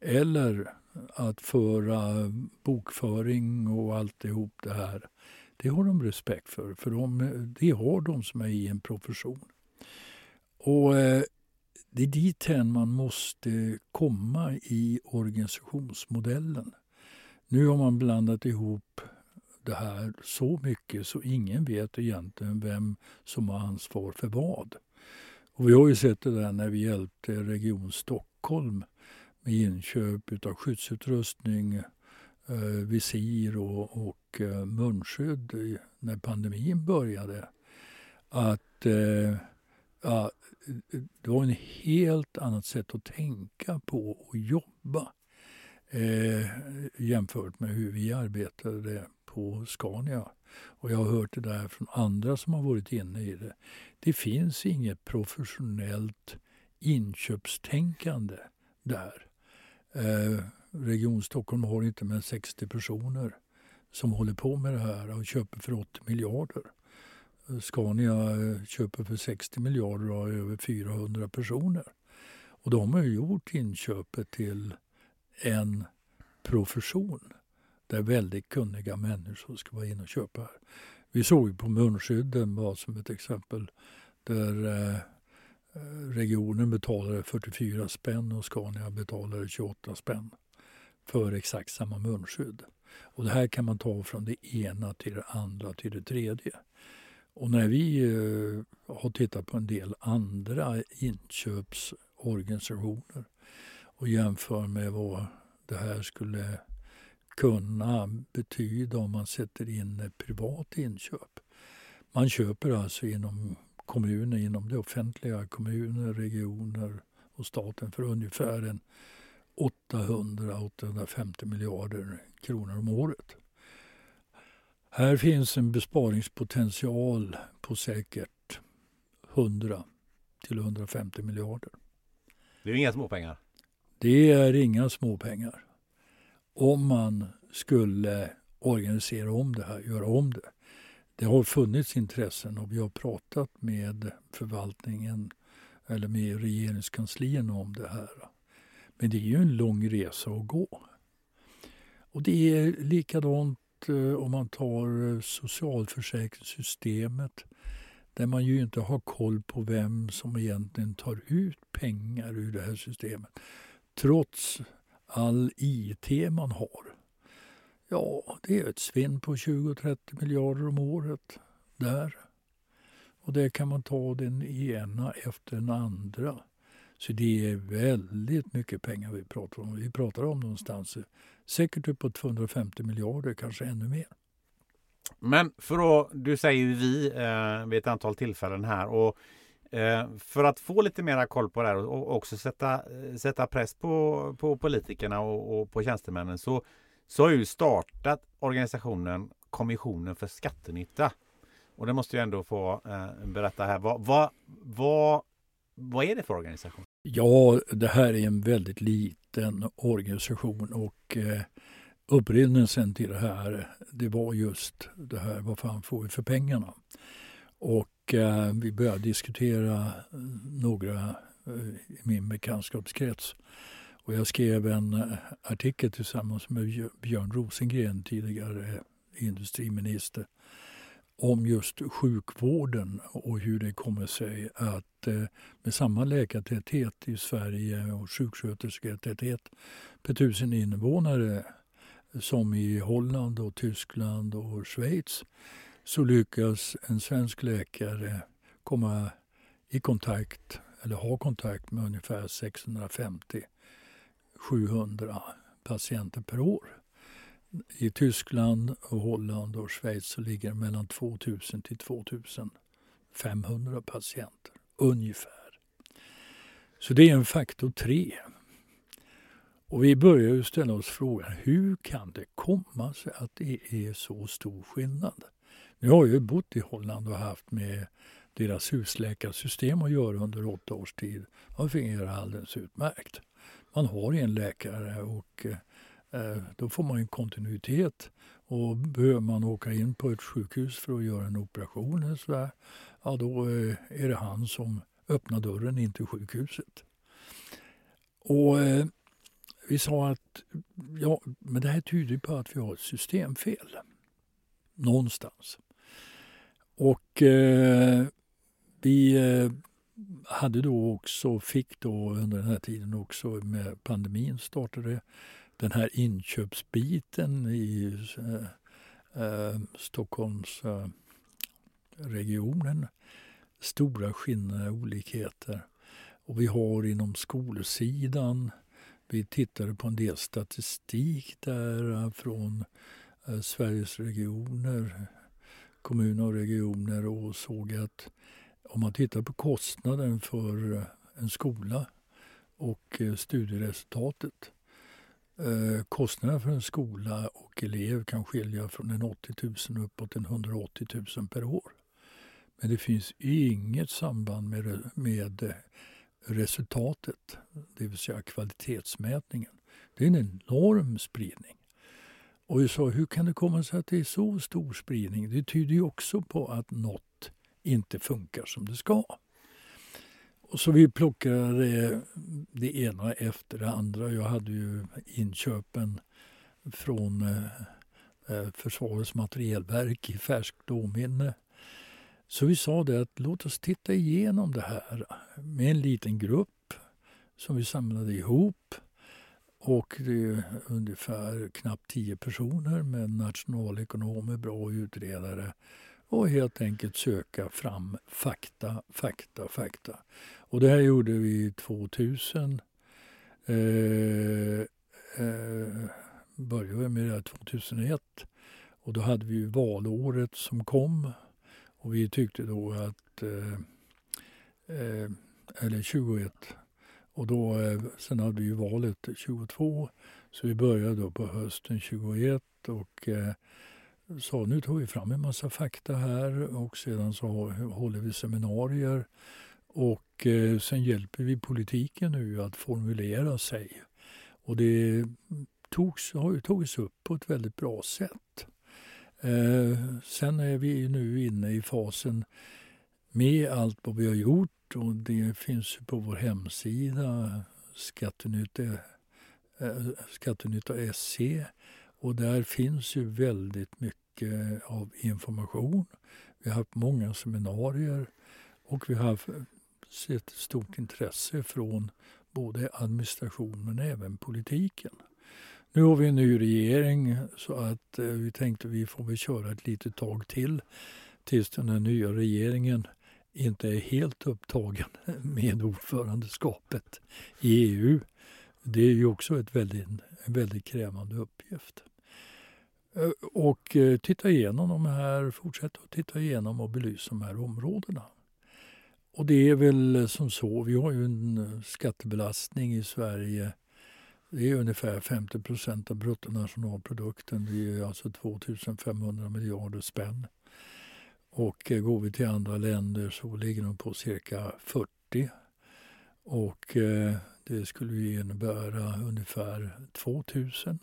Eller att föra bokföring och alltihop det här. Det har de respekt för, för de, det har de som är i en profession. Och eh, det är dit man måste komma i organisationsmodellen. Nu har man blandat ihop det här så mycket så ingen vet egentligen vem som har ansvar för vad. Och vi har ju sett det där när vi hjälpte Region Stockholm med inköp av skyddsutrustning, eh, visir och, och eh, munskydd när pandemin började. Att eh, ja, det var en helt annat sätt att tänka på och jobba eh, jämfört med hur vi arbetade på Scania. Och jag har hört det där från andra som har varit inne i det. Det finns inget professionellt inköpstänkande där. Eh, Region Stockholm har inte med 60 personer som håller på med det här och köper för 80 miljarder. Eh, Scania eh, köper för 60 miljarder och har över 400 personer. Och de har gjort inköpet till en profession där väldigt kunniga människor ska vara inne och köpa. Vi såg på munskydden bara som ett exempel där eh, regionen betalade 44 spänn och Scania betalade 28 spänn för exakt samma munskydd. Och det här kan man ta från det ena till det andra till det tredje. Och när vi eh, har tittat på en del andra inköpsorganisationer och jämför med vad det här skulle kunna betyda om man sätter in privat inköp. Man köper alltså inom kommuner, inom det offentliga, kommuner, regioner och staten för ungefär en 800-850 miljarder kronor om året. Här finns en besparingspotential på säkert 100 till 150 miljarder. Det är inga småpengar. Det är inga småpengar. Om man skulle organisera om det här, göra om det. Det har funnits intressen och vi har pratat med förvaltningen eller med regeringskanslierna om det här. Men det är ju en lång resa att gå. Och det är likadant eh, om man tar eh, socialförsäkringssystemet där man ju inte har koll på vem som egentligen tar ut pengar ur det här systemet. Trots all IT man har. Ja, det är ett svinn på 20-30 miljarder om året där. Och det kan man ta den ena efter den andra. Så det är väldigt mycket pengar vi pratar om. Vi pratar om någonstans säkert uppåt 250 miljarder, kanske ännu mer. Men för att, du säger ju vi eh, vid ett antal tillfällen här och Eh, för att få lite mera koll på det här och också sätta, eh, sätta press på, på politikerna och, och på tjänstemännen så, så har ju startat organisationen Kommissionen för skattenytta. Och det måste jag ändå få eh, berätta här. Vad, vad, vad, vad är det för organisation? Ja, det här är en väldigt liten organisation och eh, upprinnelsen till det här det var just det här vad fan får vi för pengarna? Och eh, vi började diskutera eh, några eh, i min bekantskapskrets. Och jag skrev en eh, artikel tillsammans med Björn Rosengren, tidigare industriminister om just sjukvården och hur det kommer sig att med samma läkartäthet i Sverige och sjukskötersketäthet per tusen invånare som i Holland och Tyskland och Schweiz så lyckas en svensk läkare komma i kontakt eller ha kontakt med ungefär 650-700 patienter per år. I Tyskland, och Holland och Schweiz så ligger det mellan 2000 till 2500 patienter, ungefär. Så det är en faktor tre. Och vi börjar ju ställa oss frågan hur kan det komma sig att det är så stor skillnad? Nu har jag ju bott i Holland och haft med deras husläkarsystem att göra under åtta års tid. Det fungerar alldeles utmärkt. Man har en läkare och eh, då får man en kontinuitet. Och behöver man åka in på ett sjukhus för att göra en operation eller så där, ja då eh, är det han som öppnar dörren in till sjukhuset. Och eh, vi sa att ja, men det här tyder på att vi har ett systemfel. Någonstans. Och eh, vi eh, hade då också, fick då under den här tiden också med pandemin startade den här inköpsbiten i eh, eh Stockholmsregionen. Eh, stora skillnader, olikheter. Och vi har inom skolsidan, vi tittade på en del statistik där eh, från eh, Eh, Sveriges regioner, kommuner och regioner och såg att om man tittar på kostnaden för eh, en skola och eh, studieresultatet Kostnaden kostnaderna för en skola och elev kan skilja från en 80 000 uppåt en 180 000 per år. Men det finns inget samband med, med resultatet, det vill säga kvalitetsmätningen. Det är en enorm spridning. Och vi sa, hur kan det komma sig att det är så stor spridning? Det tyder ju också på att något inte funkar som det ska. Och så vi plockade eh, det ena efter det andra. Jag hade ju inköpen från eh, eh, Försvarets materielverk i färskt åminne. Så vi sa det att låt oss titta igenom det här med en liten grupp som vi samlade ihop. Och det är ungefär knappt tio personer med nationalekonomer, bra utredare och helt enkelt söka fram fakta, fakta, fakta. Och det här gjorde vi 2000. Eh, eh, började med det här 2001 och då hade vi valåret som kom och vi tyckte då att, eh, eh eller 21, och då, eh, sen hade vi ju valet 22, så vi började då på hösten 21 och eh, sa nu tar vi fram en massa fakta här och sedan så håller vi seminarier och eh, sen hjälper vi politiken nu att formulera sig. Och det togs, har ju tagits upp på ett väldigt bra sätt. Eh, sen är vi nu inne i fasen med allt vad vi har gjort och det finns på vår hemsida Skattenytta.se. Eh, och där finns ju väldigt mycket av information. Vi har haft många seminarier och vi har sett stort intresse från både administrationen men även politiken. Nu har vi en ny regering så att eh, vi tänkte att vi får väl köra ett litet tag till tills den här nya regeringen inte är helt upptagen [LAUGHS] med ordförandeskapet i EU. Det är ju också ett väldigt, en väldigt krävande uppgift. Eh, och eh, titta igenom de här, fortsätta att titta igenom och belysa de här områdena. Och det är väl som så, vi har ju en eh, skattebelastning i Sverige det är ungefär 50 procent av bruttonationalprodukten. Det är alltså 2500 miljarder spänn. Och eh, går vi till andra länder så ligger de på cirka 40. Och eh, det skulle ju innebära ungefär 2000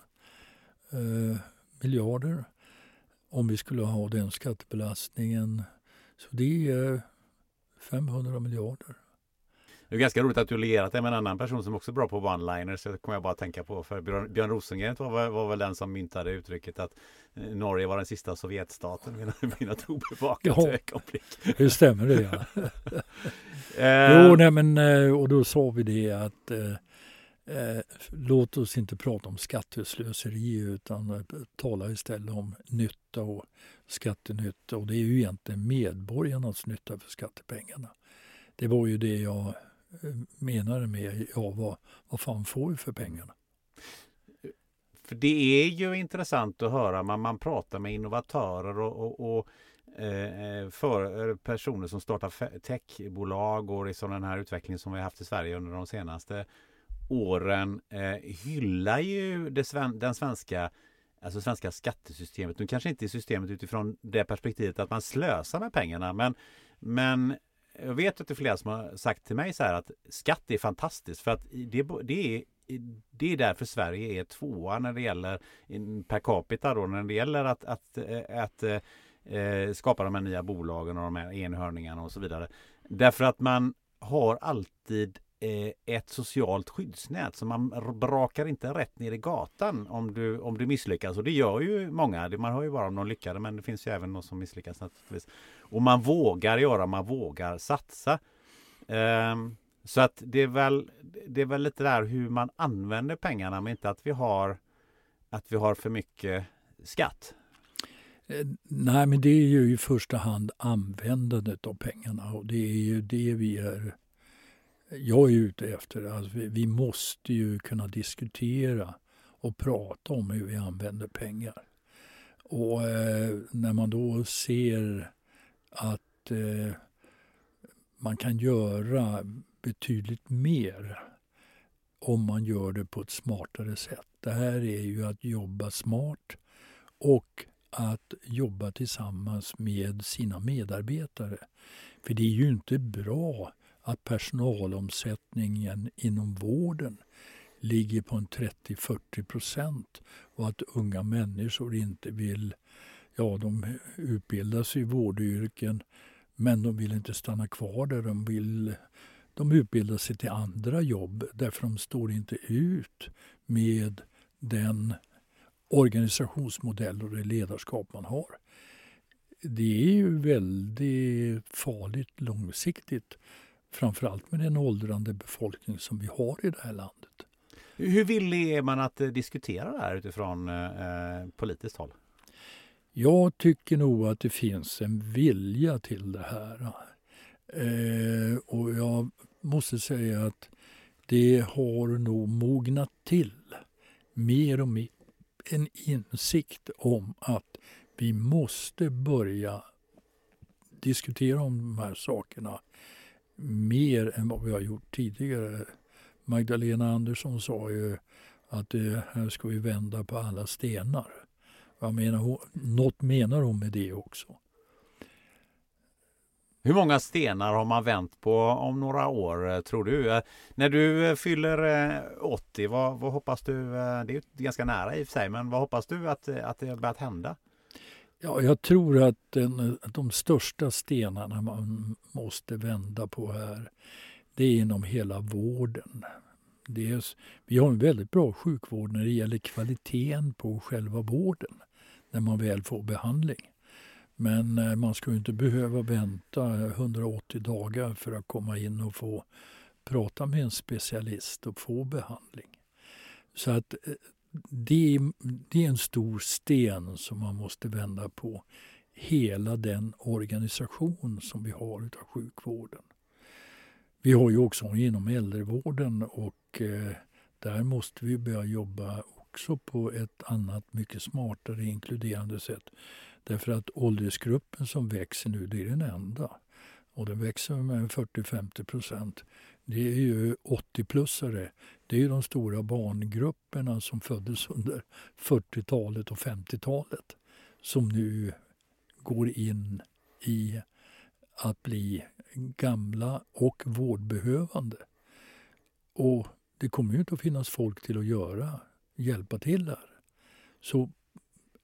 eh, miljarder om vi skulle ha den skattebelastningen. Så det är eh, 500 miljarder. Det är ganska roligt att du lierat dig med en annan person som också är bra på one-liners. Det kommer jag bara att tänka på. För Björn, Rosengren var, var väl den som myntade uttrycket att eh, Norge var den sista Sovjetstaten vid ett obevakat ja, ögonblick. Hur stämmer det ja. [LAUGHS] [LAUGHS] eh, jo, nej, men eh, och då sa vi det att eh, eh, låt oss inte prata om skatteslöseri utan eh, tala istället om nytta och skattenytta. Och det är ju egentligen medborgarnas nytta för skattepengarna. Det var ju det jag menade med ja, vad, vad fan får vi för pengarna? För det är ju intressant att höra när man pratar med innovatörer och, och, och eh, eh för eh, personer som startar techbolag och liksom den här utvecklingen som vi haft i Sverige under de senaste åren eh, hyllar ju det, den svenska alltså svenska skattesystemet. Nu kanske inte systemet utifrån det perspektivet att man slösar med pengarna men, men jag vet att det är flera som har sagt till mig så här att skatt är fantastiskt för att det, det är det är därför Sverige är tvåa när det gäller per capita då när det gäller att, att, eh, att, att eh, skapa de här nya bolagen och de här enhörningarna och så vidare. Därför att man har alltid Eh, ett socialt skyddsnät så man brakar inte rätt ner i gatan om du, om du misslyckas och det gör ju många. Man hör ju bara om de lyckade men det finns ju även de som misslyckas naturligtvis. Och man vågar göra, man vågar satsa. Um, så att det är väl det är väl lite där hur man använder pengarna men inte att vi har att vi har för mycket skatt. Eh, nej, men det är ju i första hand användandet av pengarna och det är ju det vi är jag är ute efter. Alltså vi, vi måste ju kunna diskutera och prata om hur vi använder pengar. Och eh, när man då ser att eh, man kan göra betydligt mer om man gör det på ett smartare sätt. Det här är ju att jobba smart och att jobba tillsammans med sina medarbetare. För det är ju inte bra att personalomsättningen inom vården ligger på en 30-40 procent och att unga människor inte vill, ja de utbildar sig i vårdyrken men de vill inte stanna kvar där. De, vill, de utbildar sig till andra jobb därför de står inte ut med den organisationsmodell och det ledarskap man har. Det är ju väldigt farligt långsiktigt. Framförallt med den åldrande befolkning som vi har i det här landet. Hur villig är man att eh, diskutera det här utifrån eh, politiskt håll? Jag tycker nog att det finns en vilja till det här. Eh, och jag måste säga att det har nog mognat till mer och mer en insikt om att vi måste börja diskutera om de här sakerna mer än vad vi har gjort tidigare. Magdalena Andersson sa ju att det här ska vi vända på alla stenar. Vad menar, något menar hon med det också. Hur många stenar har man vänt på om några år eh, tror du? Eh, när du eh, fyller 80, vad, vad hoppas du? Det är ganska nära i och för sig, men vad hoppas du att, att det börjat hända? Ja, jag tror att, den, att de största stenarna man måste vända på här, det är inom hela vården. Dels, vi har en väldigt bra sjukvård när det gäller kvaliteten på själva vården när man väl får behandling. Men eh, man ska inte behöva vänta 180 dagar för att komma in och få prata med en specialist och få behandling. Så att eh, det, det är en stor sten som man måste vända på hela den organisation som vi har av sjukvården. Vi har ju också inom äldrevården och eh, där måste vi börja jobba också på ett annat, mycket smartare, inkluderande sätt. Därför att åldersgruppen som växer nu, det är den enda. Och den växer med 40-50 procent. Det är ju 80-plussare. Det är ju de stora barngrupperna som föddes under 40-talet och 50-talet som nu går in i att bli gamla och vårdbehövande. Och det kommer ju inte att finnas folk till att göra, hjälpa till där. Så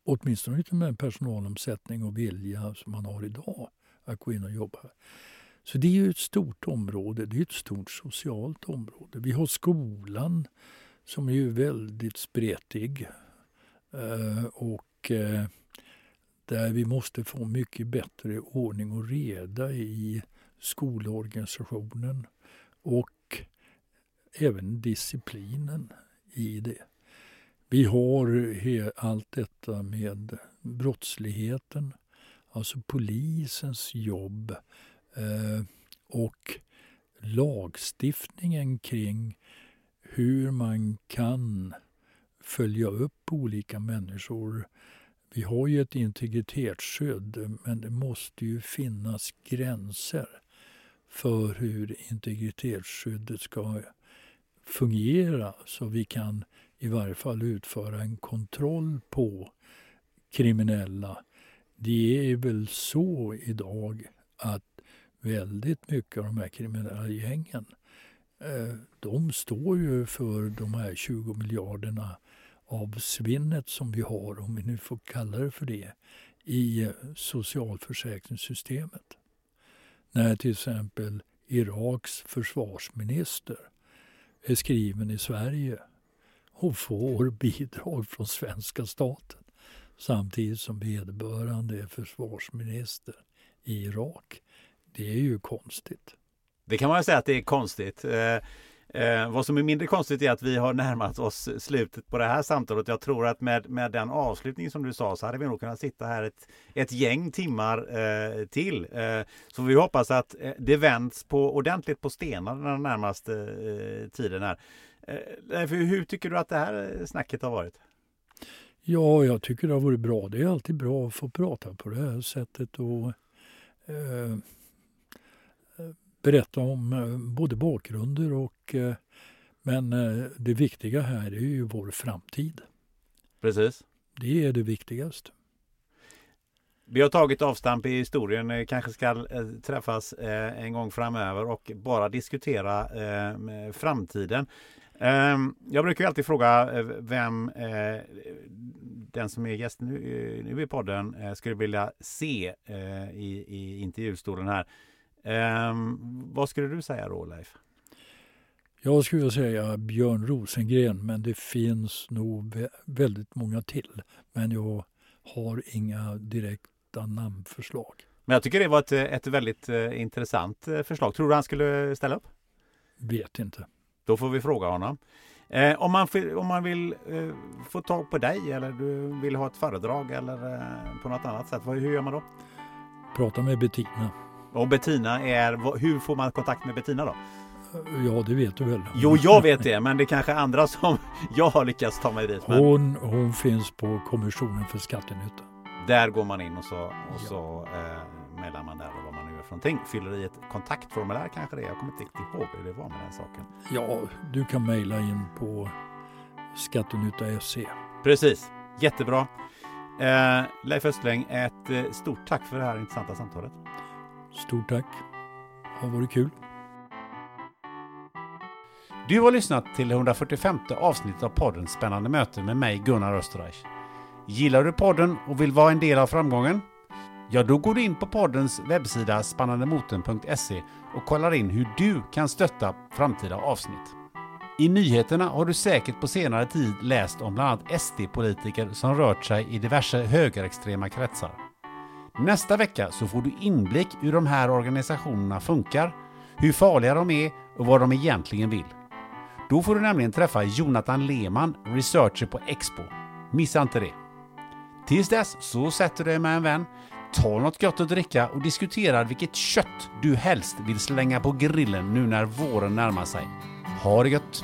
åtminstone inte med en personalomsättning och vilja som man har idag att gå in och jobba. Så det är ju ett stort område, det är ett stort socialt område. Vi har skolan som är ju väldigt spretig. Eh, och eh, där vi måste få mycket bättre ordning och reda i skolorganisationen och även disciplinen i det. Vi har allt detta med brottsligheten, alltså polisens jobb eh, och lagstiftningen kring hur man kan följa upp olika människor. Vi har ju ett integritetsskydd men det måste ju finnas gränser för hur integritetsskyddet ska fungera så vi kan i varje fall utföra en kontroll på kriminella. Det är väl så idag att väldigt mycket av de här kriminella gängen eh, de står ju för de här 20 miljarderna av svinnet som vi har, om vi nu får kalla det för det, i socialförsäkringssystemet. När till exempel Iraks försvarsminister är skriven i Sverige och får bidrag från svenska staten samtidigt som vederbörande är försvarsminister i Irak. Det är ju konstigt. Det kan man säga att det är konstigt. Eh, eh, vad som är mindre konstigt är att vi har närmat oss slutet på det här samtalet. Jag tror att med, med den avslutning som du sa så hade vi nog kunnat sitta här ett, ett gäng timmar eh, till. Eh, så vi hoppas att eh, det vänds på ordentligt på stenar den närmaste eh, tiden här. Eh, hur tycker du att det här eh, snacket har varit? Ja, jag tycker det har varit bra. Det är alltid bra att få prata på det här sättet och eh, berätta om eh, både bakgrunder och eh, men eh, det viktiga här är ju vår framtid. Precis. Det är det viktigaste. Vi har tagit avstamp i historien, kanske ska träffas en gång framöver och bara diskutera framtiden. Ehm, jag brukar alltid fråga eh, vem eh, den som är gäst nu, eh, nu i podden skulle vilja se i, i intervjustolen här. Ehm, vad skulle du säga då Leif? Jag skulle säga Björn Rosengren, men det finns nog vä- väldigt många till. Men jag har inga direkta namnförslag. Men jag tycker det var ett, ett väldigt intressant förslag. Tror du han skulle ställa upp? Vet inte. Då får vi fråga honom. Eh, om, man, om man vill eh, få tag på dig eller du vill ha ett föredrag eller eh, på något annat sätt, vad, hur gör man då? Prata med Bettina. Och Bettina är, hur får man kontakt med Bettina då? Ja, det vet du väl? Jo, jag vet det, men det är kanske andra som [LAUGHS] jag har lyckats ta mig dit. Men Hon, hon finns på Kommissionen för skattenytta. där går man in och så, och så eh, mejlar man där och för någonting. Fyller i ett kontaktformulär kanske det är. Jag kommer inte riktigt ihåg hur det var med den saken. Ja, du kan mejla in på skattenytta.se. Precis, jättebra. Eh, Leif Östling, ett eh, stort tack för det här intressanta samtalet. Stort tack. Har varit kul. Du har lyssnat till det 145 avsnittet av podden Spännande möten med mig Gunnar Österreich. Gillar du podden och vill vara en del av framgången? Ja, då går du in på poddens webbsida spannandemoten.se och kollar in hur du kan stötta framtida avsnitt. I nyheterna har du säkert på senare tid läst om bland annat SD-politiker som rört sig i diverse högerextrema kretsar. Nästa vecka så får du inblick i hur de här organisationerna funkar, hur farliga de är och vad de egentligen vill. Då får du nämligen träffa Jonathan Lehmann, researcher på Expo. Missa inte det. Tills dess så sätter du dig med en vän, Ta något gott att dricka och diskuterar vilket kött du helst vill slänga på grillen nu när våren närmar sig. Ha det gött!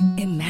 Imagine